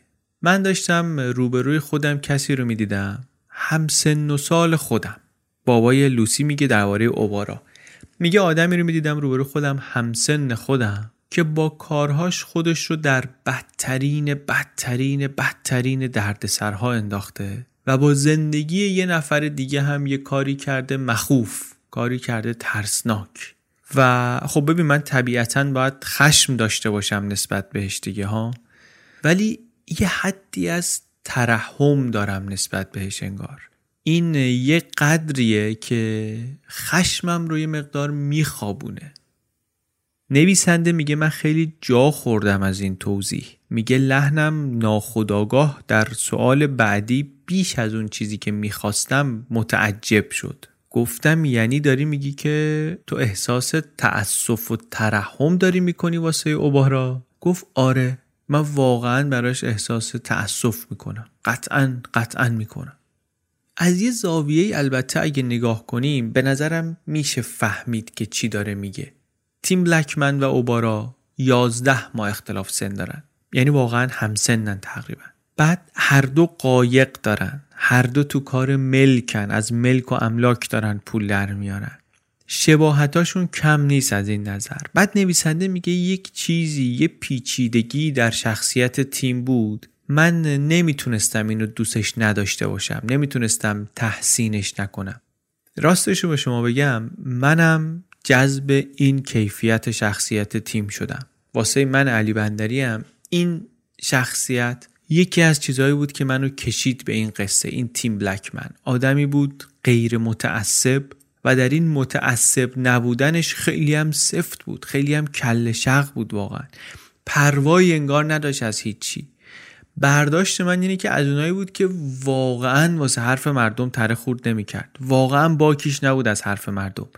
من داشتم روبروی خودم کسی رو می‌دیدم. هم سن و سال خودم. بابای لوسی میگه درباره اوبارا. میگه آدمی رو می‌دیدم روبروی خودم همسن خودم که با کارهاش خودش رو در بدترین بدترین بدترین دردسرها انداخته و با زندگی یه نفر دیگه هم یه کاری کرده مخوف کاری کرده ترسناک. و خب ببین من طبیعتا باید خشم داشته باشم نسبت بهش دیگه ها؟ ولی یه حدی از ترحم دارم نسبت بهش انگار. این یه قدریه که خشمم رو یه مقدار میخوابونه. نویسنده میگه من خیلی جا خوردم از این توضیح. میگه لحنم ناخداگاه در سوال بعدی بیش از اون چیزی که می‌خواستم متعجب شد. گفتم یعنی داری میگی که تو احساس تأسف و ترحم داری می‌کنی واسه اوبارا؟ گفت آره من واقعا براش احساس تأسف می‌کنم. قطعا قطعا می‌کنم. از یه زاویه البته اگه نگاه کنیم به نظرم میشه فهمید که چی داره میگه. تیم بلکمن و اوبارا 11 ماه اختلاف سن دارن. یعنی واقعا همسنن تقریبا. بعد هر دو قایق دارن. هر دو تو کار ملکن از ملک و املاک دارن پول در میارن. شباهتاشون کم نیست از این نظر. بعد نویسنده میگه یک چیزی یه پیچیدگی در شخصیت تیم بود. من نمی‌تونستم اینو دوستش نداشته باشم نمی‌تونستم تحسینش نکنم. راستش رو به شما بگم منم جذب این کیفیت شخصیت تیم شدم. واسه من علی بندری هم این شخصیت یکی از چیزهایی بود که منو کشید به این قصه این تیم بلکمن. آدمی بود غیر متعصب و در این متعصب نبودنش خیلی هم سفت بود خیلی هم کل شق بود واقعا. پروایی انگار نداشت از هیچی. برداشت من اینه که از اونایی بود که واقعا واسه حرف مردم تره خورد نمی‌کرد. واقعا باکیش نبود از حرف مردم.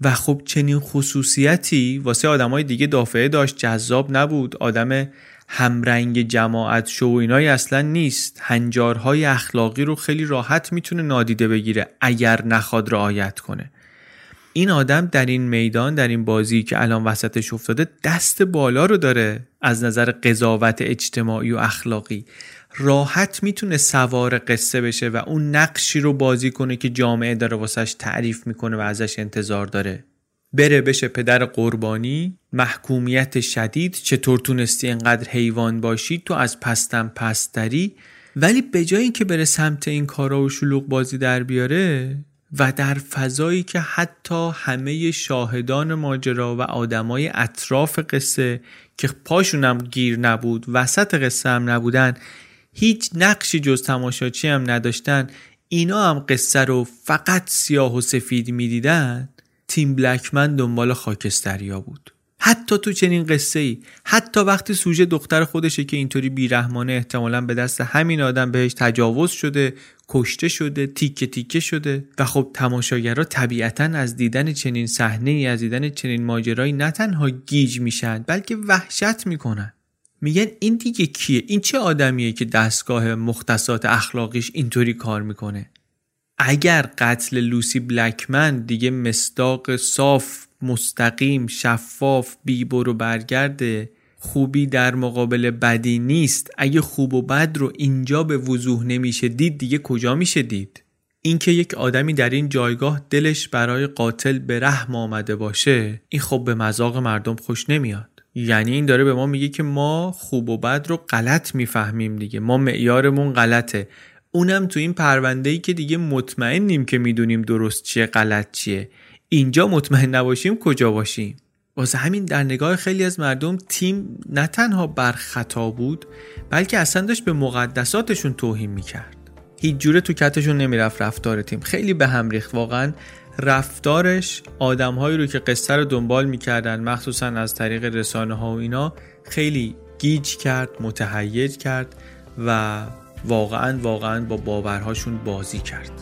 و خب چنین خصوصیتی واسه آدمای دیگه دافعه داشت جذاب نبود. آدم همرنگ جماعت شو و اینایی اصلا نیست. هنجارهای اخلاقی رو خیلی راحت می‌تونه نادیده بگیره اگر نخواد رعایت کنه. این آدم در این میدان در این بازی که الان وسطش افتاده دست بالا رو داره از نظر قضاوت اجتماعی و اخلاقی. راحت می‌تونه سوار قصه بشه و اون نقشی رو بازی کنه که جامعه داره واسش تعریف می‌کنه و ازش انتظار داره. بره بشه پدر قربانی محکومیت شدید چطور تونستی انقدر حیوان باشی تو از پستم پستری ولی به جای اینکه بره سمت این کارا و شلوغ بازی در بیاره و در فضایی که حتی همه شاهدان ماجرا و آدمای اطراف قصه که پاشونم گیر نبود وسط قصه هم نبودن هیچ نقشی جز تماشاچی هم نداشتن اینا هم قصه رو فقط سیاه و سفید می‌دیدن. تیم بلکمن دنبال خاکستریا بود. حتی تو چنین قصه ای حتی وقتی سوژه دختر خودشه که اینطوری بیرحمانه احتمالا به دست همین آدم بهش تجاوز شده کشته شده تیکه تیکه شده و خب تماشاگرها طبیعتا از دیدن چنین صحنه ای از دیدن چنین ماجرایی نه تنها گیج میشن بلکه وحشت می‌کنن. میگن این دیگه کیه؟ این چه آدمیه که دستگاه مختصات اخلاقیش اینطوری کار می‌کنه؟ اگر قتل لوسی بلکمن دیگه مصداق صاف مستقیم شفاف بیبر و برگرده خوبی در مقابل بدی نیست. اگه خوب و بد رو اینجا به وضوح نمیشه دید دیگه کجا میشه دید؟ اینکه یک آدمی در این جایگاه دلش برای قاتل به رحم آمده باشه این خب به مذاق مردم خوش نمیاد. یعنی این داره به ما میگه که ما خوب و بد رو غلط می‌فهمیم دیگه. ما معیارمون غلطه. اونم تو این پرونده ای که دیگه مطمئنیم که می‌دونیم درست چیه غلط چیه. اینجا مطمئن نباشیم کجا باشیم؟ واسه همین در نگاه خیلی از مردم تیم نه تنها بر خطا بود بلکه اصلا داشت به مقدساتشون توهین می‌کرد. هیچ جوره تو کتشون نمی‌رفت رفتار تیم. خیلی به هم ریخت واقعا. رفتارش آدمهایی رو که قصه رو دنبال می‌کردن مخصوصا از طریق رسانه ها و اینا خیلی گیج کرد متهیج کرد و واقعا واقعا با باورهاشون بازی کرد.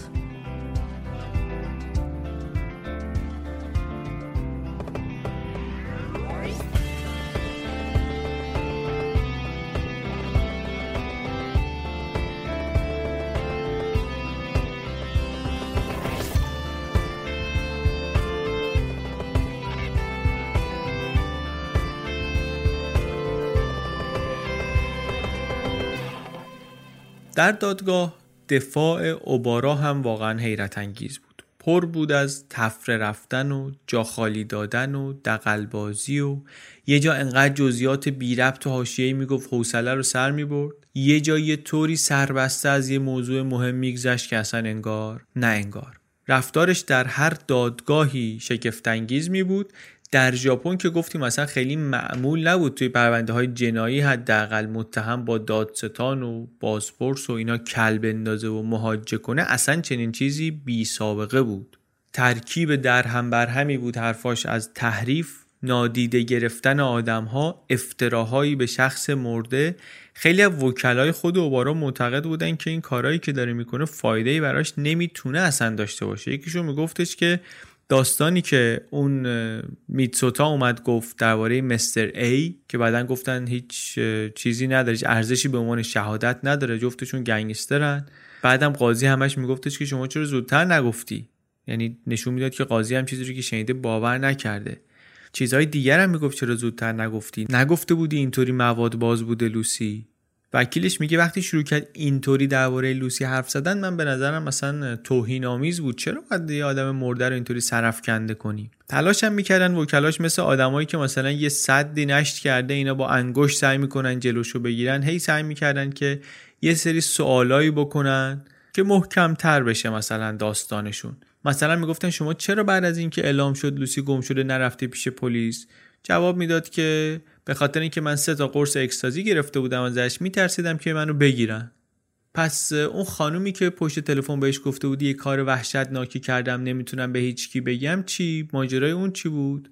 در دادگاه دفاع اوبارا هم واقعا حیرت انگیز بود. پر بود از تفره رفتن و جا خالی دادن و دقلبازی و یه جا انقدر جزئیات بی ربط و حاشیه‌ای می‌گفت حوصله رو سر می‌برد. یه جا یه طوری سربسته از یه موضوع مهم میگذشت که اصلا انگار نه انگار. رفتارش در هر دادگاهی شگفتانگیز می بود در ژاپن که گفتیم مثلا خیلی معمول نبود توی پرونده های جنایی حداقل متهم با دادستان و بازپرس و اینا کل بندازه و مهاجه کنه اصلا چنین چیزی بی سابقه بود. ترکیب در هم بر همی بود حرفاش از تحریف نادیده گرفتن آدم ها افتراهایی به شخص مرده. خیلی از وکلای خود اوبارا معتقد بودن که این کارهایی که داره می‌کنه فایده ای براش نمی‌تونه اصلا داشته باشه. یکیشون میگفتش که داستانی که اون میتسوتا اومد گفت درباره مستر ای که بعدا گفتن هیچ چیزی نداره ارزشی به عنوان شهادت نداره جفتشون گنگسترن. بعدم قاضی همش میگفتش که شما چرا زودتر نگفتی؟ یعنی نشون می‌داد که قاضی هم چیزی رو که شنیده باور نکرده. چیزهای دیگر هم می‌گفت چرا زودتر نگفتی؟ نگفته بودی اینطوری مواد باز بوده لوسی؟ وکیلش میگه وقتی شروع کرد اینطوری درباره لوسی حرف زدن من به نظرم مثلا توهین آمیز بود. چرا باید یه آدم مرده رو اینطوری سرف کنده کنی؟ تلاش هم می‌کردن وکلاش مثل آدمایی که مثلا یه صدی نشت کرده اینا با انگشت سعی می‌کنن جلوشو بگیرن. هی سعی می‌کردن که یه سری سوالایی بکنن که محکم تر بشه مثلا داستانشون. مثلا می‌گفتن شما چرا بعد از اینکه اعلام شد لوسی گم شده نرفته پیش پلیس؟ جواب می‌داد که به خاطر اینکه من سه تا قرص اکستازی گرفته بودم ازش میترسیدم که منو بگیرن. پس اون خانومی که پشت تلفن بهش گفته بودی یه کار وحشتناکی کردم نمی‌تونم به هیچ کی بگم چی ماجرای اون چی بود؟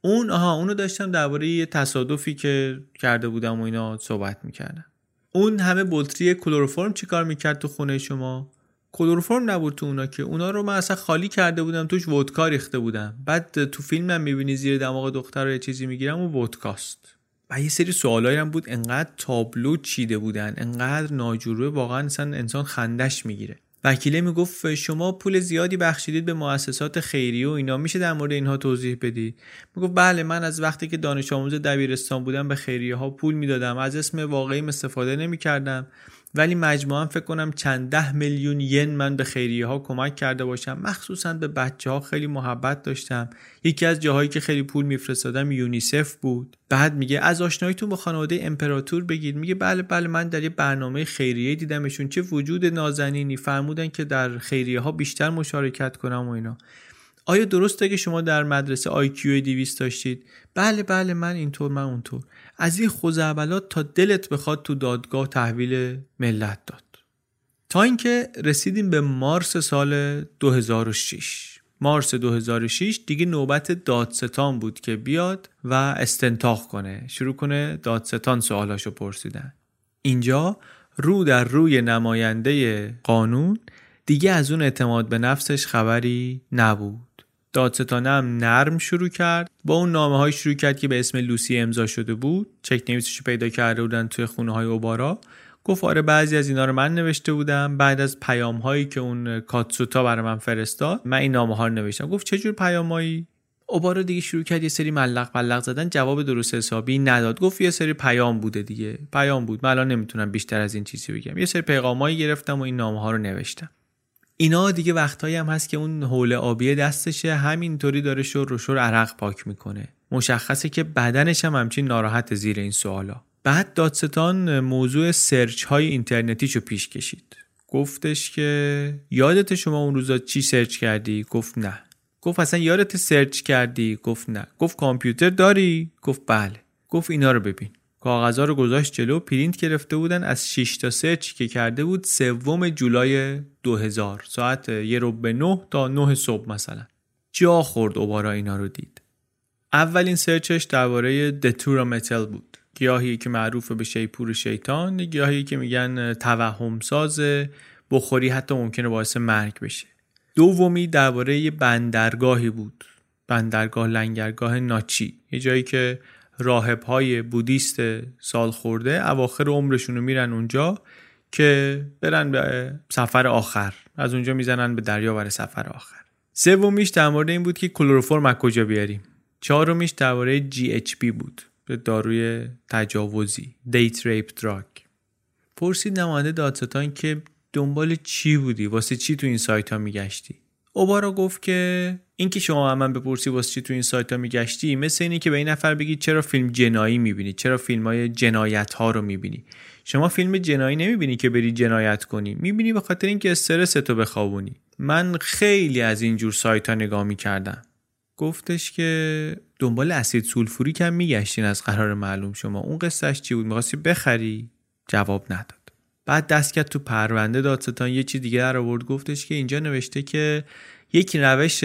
اون آها اونو داشتم درباره یه تصادفی که کرده بودم و اینا صحبت می‌کردم. اون همه بطری کلروفرم چیکار می‌کرد تو خونه شما؟ کلروفرم نبود تو اونا که. اونا رو من اصلا خالی کرده بودم توش ودکا ریخته بودم. بعد تو فیلمم می‌بینی زیر دماغ دختر یه چیزی می‌گیرم و ودکاست. و یه سری سوالایی هم بود. انقدر تابلو چیده بودن انقدر ناجوره واقعا اصلا انسان خندش می‌گیره. وکیله می‌گفت شما پول زیادی بخشیدید به مؤسسات خیریه و اینا. میشه در مورد اینها توضیح بدید؟ می‌گفت بله من از وقتی که دانش آموز دبیرستان بودم به خیریه ها پول می‌دادم. از اسم واقعیم استفاده نمی‌کردم. ولی مجموعا فکر کنم چند ده میلیون ین من به خیریه ها کمک کرده باشم. مخصوصا به بچه ها خیلی محبت داشتم. یکی از جاهایی که خیلی پول میفرستادم یونیسف بود. بعد میگه از آشناییتون با خانواده امپراتور بگید میگه بله بله من در یه برنامه خیریه دیدمشون. چه وجود نازنینی. فرمودن که در خیریه ها بیشتر مشارکت کنم و اینا. آیا درسته که شما در مدرسه آیکیو 200 داشتید؟ بله بله من اینطور من اونطور. از این خوزعبلات تا دلت بخواد تو دادگاه تحویل ملت داد. تا اینکه رسیدیم به مارس سال 2006 مارس 2006 دیگه نوبت دادستان بود که بیاد و استنتاق کنه. شروع کنه دادستان سوالاشو پرسیدن. اینجا رو در روی نماینده قانون دیگه از اون اعتماد به نفسش خبری نبود. دادستانه هم نرم شروع کرد. با اون نامه های شروع کرد که به اسم لوسی امضا شده بود. چک نویسش پیدا کرده بودن توی خونه های اوبارا. گفت آره بعضی از اینا رو من نوشته بودم. بعد از پیام هایی که اون کاتسوتا برای من فرستاد من این نامه ها رو نوشتم. گفت چه جور پیامایی اوبارا دیگه شروع کرد یه سری ملق ملق زدن. جواب درست حسابی نداد. گفت یه سری پیام بوده دیگه. پیام بود. من الان نمی‌تونم بیشتر از این چیزی بگم. یه سری پیغامایی گرفتم و این نامه ها رو نوشتم. اینا دیگه وقتایی هم هست که اون حول آبی دستشه. همینطوری داره شور و شور عرق پاک می‌کنه. مشخصه که بدنش هم همچین ناراحت زیر این سوالا. بعد دادستان موضوع سرچ های اینترنتیشو پیش کشید. گفتش که یادت شما اون روزا چی search کردی؟ گفت نه. گفت اصلا یادت search کردی؟ گفت نه. گفت کامپیوتر داری؟ گفت بله. گفت اینا رو ببین. کاغذا رو گذاشت جلو پرینت گرفته بودن. از 6 تا search که کرده بود؟ سوم جولای 2000 ساعت یه ربع به 9 تا 9 صبح مثلا. جا خورد اوبارا اینا رو دید. اولین search ش درباره Datura metel بود. گیاهی که معروف به شیپور شیطان گیاهی که میگن توهم ساز بخوری حتی ممکنه باعث مرگ بشه. دومی درباره بندرگاهی بود. بندرگاه لنگرگاه ناچی. یه جایی که راهب های بودیست سال خورده اواخر عمرشون رو میرن اونجا که برن به سفر آخر. از اونجا می‌زنن به دریا برای سفر آخر. سومیش در مورد این بود که کلروفرم از کجا بیاریم؟ چهارمیش درباره GHB بود به داروی تجاوزی دیت ریپ دراگ پرسید نماینده دادستان که دنبال چی بودی؟ واسه چی تو این سایت ها میگشتی؟ اوبارا گفت که اینکه شما هم من بپرسی واسه چی تو این سایت ها میگشتی مثل اینی که به این نفر بگید چرا فیلم جنایی می‌بینی چرا فیلم های جنایت ها رو می‌بینی. شما فیلم جنایی نمی‌بینی که بری جنایت کنی می‌بینی به خاطر اینکه استرس تو بخوابونی. من خیلی از این جور سایت ها نگاه می‌کردم. گفتش که دنبال اسید سولفوری کم میگشتین از قرار معلوم شما. اون قصهش چی بود؟ می‌خواستی بخری؟ جواب نداد. بعد دست کرد تو پرونده دادستان یه چی دیگه در آورد گفتش که اینجا نوشته که یک روش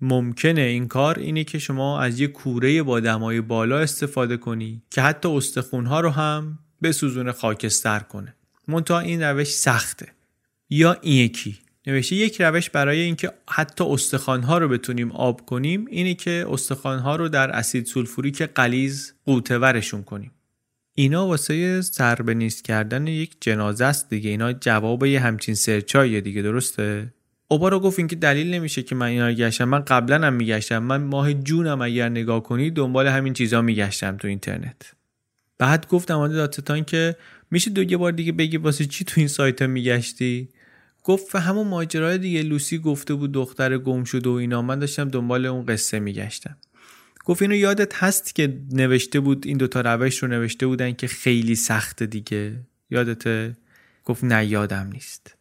ممکنه این کار اینه که شما از یک کوره با دمای بالا استفاده کنی که حتی استخونها رو هم به سوزون خاکستر کنه. منتها این روش سخته. یا این یکی. نوشته یک روش برای اینکه حتی استخوانها رو بتونیم آب کنیم اینه که استخوانها رو در اسید سولفوریک قوطه ورشون کنیم. اینا واسه سر به نیست کردن یک جنازه است دیگه. اینا جواب یه همچین سرچاییه دیگه درسته؟ اوبارا گفت اینکه دلیل نمیشه که من اینا رو گشتم. من قبلا هم میگشتم. من ماه جونم اگر نگاه کنی دنبال همین چیزا میگشتم تو اینترنت. بعد گفتم آماده دادستان که میشه دو یه بار دیگه بگی واسه چی تو این سایت ها میگشتی؟ گفت همون ماجرای دیگه لوسی گفته بود دختر گم شده و اینا. من داشتم دنبال اون قصه میگشتم. گفت اینو یادت هست که نوشته بود این دوتا روش رو نوشته بودن که خیلی سخته دیگه. یادته گفت نه یادم نیست.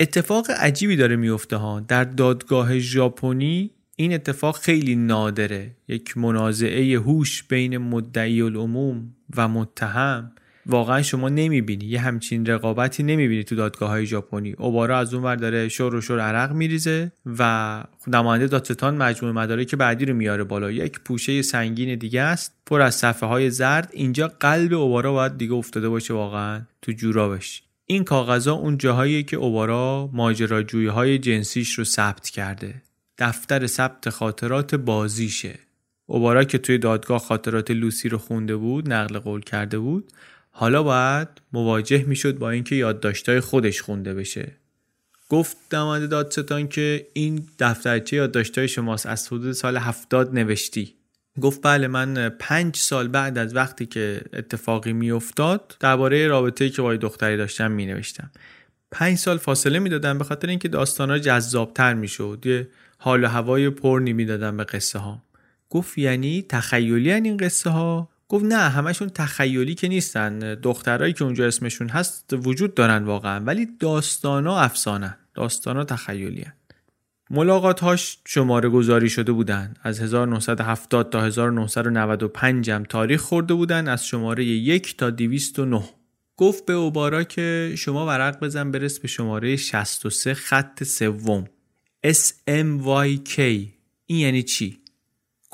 اتفاق عجیبی داره میفته ها. در دادگاه ژاپنی این اتفاق خیلی نادره. یک منازعه هوش بین مدعی العموم و متهم. واقعا شما نمی‌بینی. یه همچین رقابتی نمی‌بینی تو دادگاه های ژاپنی. اوبارا از اون ور داره شور و شور عرق میریزه و نماینده دادستان مجموعه مدارک بعدی رو میاره بالا. یک پوشه سنگین دیگه است پر از صفحه های زرد. اینجا قلب اوبارا باید دیگه افتاده باشه واقعا تو جورابش. این کاغذها اون جاهایی که اوبارا ماجراجویی های جنسیش رو ثبت کرده. دفتر ثبت خاطرات بازیشه. اوبارا که توی دادگاه خاطرات لوسی رو خونده بود نقل قول کرده بود حالا باید مواجه می‌شد با اینکه یادداشتهای خودش خونده بشه. گفت نماینده دادستان که این دفترچه یادداشتهای شماست از حدود سال هفتاد نوشتی. گفت بله من پنج سال بعد از وقتی که اتفاقی میافتاد درباره رابطه‌ای که با دختری داشتم می نوشتم پنج سال فاصله می‌دادم به خاطر اینکه داستانها جذابتر می‌شد. یه حال و هوای پرنی می‌دادم به قصه ها گفت یعنی تخیلی این قصه ها گفت نه همشون تخیلی که نیستن. دخترایی که اونجا اسمشون هست وجود دارن واقعا ولی داستانا افسانه داستانا تخیلی هن. ملاقات هاش شماره گذاری شده بودن. از 1970 تا 1995 هم تاریخ خورده بودن. از شماره یک تا 209 گفت به اوبارا که شما ورق بزن برس به شماره 63 خط سوم. SMYK این یعنی چی؟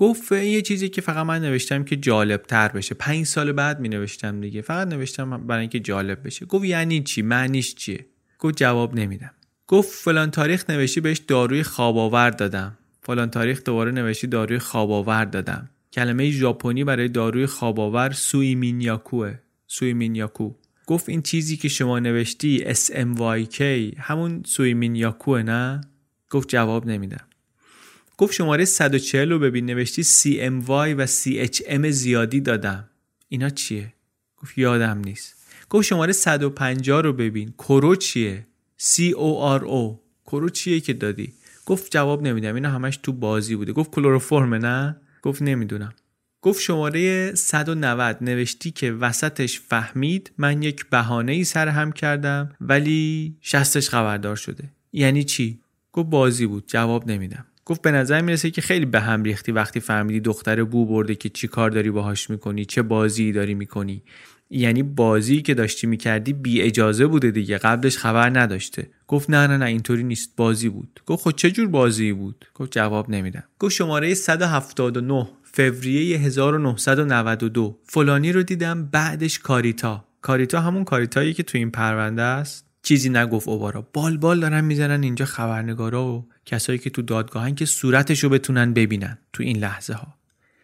گفت یه چیزی که فقط من نوشتم که جالب تر بشه. پنج سال بعد می نوشتم دیگه. فقط نوشتم برای اینکه جالب بشه. گفت یعنی چی؟ معنیش چیه؟ گفت جواب نمیدم. گفت فلان تاریخ نوشتی بهش داروی خواب آور دادم. فلان تاریخ دوباره نوشتی داروی خواب آور دادم. کلمه ژاپنی برای داروی خواب آور سویمینیاکوه. سویمینیاکو. گفت این چیزی که شما نوشتی SMYK همون سویمینیاکوه نه؟ گفت جواب نمیدم. گفت شماره 140 رو ببین نوشتی CMY و CHM زیادی دادم. اینا چیه؟ گفت یادم نیست. گفت شماره 150 رو ببین. کرو چیه؟ CORO کرو چیه که دادی؟ گفت جواب نمیدم. اینا همش تو بازی بوده. گفت کلروفرم نه؟ گفت نمی‌دونم. گفت شماره 190 نوشتی که وسطش فهمید من یک بهانه ای سرهم کردم ولی شستش خبردار شده. یعنی چی؟ گفت بازی بود. جواب نمیدم. گفت به نظر می‌رسه که خیلی به هم ریختی وقتی فهمیدی دختر بو برده که چی کار داری باهاش می‌کنی چه بازی داری می‌کنی. یعنی بازی که داشتی می‌کردی بی اجازه بوده دیگه قبلش خبر نداشته. گفت نه نه نه اینطوری نیست بازی بود. گفت خب چه جور بازی بود؟ گفت جواب نمیدم. گفت شماره 179 فوریه 1992 فلانی رو دیدم بعدش کاریتا. کاریتا همون کاریتایی که تو این پرونده است؟ چیزی نگفت اوبارا. بال بال دارن می‌زنن اینجا خبرنگارا و کسایی که تو دادگاهن که صورتش رو بتونن ببینن تو این لحظه ها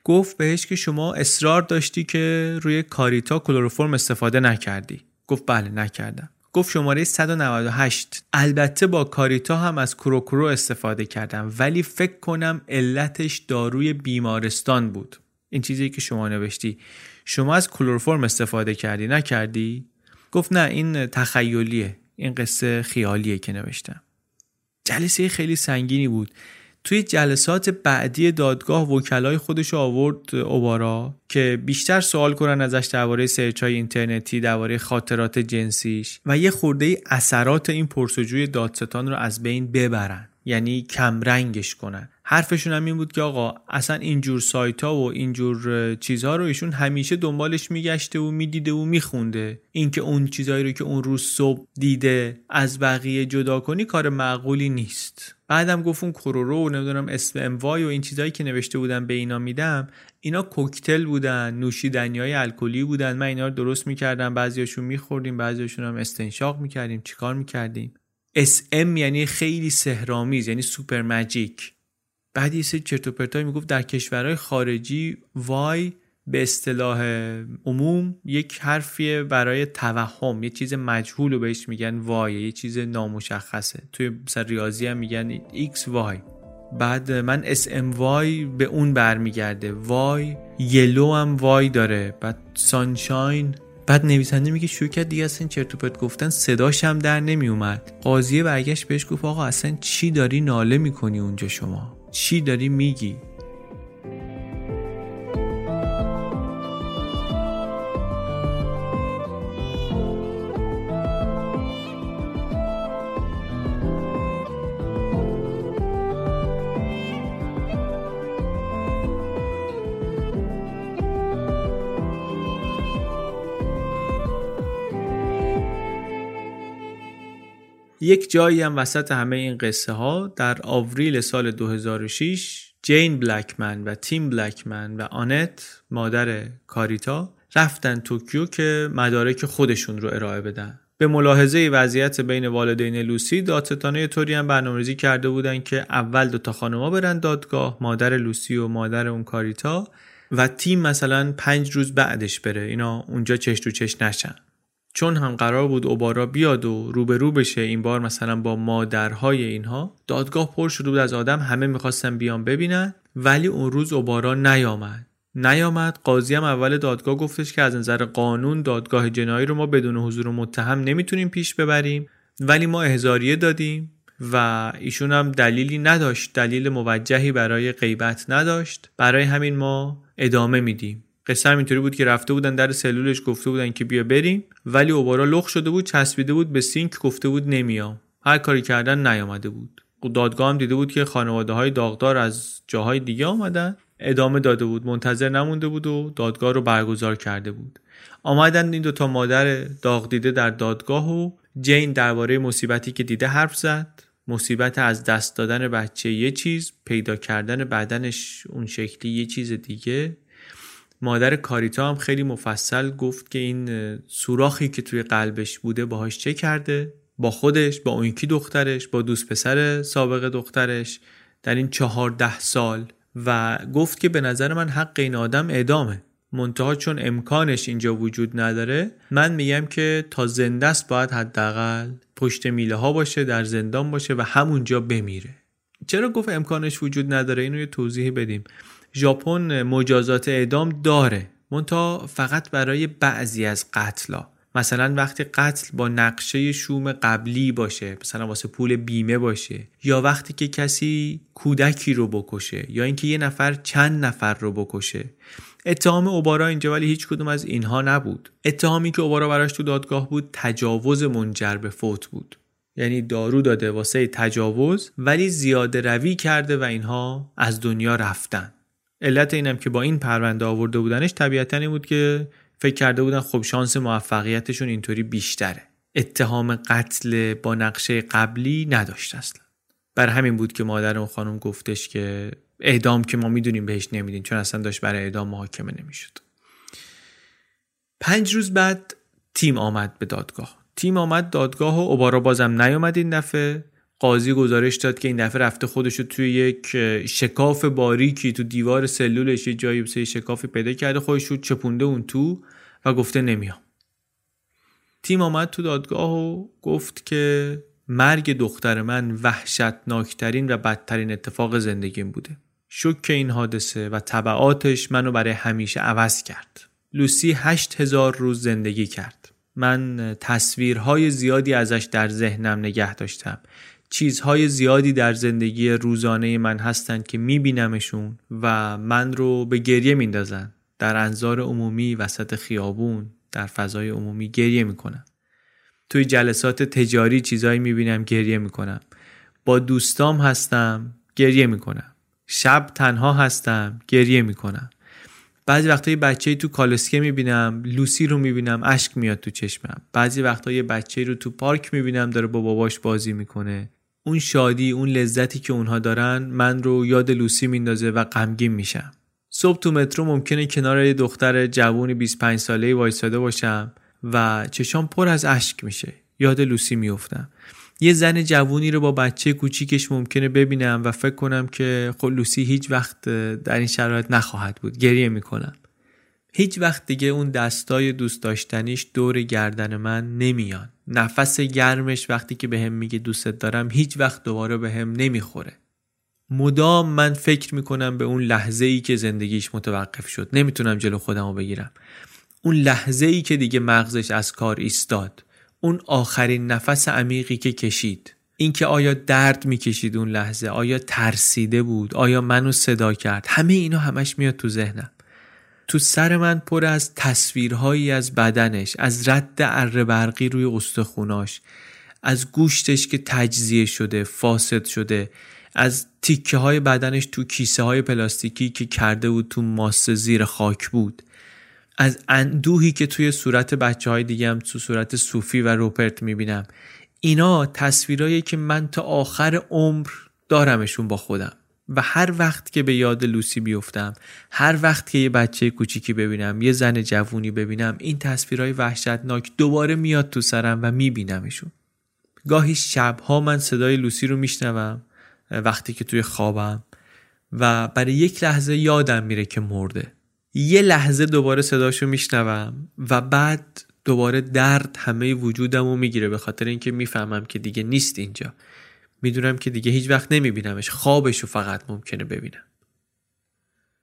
گفت بهش که شما اصرار داشتی که روی کاریتا کلروفرم استفاده نکردی. گفت بله نکردم. گفت شماره 198 البته با کاریتا هم از کروکرو استفاده کردم ولی فکر کنم علتش داروی بیمارستان بود. این چیزی که شما نوشتی. شما از کلروفرم استفاده کردی نکردی؟ گفت نه این تخیلیه. این قصه خیالیه که نوشتم. جلسه خیلی سنگینی بود. توی جلسات بعدی دادگاه وکلای خودش آورد اوبارا که بیشتر سوال کنن ازش درباره سرچ های اینترنتی درباره خاطرات جنسیش و یه خورده اثرات این پرسجوی دادستان رو از بین ببرن. یعنی کمرنگش کنن. حرفشون هم این بود که آقا اصلا اینجور سایت ها و اینجور چیزها رو ایشون همیشه دنبالش میگشته و می‌دیده و میخونده. اینکه اون چیزهایی رو که اون روز صبح دیده از بقیه جدا کنی کار معقولی نیست. بعدم گفت اون کرورو و نمی‌دونم اسم اموای و این چیزهایی که نوشته بودن به اینا میدم اینا کوکتل بودن نوشیدنی های الکلی بودن. من اینا رو درست می‌کردم بعضیاشون میخوردیم بعضیاشون هم استنشاق می‌کردیم. چیکار می‌کردیم؟ SM یعنی خیلی سهرامیز یعنی سوپر ماجیک بعد یه سری چرت و پرتای می‌گفت در کشورهای خارجی وای به اصطلاح عموم یک حرفیه برای توهم یه چیز مجهول رو بهش میگن وای یه چیز نامشخصه. توی مثلا ریاضی هم میگن x وای. بعد من اسم وای به اون برمیگرده. وای یلو هم وای داره. بعد سانشاین. بعد نویسنده میگه شروع کرد دیگه اصلا چرت و پرت گفتن صداش هم در نمی اومد قاضیه برگشت بهش گفت آقا اصلا چی داری ناله می‌کنی اونجا شما؟ چی داری میگی؟ یک جایی هم وسط همه این قصه ها در آوریل سال 2006 جین بلکمن و تیم بلکمن و آنت مادر کاریتا رفتن توکیو که مدارک خودشون رو ارائه بدن. به ملاحظه وضعیت بین والدین لوسی دادستانه طوری هم برنامه‌ریزی کرده بودن که اول دو تا خانوما برن دادگاه مادر لوسی و مادر اون کاریتا و تیم مثلا پنج روز بعدش بره. اینا اونجا چش تو چش نشن. چون هم قرار بود اوبارا بیاد و روبرو بشه این بار مثلا با مادرهای اینها دادگاه پر شده بود از آدم همه می‌خواستن بیان ببینن ولی اون روز اوبارا نیامد. نیامد. قاضی هم اول دادگاه گفتش که از نظر قانون دادگاه جنایی رو ما بدون حضور متهم نمی‌تونیم پیش ببریم ولی ما احزاریه دادیم و ایشون هم دلیلی نداشت دلیل موجهی برای غیبت نداشت. برای همین ما ادامه میدیم. قصه هم اینطوری بود که رفته بودن در سلولش گفته بودن که بیا بریم. ولی اوبارا لخ شده بود چسبیده بود به سینک گفته بود نمیام. هر کاری کردن نیامده بود. دادگاه هم دیده بود که خانواده های داغدار از جاهای دیگه آمدن. ادامه داده بود منتظر نمونده بود و دادگاه رو برگزار کرده بود. آمدن این دوتا مادر داغ دیده در دادگاه و جین درباره مصیبتی که دیده حرف زد. مصیبت از دست دادن بچه یه چیز پیدا کردن بدنش اون شکلی یه چیز دیگه. مادر کاریتا هم خیلی مفصل گفت که این سوراخی که توی قلبش بوده باهاش چه کرده؟ با خودش با اون یکی دخترش با دوست پسر سابق دخترش در این چهارده سال. و گفت که به نظر من حق این آدم اعدامه. منتها چون امکانش اینجا وجود نداره من میگم که تا زنده است باید حداقل پشت میله ها باشه در زندان باشه و همونجا بمیره. چرا گفت امکانش وجود نداره؟ اینو یه توضیح بدیم. ژاپن مجازات اعدام داره. منتها فقط برای بعضی از قتلا. مثلا وقتی قتل با نقشه شوم قبلی باشه مثلا واسه پول بیمه باشه یا وقتی که کسی کودکی رو بکشه یا اینکه یه نفر چند نفر رو بکشه. اتهام اوبارا اینجا ولی هیچ کدوم از اینها نبود. اتهامی که اوبارا براش تو دادگاه بود تجاوز منجر به فوت بود. یعنی دارو داده واسه تجاوز ولی زیاده روی کرده و اینها از دنیا رفتن. علت اینم که با این پرونده آورده بودنش طبیعتا این بود که فکر کرده بودن خب شانس موفقیتشون اینطوری بیشتره. اتهام قتل با نقشه قبلی نداشت اصلا. بر همین بود که مادر اون خانم گفتش که اعدام که ما می‌دونیم بهش نمیدین چون اصلا داشت برای اعدام محاکمه نمی‌شد. پنج روز بعد تیم آمد به دادگاه. تیم آمد دادگاه و اوبارا بازم نیومد این دفعه. قاضی گزارش داد که این دفعه رفته خودش رو توی یک شکاف باریکی تو دیوار سلولش یه جایی بسه شکافی پیدا کرده خودش رو چپونده اون تو و گفته نمیام. تیم آمد تو دادگاه و گفت که مرگ دختر من وحشتناکترین و بدترین اتفاق زندگیم بوده. شک این حادثه و طبعاتش منو برای همیشه عوض کرد. لوسی هشت هزار روز زندگی کرد. من تصویرهای زیادی ازش در ذهنم نگه داشتم. چیزهای زیادی در زندگی روزانه من هستند که میبینمشون و من رو به گریه میندازن. در انظار عمومی وسط خیابون در فضای عمومی گریه می‌کنم. توی جلسات تجاری چیزهایی می‌بینم گریه می‌کنم. با دوستام هستم گریه می‌کنم. شب تنها هستم گریه می‌کنم. بعضی وقتا یه بچه تو کالسکه می‌بینم لوسی رو می‌بینم اشک میاد تو چشمم. بعضی وقتا یه بچه رو تو پارک می‌بینم داره با باباش بازی می‌کنه. اون شادی اون لذتی که اونها دارن من رو یاد لوسی میندازه و غمگین میشم. صبح تو مترو ممکنه کنار یه دختر جوونی 25 ساله وایساده باشم و چشام پر از اشک میشه. یاد لوسی میفتم یه زن جوونی رو با بچه کوچیکش ممکنه ببینم و فکر کنم که خب لوسی هیچ وقت در این شرایط نخواهد بود. گریه می‌کنم. هیچ وقت دیگه اون دستای دوست داشتنیش دور گردن من نمیان. نفس گرمش وقتی که بهم به میگه دوستت دارم هیچ وقت دوباره بهم هم نمی‌خوره. مدام من فکر می‌کنم به اون لحظه ای که زندگیش متوقف شد. نمی‌تونم جلو خودم رو بگیرم. اون لحظه ای که دیگه مغزش از کار ایستاد. اون آخرین نفس عمیقی که کشید. اینکه آیا درد می‌کشید اون لحظه؟ آیا ترسیده بود؟ آیا منو صدا کرد؟ همه اینا همش میاد تو ذهنم. تو سر من پر از تصویرهایی از بدنش از رد اره برقی روی استخوناش از گوشتش که تجزیه شده فاسد شده از تیکه های بدنش تو کیسه های پلاستیکی که کرده بود تو ماسه زیر خاک بود از اندوهی که توی صورت بچه های دیگه هم تو صورت صوفی و روپرت می‌بینم. اینا تصویرهایی که من تا آخر عمر دارمشون با خودم. و هر وقت که به یاد لوسی بیفتم هر وقت که یه بچه کوچیکی ببینم یه زن جوونی ببینم این تصویرهای وحشتناک دوباره میاد تو سرم و میبینمشون. گاهی شبها من صدای لوسی رو میشنوم وقتی که توی خوابم و برای یک لحظه یادم میره که مرده. یه لحظه دوباره صداشو میشنوم و بعد دوباره درد همه وجودم رو می‌گیره به خاطر اینکه می‌فهمم که دیگه نیست اینجا. می‌دونم که دیگه هیچ وقت نمیبینمش. خوابش رو فقط ممکنه ببینم.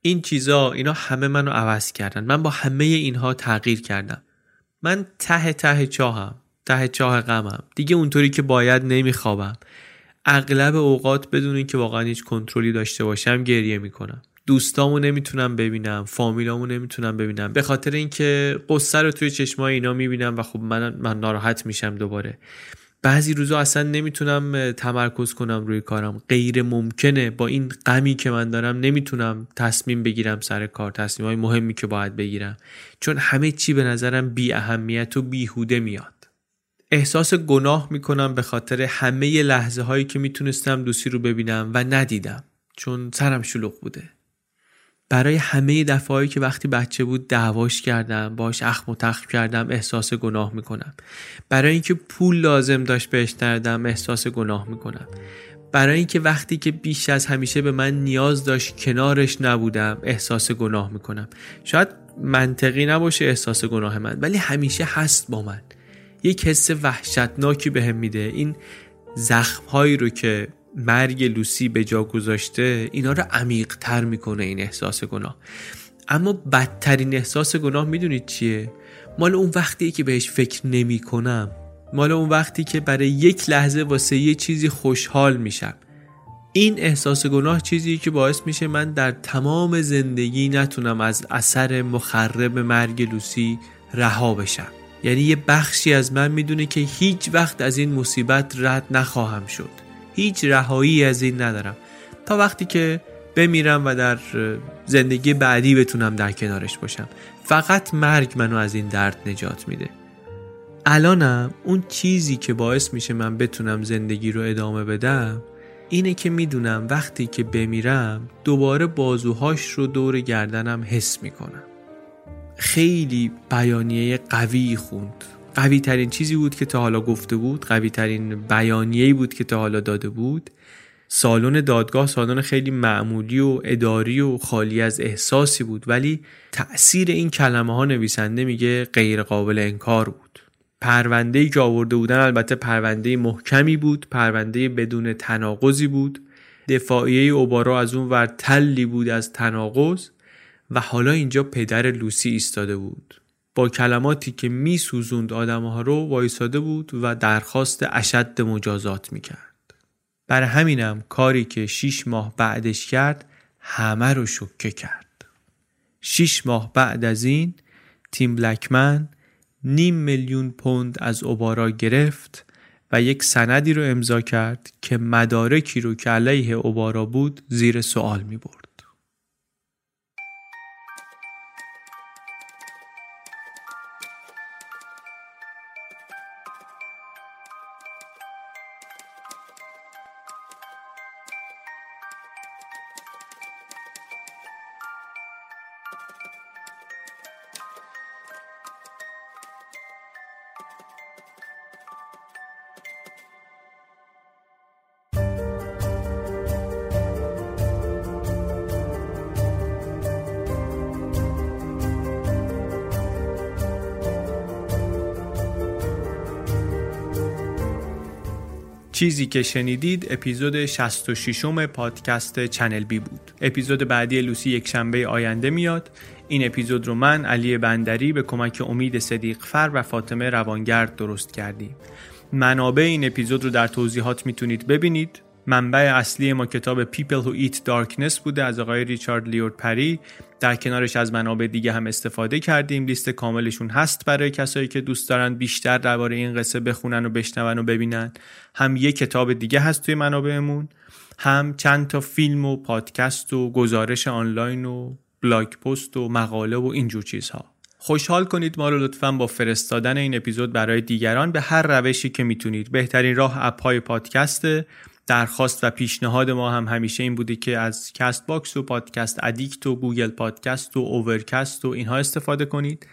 این چیزا اینا همه منو عوض کردن. من با همه اینها تغییر کردم. من ته ته چاهم ته چاه غمم. دیگه اونطوری که باید نمیخوابم. اغلب اوقات بدون اینکه واقعا هیچ کنترلی داشته باشم گریه می‌کنم. دوستامو نمی‌تونم ببینم فامیلامو نمی‌تونم ببینم. به خاطر اینکه قصه رو توی چشمای اینا می‌بینم و خب من من ناراحت میشم دوباره. بعضی روزا اصلا نمی‌تونم تمرکز کنم روی کارم. غیر ممکنه. با این غمی که من دارم نمی‌تونم تصمیم بگیرم سر کار. تصمیم های مهمی که باید بگیرم. چون همه چی به نظرم بی اهمیت و بیهوده میاد. احساس گناه می‌کنم به خاطر همه لحظه هایی که می‌تونستم دوستی رو ببینم و ندیدم. چون سرم شلوغ بوده. برای همه دفعهایی که وقتی بچه بود دعواش کردم باش اخم و تخم کردم احساس گناه می‌کنم. برای اینکه پول لازم داشت بهش نردم احساس گناه می‌کنم. برای اینکه وقتی که بیش از همیشه به من نیاز داشت کنارش نبودم احساس گناه می‌کنم. شاید منطقی نباشه احساس گناه من ولی همیشه هست با من. یک حس وحشتناکی بهم به میده. این زخم هایی رو که مرگ لوسی به جا گذاشته اینا رو عمیق تر می‌کنه این احساس گناه. اما بدترین احساس گناه می‌دونید چیه؟ مال اون وقتی که بهش فکر نمی کنم مال اون وقتی که برای یک لحظه واسه یه چیزی خوشحال میشم. این احساس گناه چیزی که باعث میشه من در تمام زندگی نتونم از اثر مخرب مرگ لوسی رها بشم. یعنی یه بخشی از من می‌دونه که هیچ وقت از این مصیبت رد نخواهم شد. هیچ رهایی از این ندارم. تا وقتی که بمیرم و در زندگی بعدی بتونم در کنارش باشم. فقط مرگ منو از این درد نجات میده. الانم اون چیزی که باعث میشه من بتونم زندگی رو ادامه بدم اینه که می‌دونم وقتی که بمیرم دوباره بازوهاش رو دور گردنم حس می‌کنم. خیلی بیانیه قوی خوند. قوی ترین چیزی بود که تا حالا گفته بود قوی ترین بیانیه‌ای بود که تا حالا داده بود سالن دادگاه سالن خیلی معمولی و اداری و خالی از احساسی بود ولی تأثیر این کلمه ها نویسنده میگه غیر قابل انکار بود. پرونده ای که آورده بودن البته پرونده محکمی بود پرونده بدون تناقضی بود. دفاعیه اوبارا از اون ور تلی بود از تناقض و حالا اینجا پدر لوسی ایستاده بود. با کلماتی که می سوزوند آدم ها رو وایساده بود و درخواست اشد مجازات می کرد. بر همینم کاری که شیش ماه بعدش کرد همه رو شکه کرد. شیش ماه بعد از این تیم بلکمن نیم میلیون پوند از اوبارا گرفت و یک سندی رو امضا کرد که مدارکی رو که علیه اوبارا بود زیر سوال می برد. چیزی که شنیدید اپیزود 66 م پادکست چنل بی بود. اپیزود بعدی لوسی یک شنبه آینده میاد. این اپیزود رو من علی بندری به کمک امید صدیق فر و فاطمه روانگرد درست کردیم. منابع این اپیزود رو در توضیحات می‌تونید ببینید. منبع اصلی ما کتاب People Who Eat Darkness بوده از آقای ریچارد لیورد پری. در کنارش از منابع دیگه هم استفاده کردیم. لیست کاملشون هست برای کسایی که دوست دارن بیشتر درباره این قصه بخونن و بشنون و ببینن. هم یه کتاب دیگه هست توی منابعمون هم چند تا فیلم و پادکست و گزارش آنلاین و blog post و مقاله و اینجور چیزها. خوشحال کنید ما رو لطفا با فرستادن این اپیزود برای دیگران به هر روشی که می‌تونید. بهترین راه app های پادکسته. درخواست و پیشنهاد ما هم همیشه این بوده که از Castbox و Podcast Addict و Google Podcast و Overcast و اینها استفاده کنید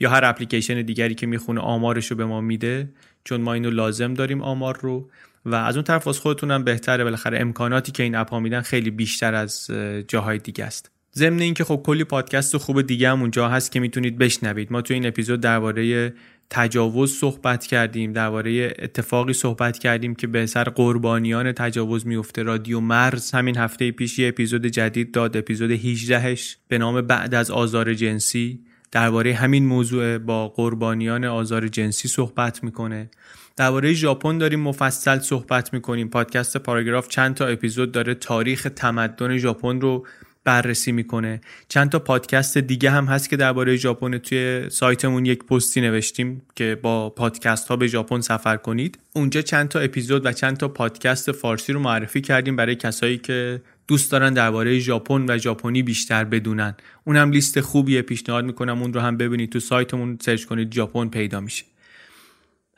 یا هر اپلیکیشن دیگری که می‌خونه آمارش رو به ما میده چون ما اینو لازم داریم آمار رو. و از اون طرف از خودتونم بهتره. بالاخره امکاناتی که این اپ ها میدن خیلی بیشتر از جاهای دیگه است. ضمن اینکه خب کلی پادکست خوب دیگه هم اونجا هست که می‌تونید بشنوید. ما تو این اپیزود درباره تجاوز صحبت کردیم درباره اتفاقی صحبت کردیم که به سر قربانیان تجاوز میفته رادیو مرز همین هفته پیش یه اپیزود جدید داد اپیزود 18ش به نام بعد از آزار جنسی. درباره همین موضوع با قربانیان آزار جنسی صحبت می‌کنه. درباره ژاپن داریم مفصل صحبت می‌کنیم. پادکست پاراگراف چند تا اپیزود داره تاریخ تمدن ژاپن رو بررسی می‌کنه. چند تا پادکست دیگه هم هست که درباره ژاپن توی سایتمون یک پستی نوشتیم که با پادکست ها به ژاپن سفر کنید. اونجا چند تا اپیزود و چند تا پادکست فارسی رو معرفی کردیم برای کسایی که دوست دارن درباره ژاپن و ژاپنی بیشتر بدونن. اونم لیست خوبیه پیشنهاد می‌کنم اون رو هم ببینید تو سایتمون search کنید ژاپن پیدا میشه.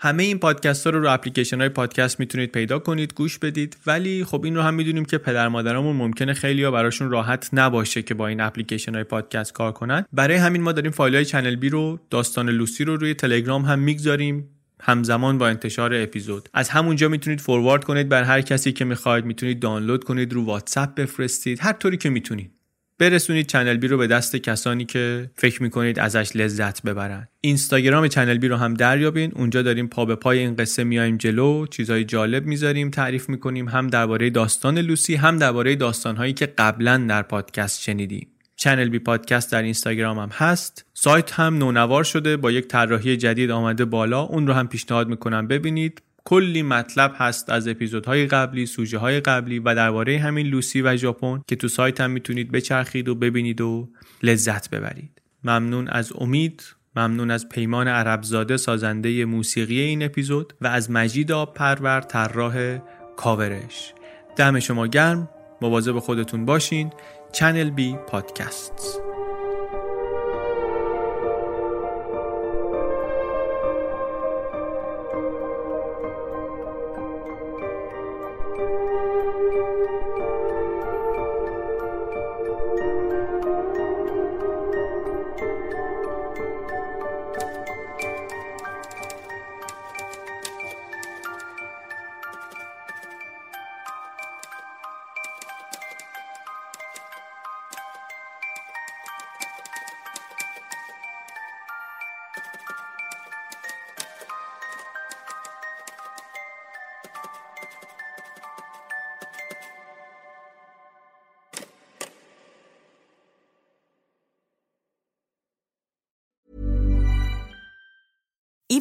همه این پادکست ها رو رو اپلیکیشن های پادکست می‌تونید پیدا کنید گوش بدید. ولی خب این رو هم می‌دونیم که پدر مادرامون ممکنه خیلی ها براشون راحت نباشه که با این اپلیکیشن های پادکست کار کنن. برای همین ما داریم فایل های چنل بی رو داستان لوسی رو روی تلگرام هم می‌گذاریم. همزمان با انتشار اپیزود. از همونجا می‌تونید forward کنید برا هر کسی که می‌خواید. می‌تونید دانلود کنید رو واتساپ بفرستید. هر طوری که می‌تونید. برسونید چنل بی رو به دست کسانی که فکر می‌کنید ازش لذت ببرن. اینستاگرام چنل بی رو هم دریابین. اونجا داریم پا به پای این قصه میایم جلو. چیزهای جالب می‌ذاریم تعریف می‌کنیم. هم درباره داستان لوسی هم درباره داستانهایی که قبلا در پادکست شنیدیم. چنل بی پادکست در اینستاگرام هم هست. سایت هم نونوار شده. با یک طراحی جدید آمده بالا. اون رو هم پیشنهاد می‌کنم ببینید. کلی مطلب هست از اپیزودهای قبلی سوژه های قبلی و درباره همین لوسی و ژاپن که تو سایت هم می‌تونید بچرخید و ببینید و لذت ببرید. ممنون از امید ممنون از پیمان عربزاده سازنده موسیقی این اپیزود و از مجید آب پرور طراح کاورش. دم شما گرم مواظب خودتون باشین. چنل بی پادکست